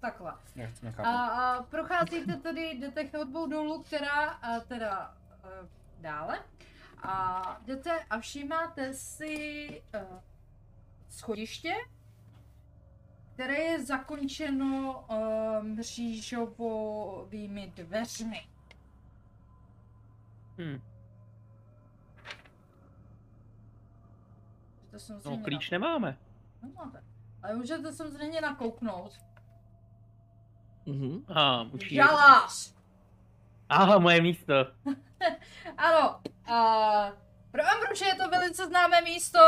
takhle. Nechápu. A, a procházíte tedy, jdete chodbou dolů, která a teda uh, dále. A jdete a všímáte si uh, schodiště, které je zakončeno uh, mřížovými dveřmi. Hm. To No samozřejmě klíč nemáme. Nemáte. Ale můžete samozřejmě nakouknout. Mhm. Aha, musí... Žalář! Aha, moje místo. Ano, a pro Ambruše je to velice známé místo,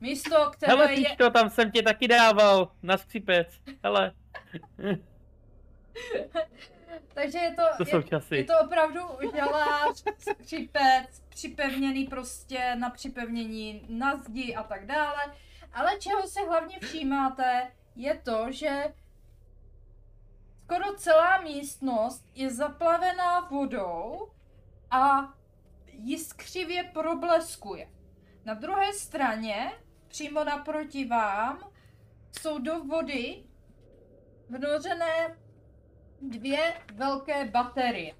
místo, které Hele, je... to tam jsem tě taky dával na skřipec. Hele, Takže je to, to jsou je, je časy. to opravdu žalář, skřipec, připevněný prostě na připevnění na zdi a tak dále. Ale čeho si hlavně všímáte, je to, že skoro celá místnost je zaplavená vodou a jiskřivě probleskuje. Na druhé straně, přímo naproti vám, jsou do vody vnořené dvě velké baterie,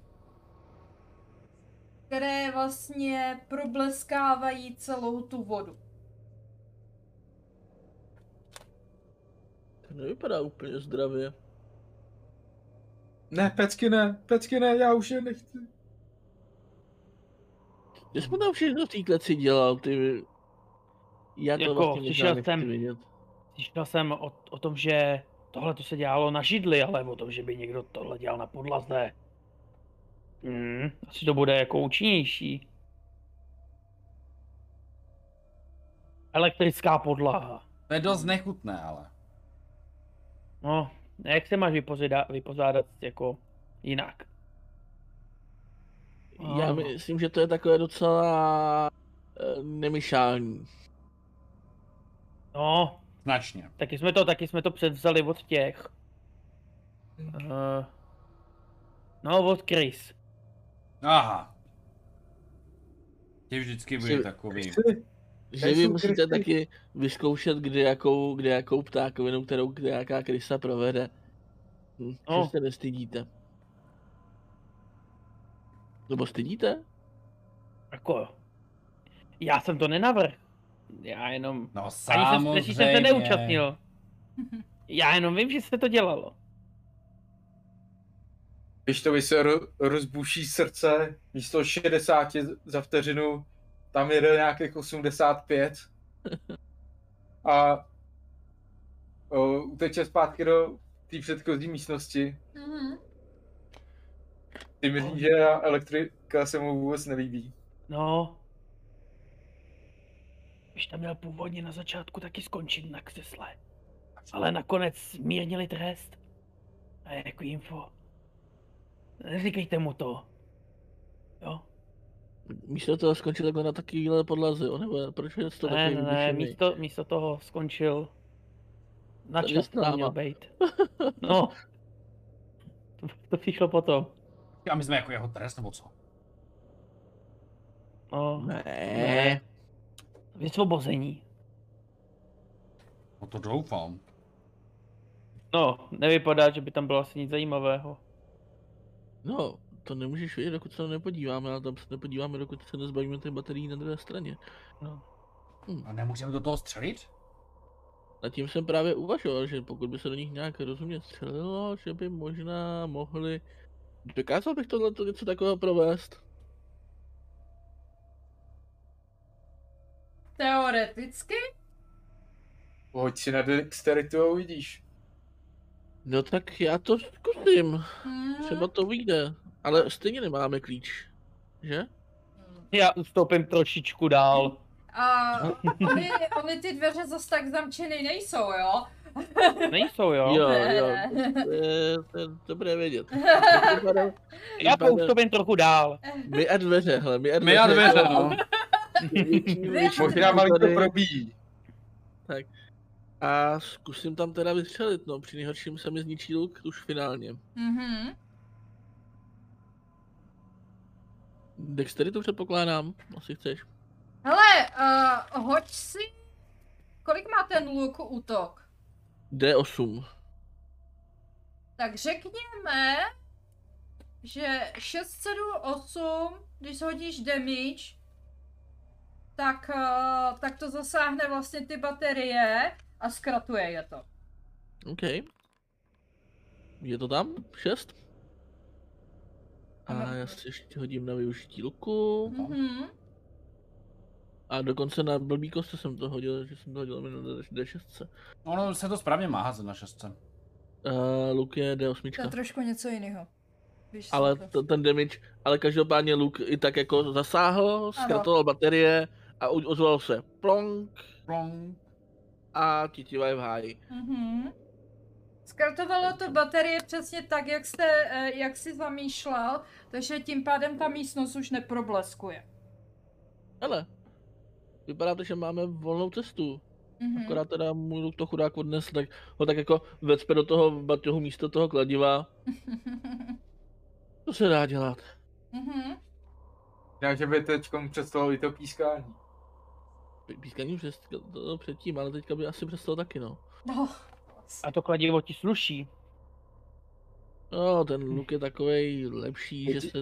které vlastně probleskávají celou tu vodu. To nevypadá úplně zdravě. Ne, pecky ne, pecky ne, já už je nechci. Ty jsme tam všechno v té kleci dělal, ty... Já to Jako, vlastně slyšel jsem-. Slyšel jsem o, o tom, že tohle to se dělalo na židli, ale o tom, že by někdo tohle dělal na podlaze. Hmm, asi to bude jako účinnější. Elektrická podlaha. To je dost nechutné, ale. No, jak se máš vypozádat, vypozádat jako jinak? Já Ano. myslím, že to je takové docela eh, nemyšální. No, Značně. taky jsme to, taky jsme to převzali od těch. Uh, no, od Chris. Aha. Ty vždycky byli Jsi- takový. Že vy musíte krysy. taky vyzkoušet, kde jakou, kde jakou ptákovinu, kterou kde jaká krysa provede. Hm, No. Že se nestydíte. Nebo stydíte? Jako, já jsem to nenavrhl. Já jenom, No ani jsem, samozřejmě. jsem se neúčastnil. Já jenom vím, že se to dělalo. Když to by se ro- rozbuší srdce, místo 60 za vteřinu, tam jede nějakých 85. A o, uteče zpátky do té předchozí místnosti. Mhm. Ty myslíš, že elektrika se mu vůbec nelíbí. No. Už tam měl původně na začátku taky skončit na křesle. Ale nakonec zmírnili trest. A je jako info. Neříkejte mu to. Jo? Místo toho skončil takhle na takovýhle podlaze, nebo proč je to Ne, takový ne, ne, místo, místo toho skončil na čas to měl být. No. To, to přišlo potom. A my jsme jako jeho trest, nebo co? No, Ne. Vysvobození. No to doufám. No, nevypadá, že by tam bylo asi nic zajímavého. No, to nemůžeš vědět, dokud se nepodíváme, ale tam se nepodíváme, dokud se nezbavíme těch baterií na druhé straně. No. A nemůžeme do toho střelit? Nad tím jsem právě uvažoval, že pokud by se do nich nějak rozumně střelilo, že by možná mohli... Dokázal bych tohle něco takového provést? Teoreticky? Hoď si na dexteritu a uvidíš. No tak já to zkusím, Mhm. třeba to vyjde, ale stejně nemáme klíč, že? Já ustoupím trošičku dál. A oni, oni ty dveře zas tak zamčený nejsou, jo? Nejsou, jo? Jo, Ne. jo, to je, to je dobré vědět. Já poustoupím trochu dál. My a dveře, hele, my a dveře. My a dveře, no. Možná malinko tady. probíjí. A zkusím tam teda vystřelit, no, při nejhorším se mi zničí luk už finálně. Mhm. Dexteritu předpokládám, asi chceš. Hele, uh, hoď si... Kolik má ten luk útok? D8. Tak řekněme, že 6, 7, 8, když hodíš damage, tak, uh, tak to zasáhne vlastně ty baterie a zkratuje je to. OK. Je to tam? 6? A já si ještě hodím na využití luku. Mhm. A dokonce na blbý kosti jsem to hodil, že jsem to hodil na D6. Ono se to správně má házet na šestce. Uh, luk je To je D8. trošku něco jiného. Víš, Ale to, ten damage, ale každopádně luk i tak jako zasáhl, zkratoval baterie a ozval se plonk Plong. a je v háji. Mhm. Skartovalo to baterie přesně tak, jak, jste, eh, jak si zamýšlel, takže tím pádem ta místnost už neprobleskuje. Ale vypadá to, že máme volnou cestu. Mhm. Akorát teda můj luk to chudák odnes, tak ho tak jako vecpe do toho baťohu místo toho kladiva. To se dá dělat. Mhm. Já, že by teď představilo i to pískání. Pí- Pískaní přes, to předtím, ale teďka by asi přestalo taky, no. No. A to kladivo ti sluší. No, ten luk je takovej lepší, že se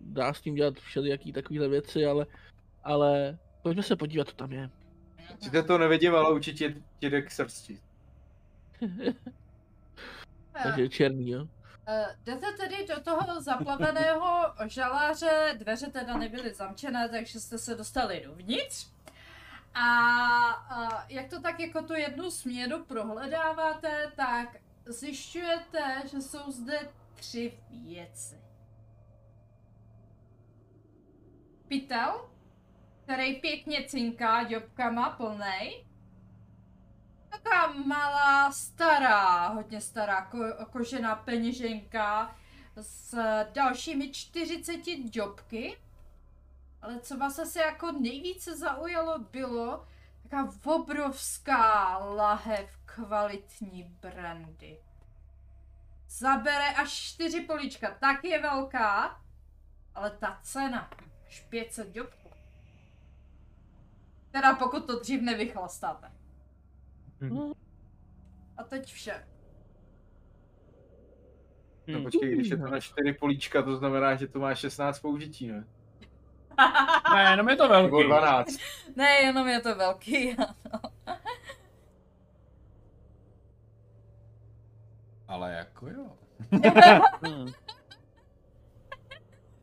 dá s tím dělat všelijaký takovýhle věci, ale, ale pojďme se podívat, co tam je. Sice to nevidím, ale určitě ti jde k srsti. Takže je černý, jo. Eh, Jdete tedy do toho zaplaveného žaláře, dveře teda nebyly zamčené, takže jste se dostali dovnitř. A, jak to tak jako tu jednu směru prohledáváte, tak zjišťujete, že jsou zde tři věci. Pytel, který pěkně cinká děbkama plnej. Taková malá, stará, hodně stará ko- kožená peněženka s dalšími 40 džobky. Ale co vás asi jako nejvíce zaujalo bylo taková obrovská lahev kvalitní brandy. Zabere až 4 polička, tak je velká, ale ta cena až 500 džobků. Teda pokud to dřív nevychlastáte. A teď vše. No počkej, když je to na 4 políčka, to znamená, že to má 16 použití, ne? Ne, jenom je to velký. Nebo 12. ne, jenom je to velký, ano. Ale jako jo. Hm.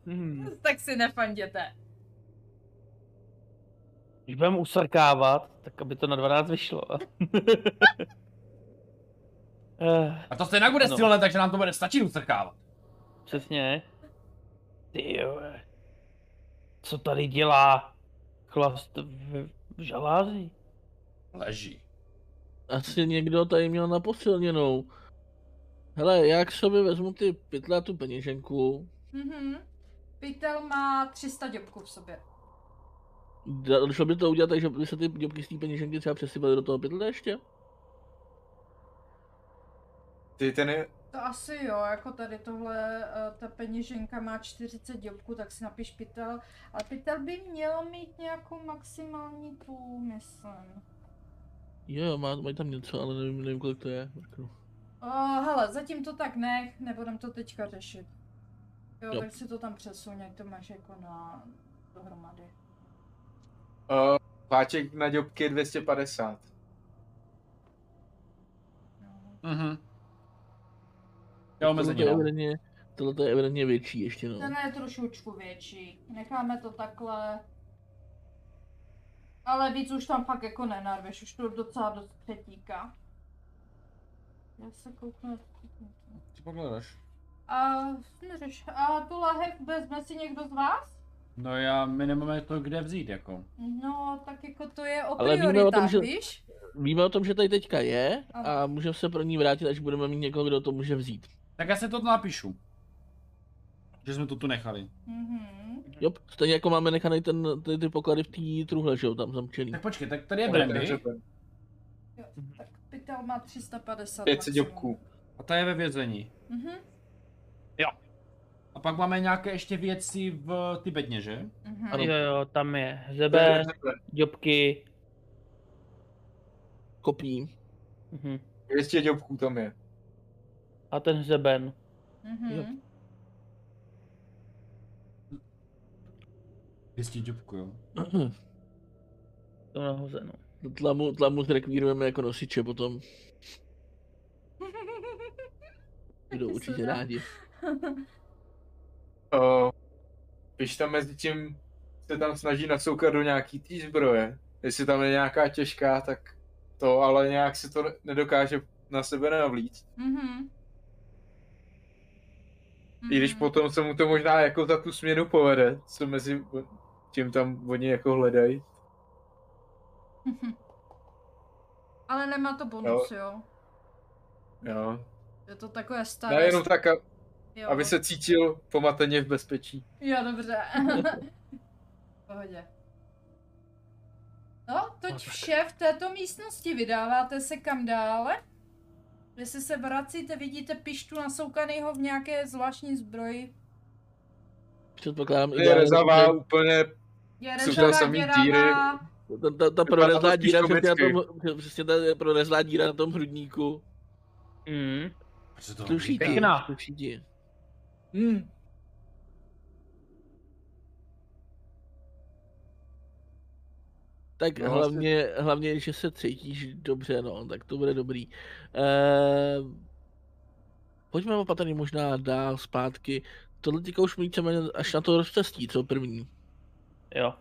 Hm. tak si nefanděte. Když budeme usrkávat, tak aby to na 12 vyšlo. Eh, A to stejně bude No. silné, takže nám to bude stačit ustrkávat. přesně. Ty jo. Co tady dělá chlast v, v žalázi? Leží. Asi někdo tady měl na posilněnou. Hele, já k sobě vezmu ty pytle a tu peněženku. Mhm. Pytel má 300 děbků v sobě. Da- Šlo by to udělat tak, že by se ty děbky z té peněženky třeba přesypaly do toho pytle ještě? Ty ten je, To asi jo, jako tady tohle, eh, ta peněženka má 40 děbků, tak si napiš pytel. Ale pytel by měl mít nějakou maximální tu, myslím. Jo, jo, má, mají tam něco, ale nevím, nevím kolik to je. Jako. Oh, hele, zatím to tak nech, nebudem to teďka řešit. Jo, Jo. tak si to tam přesuň, ať to máš jako na dohromady. uh, páček na děbky je 250. Jo. Mhm. Jo, Tohle omezení, to je no. evidentně, tohle to je evidentně větší ještě, no. Ten je trošičku větší. Necháme to takhle. Ale víc už tam fakt jako nenarveš, už to docela dost přetíká. Já se kouknu. Ty pogledáš. A neřeš, a tu lahev vezme si někdo z vás? No já, my nemáme to kde vzít, jako. No, tak jako to je o Ale víme o tom, že- víš? Víme o tom, že tady teďka je Ano. a můžeme se pro ní vrátit, až budeme mít někoho, kdo to může vzít. Tak já se to napíšu. Že jsme to tu nechali. Mhm. Jo, stejně jako máme nechaný ten, ty, ty poklady v té truhle, že jo, tam zamčený. Tak počkej, tak tady je Brandy. Jo, tak pytel má 350 500 maximum. děbků. a ta je ve vězení. Mhm, A pak máme nějaké ještě věci v Tibetně, že? mhm. Ano. Jo, jo, tam je zebe, děbky. Kopní. Mhm. 200 děbků tam je. A ten hřeben. Mhm. 200 děbku, jo. To nahozeno. Tlamu, tlamu zrekvírujeme jako nosiče potom. Budou určitě rádi. Uh, když tam mezi tím se tam snaží nasoukat do nějaký té zbroje, jestli tam je nějaká těžká, tak to, ale nějak se to ne- nedokáže na sebe navlít. Mhm. I když Mhm. potom se mu to možná jako za tu směnu povede, co mezi tím tam oni jako hledají. Ale nemá to bonus, jo. Jo. Je to takové staré. Ne, jenom tak, a- jo. aby se cítil pomateně v bezpečí. Jo, dobře. v Pohodě. No, toť tak. vše v této místnosti. Vydáváte se kam dále? Jestli se vracíte, vidíte pištu nasoukanýho v nějaké zvláštní zbroji. Předpokládám Je rezavá úplně, Je Jsou tam rezavá, samý díry. Ta, ta, ta prorezlá díra přesně, na tom, přesně ta prorezlá díra na tom hrudníku. Mm. Sluší ti, Pěkná. sluší ti. hmm, Tak No, hlavně, hlavně, že se cítíš dobře, no, tak to bude dobrý. Ehm, pojďme opatrně možná dál, zpátky. Tohle teďka už míčeme až na to rozcestí, co první. Jo.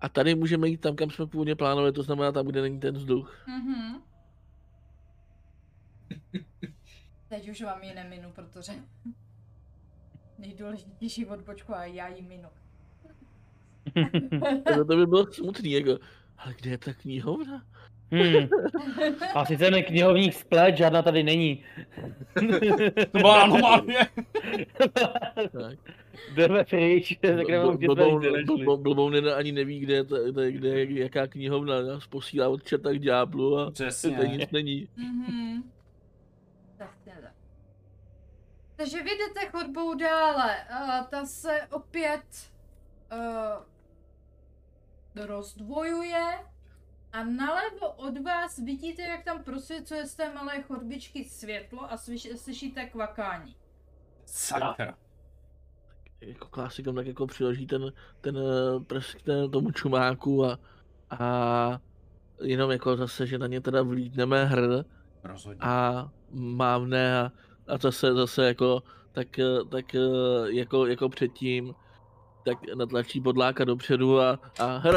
A tady můžeme jít tam, kam jsme původně plánovali, to znamená tam, kde není ten vzduch. Mhm. Teď už vám ji neminu, protože nejdůležitější odbočku a já ji minu. To, to by bylo smutný, jako, ale kde je ta knihovna? Hmm. A si ten knihovník splet, žádná tady není. To byla anomálie. Tak. Jdeme pryč, tak nemám kde Blbou, Nina ani neví, kde, kde, kde, je jaká knihovna, nás posílá od čerta k ďáblu a tady nic není. Mhm. Tak teda. Takže vy jdete chodbou dále. A ta se opět uh, rozdvojuje. A nalevo od vás vidíte, jak tam prosvěcuje z té malé chodbičky světlo a slyš, slyšíte kvakání. Sakra. Jako klasikom tak jako přiloží ten, ten eh, prst k té- tomu čumáku a, a jenom jako zase, že na ně teda vlítneme hr Rozhodně. a mávne a, a zase, zase jako, tak, eh, tak eh, jako, jako předtím, tak natlačí bodláka dopředu a, a hr.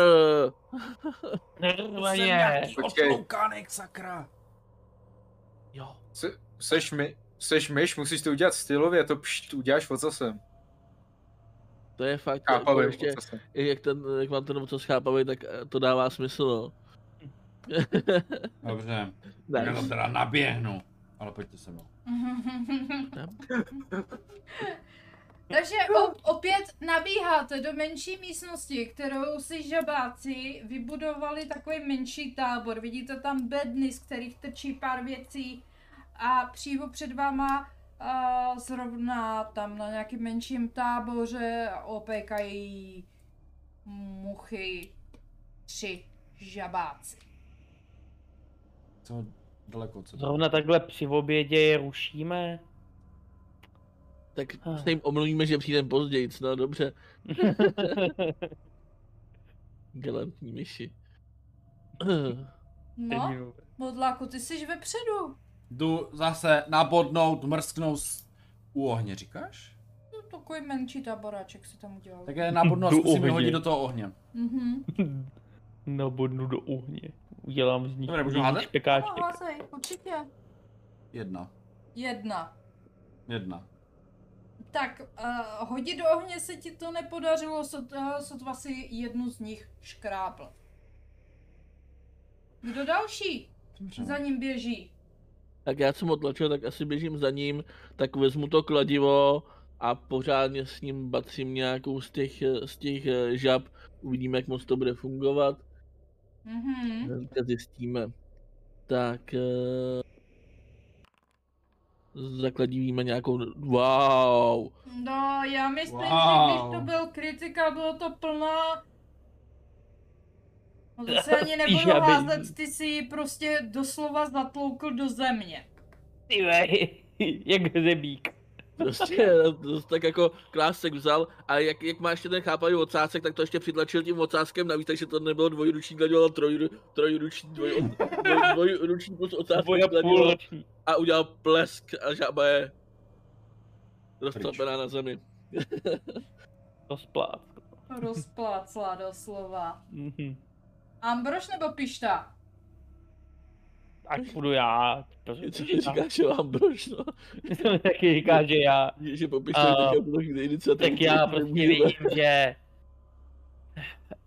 Jsem nějaký Počkej. otloukánek, sakra. Jo. Se- Seš, my, seš myš, musíš to udělat stylově, to pšt, uděláš ocasem. To je fakt, jako Chápavým ještě, jak, ten, jak mám ten ocas chápavý, tak eh, to dává smysl, no. Dobře, já to teda naběhnu. Ale pojďte se mnou. Takže op- opět nabíháte do menší místnosti, kterou si žabáci vybudovali takový menší tábor. Vidíte tam bedny, z kterých trčí pár věcí a přímo před váma a zrovna tam na nějakým menším táboře opékají muchy tři žabáci. Co daleko, co Zrovna takhle při obědě je rušíme. Tak Ah. se jim omluvíme, že přijdeme později, no dobře. Galantní myši. No, modláku, ty jsi vepředu. Jdu zase nabodnout, mrsknout s... u ohně, říkáš? No, takový menší táboráček si tam udělal. Tak je nabodnout, Do zkusím hodit do toho ohně. Mhm. Nabodnu do ohně. Udělám z nich Dobré, můžu házet? No, házej, určitě. Jedna. Jedna. Jedna. Tak, uh, hodit do ohně se ti to nepodařilo, sot, uh, sotva si jednu z nich škrábl. Kdo další Dobře. za ním běží? Tak já jsem otlačil, tak asi běžím za ním, tak vezmu to kladivo a pořádně s ním batřím nějakou z těch, z těch eh, žab. Uvidíme, jak moc to bude fungovat. Mhm. Zjistíme. Tak... eh, Zakladíme nějakou... Wow! No, já myslím, že Wow. když to byl kritika, bylo to plná... No to se ani nebudu házet, ty si ji prostě doslova zatloukl do země. Ty vej, jak hřebík. Prostě to tak jako klásek vzal a jak, jak má ještě ten chápavý ocásek, tak to ještě přitlačil tím ocáskem navíc, takže to nebylo dvojruční kladivo, ale troj, trojruční, dvoj, dvoj, dvojruční plus ocásek Dvoj a udělal plesk a žába je roztapená na zemi. Rozplát. Rozplácla doslova. Mhm. Ambrož nebo Pišta? Tak budu já. Co mi říkáš, jo, Ambrož, no? To mi taky říká, že já. Že popište A- teďka tuto chvíli iniciativu. Tak já prostě nemůžeme. vidím, že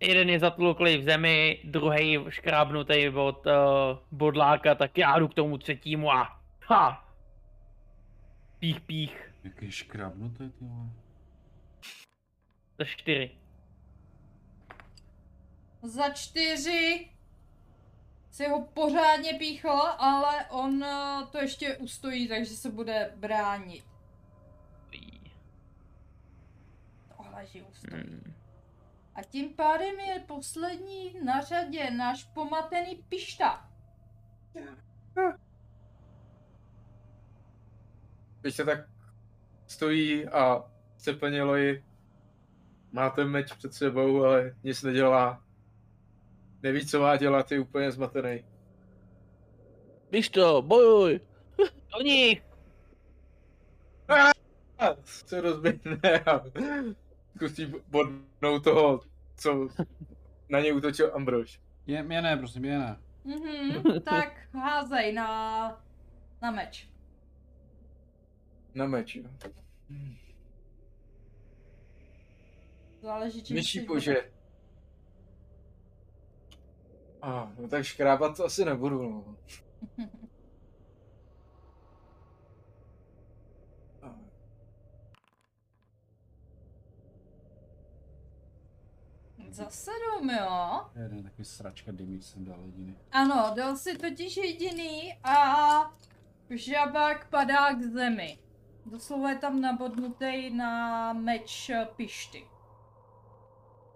jeden je zatluklý v zemi, druhý škrábnutý od uh, bodláka, tak já jdu k tomu třetímu a ha! Pích, pích. Jaký škrabnutý, ty vole. Za čtyři. Za čtyři si ho pořádně píchl, ale on eh, to ještě ustojí, takže se bude bránit. Tohle, že ustojí. Hmm. A tím pádem je poslední na řadě náš pomatený Pišta. Když se tak stojí a ceplnělo ji, má ten meč před sebou, ale nic nedělá. Neví, co má dělat, je úplně zmatený. Víš to, bojuj! Do nich! A se rozběhne a zkusí bodnout toho, co na něj útočil Ambrož. Je, mě ne, prosím, mě ne. Mhm, tak házej na, na meč. Na meč, jo. Záleží, čím Myší chceš A, no tak škrábat to asi nebudu, no. A, Za sedm, jo? Jeden takový sračka dymíč jsem dal jediný. Ano, dal si totiž jediný a žabák padá k zemi. Doslova je tam nabodnutý na meč pišty.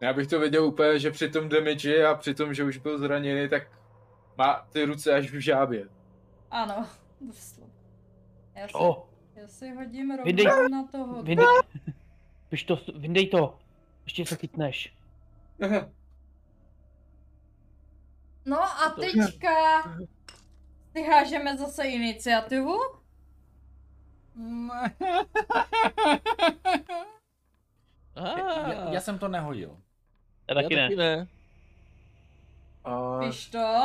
Já bych to věděl úplně, že při tom damage a při tom, že už byl zraněný, tak má ty ruce až v žábě. Ano, doslova. Já si, O, já si hodím rovnou na toho. vyndej, Piš to, vyndej to. Ještě se chytneš. No a teďka si hážeme zase iniciativu. já, já, jsem to nehodil. Já taky já ne. taky ne. A Piš to.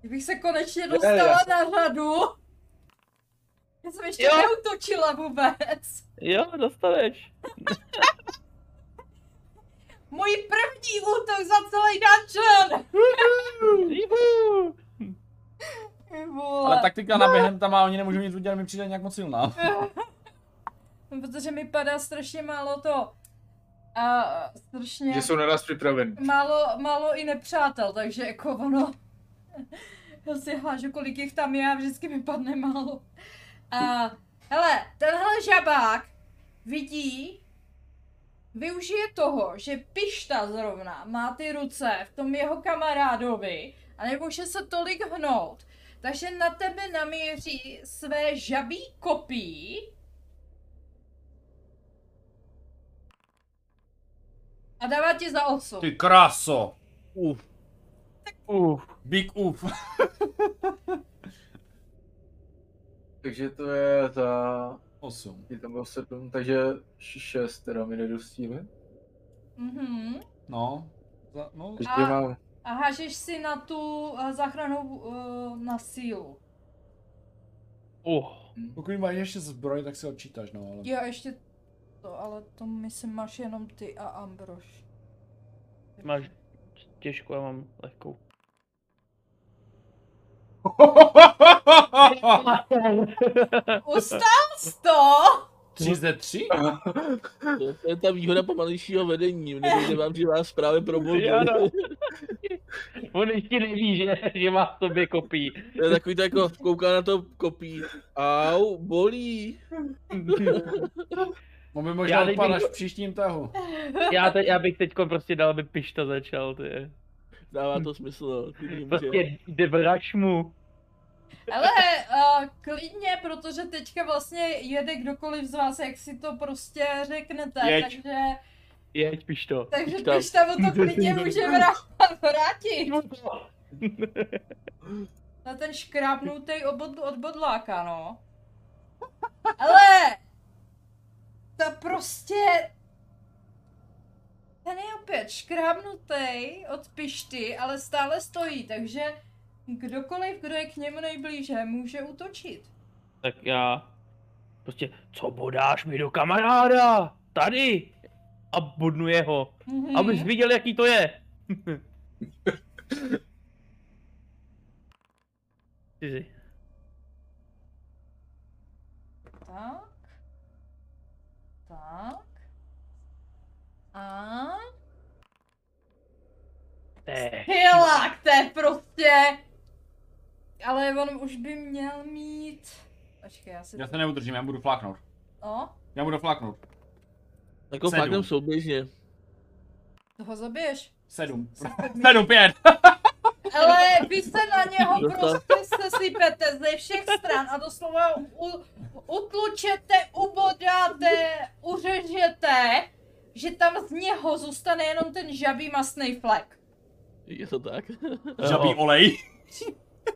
Kdybych se konečně dostala na řadu. Já jsem ještě Jo. neutočila vůbec. Jo, dostaneš. Můj první útok za celý dungeon! Ale taktika na během tam a oni nemůžou nic udělat, mi přijde nějak moc silná. No, Protože mi padá strašně málo to. A strašně Že jsou na nás připraveni. málo, málo i nepřátel, takže jako ono... Já si hážu, kolik jich tam je a vždycky mi padne málo. A hele, tenhle žabák vidí, využije toho, že Pišta zrovna má ty ruce v tom jeho kamarádovi a nemůže se tolik hnout, takže na tebe namíří své žabí kopí a dává ti za osu. Ty kráso. Uf, Uf. Big uf. Takže to je za... 8. Je tam bylo 7, takže 6 teda mi nedostíli. Mhm. No. Za, no. Takže A- mám... A hážeš si na tu uh, záchranu uh, na sílu. Uh. Pokud máš ještě zbroj, tak si odčítáš, no ale... Jo, ještě to, ale to myslím máš jenom ty a Ambrož. Máš těžkou, já mám lehkou. Ustál jsi to? 3 ze 3? to, je ta výhoda pomalejšího vedení. Nedojde vám, že vás právě probudí. On ještě neví, že, že má v sobě kopí. To je takový to jako kouká na to kopí. Au, bolí. On by Já možná teď odpad bych- až v příštím tahu. Já, te, já bych teď prostě dal, aby Pišta začal, ty. je. Dává to smysl, no. Může. Prostě jde mu. Ale uh, klidně, protože teďka vlastně jede kdokoliv z vás, jak si to prostě řeknete, Jeď. takže, Jeď, Pišto. takže Tam. Pišta mu to klidně může vrá- vrátit. Na ten škrábnutý obod, od bodláka, no. Ale to prostě ten je opět škrábnutý od pišty, ale stále stojí, takže kdokoliv, kdo je k němu nejblíže, může útočit. Tak já... Prostě, co bodáš mi do kamaráda? Tady! A bodnu jeho. Mhm. Abys viděl, jaký to je. Jsi. Tak. Tak. A... Hilák, to je prostě... Ale on už by měl mít... Počkej, já si... Já se neudržím, já budu fláknout. No, Já budu fláknout. Jako Sedm. fakt souběžně. toho zabiješ. Sedm. Sedm, pět. Ale vy se na něho prostě se sypete ze všech stran a doslova u, utlučete, ubodáte, uřežete, že tam z něho zůstane jenom ten žabý masný flek. Je to tak? Žabý olej.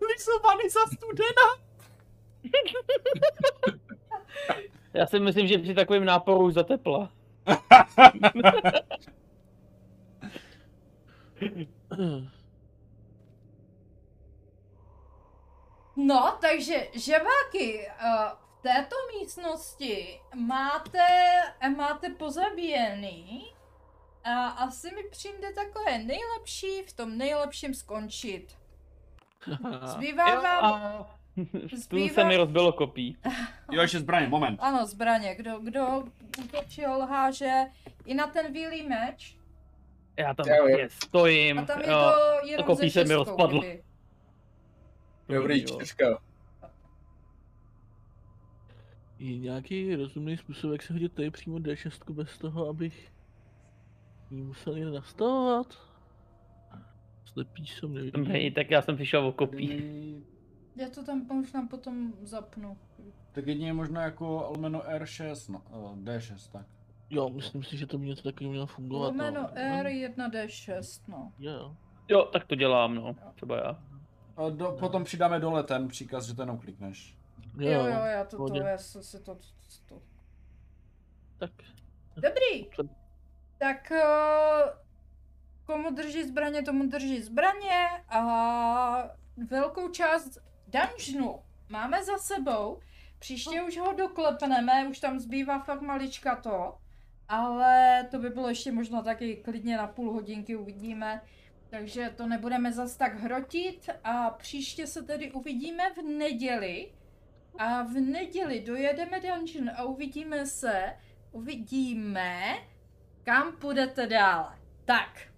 Lisovaný za studena. Já si myslím, že při takovém náporu už zatepla. No, takže žabáky, eh, v této místnosti máte, máte pozabíjený a asi mi přijde takové nejlepší v tom nejlepším skončit. Zbývá vám, a... Tu Zbývá- se mi rozbilo kopí. Jo, ještě zbraně, moment. ano, zbraně, kdo, kdo útočil, háže i na ten bílý meč Já tam prostě stojím. a tam je to jenom kopí ze se mi rozpadlo. kdyby. Dobrý, čtyřka. Je nějaký rozumný způsob, jak se hodit tady přímo D6 bez toho, abych jí musel jen nastavovat? Slepý jsem nevidím. Dobrý, tak já jsem přišel o kopí. Já to tam možná potom zapnu. Tak jedině možná jako lomeno R6, no, eh, D6, tak. Jo, myslím si, že to by něco takového mělo fungovat. Lomeno no. R1D6, no. Jo, jo. Jo, tak to dělám, no. Třeba já. A do, potom přidáme dole ten příkaz, že to jenom klikneš. Jo, jo, já to, to, já si si to, to. Tak, Dobrý. Tak eh, komu drží zbraně, tomu drží zbraně a velkou část dungeonu máme za sebou. Příště už ho doklepneme, už tam zbývá fakt malička to. Ale to by bylo ještě možná taky klidně na půl hodinky uvidíme. Takže to nebudeme zas tak hrotit a příště se tedy uvidíme v neděli. A v neděli dojedeme dungeon a uvidíme se, uvidíme, kam půjdete dále. Tak.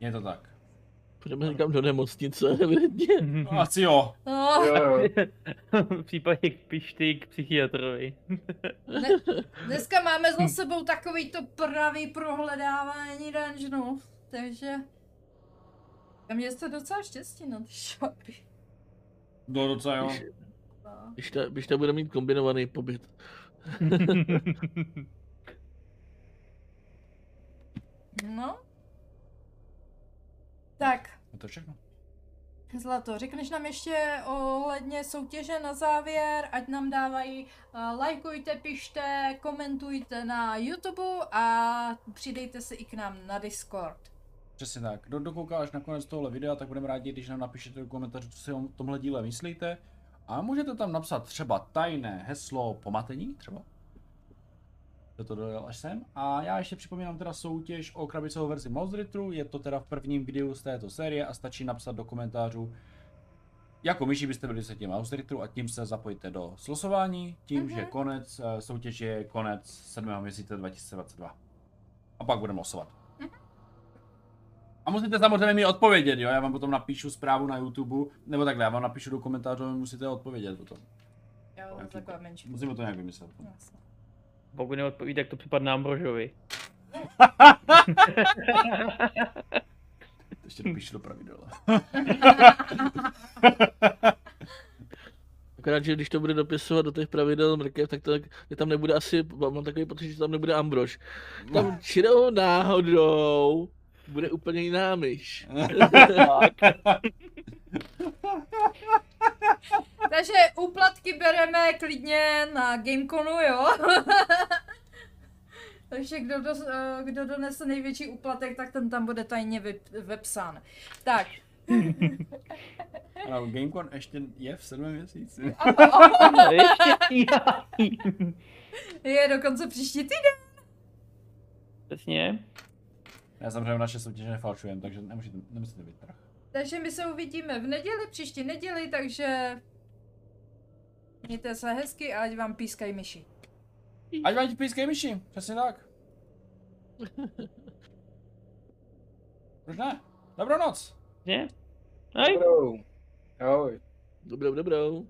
Je to tak. Půjdeme někam do nemocnice, evidentně. No, asi jo. No, Jo, jo. v případě pišty k psychiatrovi. ne, dneska máme za sebou takový to pravý prohledávání dungeonu, takže... A mě jste docela štěstí na ty šapy. Do docela jo. No. Když ta, když ta bude mít kombinovaný pobyt. no. Tak, Je to všechno. Zlato, řekneš nám ještě ohledně soutěže na závěr, ať nám dávají, uh, lajkujte, pište, komentujte na YouTube a přidejte se i k nám na Discord. Přesně tak. Kdo dokouká až na konec tohle videa, tak budeme rádi, když nám napíšete do komentářů, co si o tomhle díle myslíte. A můžete tam napsat třeba tajné heslo pomatení, třeba. Kdo to dodal až sem. A já ještě připomínám teda soutěž o krabicovou verzi Mouse Ritru. Je to teda v prvním videu z této série a stačí napsat do komentářů, jako myši byste byli se tím Mouse Ritru a tím se zapojíte do slosování, tím, že konec eh, soutěže je konec 7. měsíce 2022. A pak budeme losovat. A musíte samozřejmě mi odpovědět, jo? Já vám potom napíšu zprávu na YouTube, nebo takhle, já vám napíšu do komentářů a vy musíte odpovědět potom. Jo, Taky. takové menší. Musíme to nějak vymyslet. Jasně. Pokud neodpoví, tak to připadne Ambrožovi. To ještě dopíšu do pravidel. Akorát, že když to bude dopisovat do těch pravidel mrkev, tak, to, tak tam nebude asi, mám takový pocit, že tam nebude Ambrož. Tam čirou náhodou bude úplně jiná myš. Takže úplatky bereme klidně na Gameconu, jo? Takže kdo, do, eh, kdo donese největší úplatek, tak ten tam bude tajně vyp, vepsán. Tak, Ano, Gamecon ještě je v 7 měsíci. Ještě je dokonce příští týden. Přesně. Já samozřejmě naše soutěže nefalšujem, takže nemusíte, nemusíte být trach. Takže my se uvidíme v neděli, příští neděli, takže mějte se hezky a ať vám pískají myši. Ať vám ti pískají myši, přesně tak. Proč ne? Dobrou noc. Hej. Dobrou. Ahoj. Dobrou, dobrou.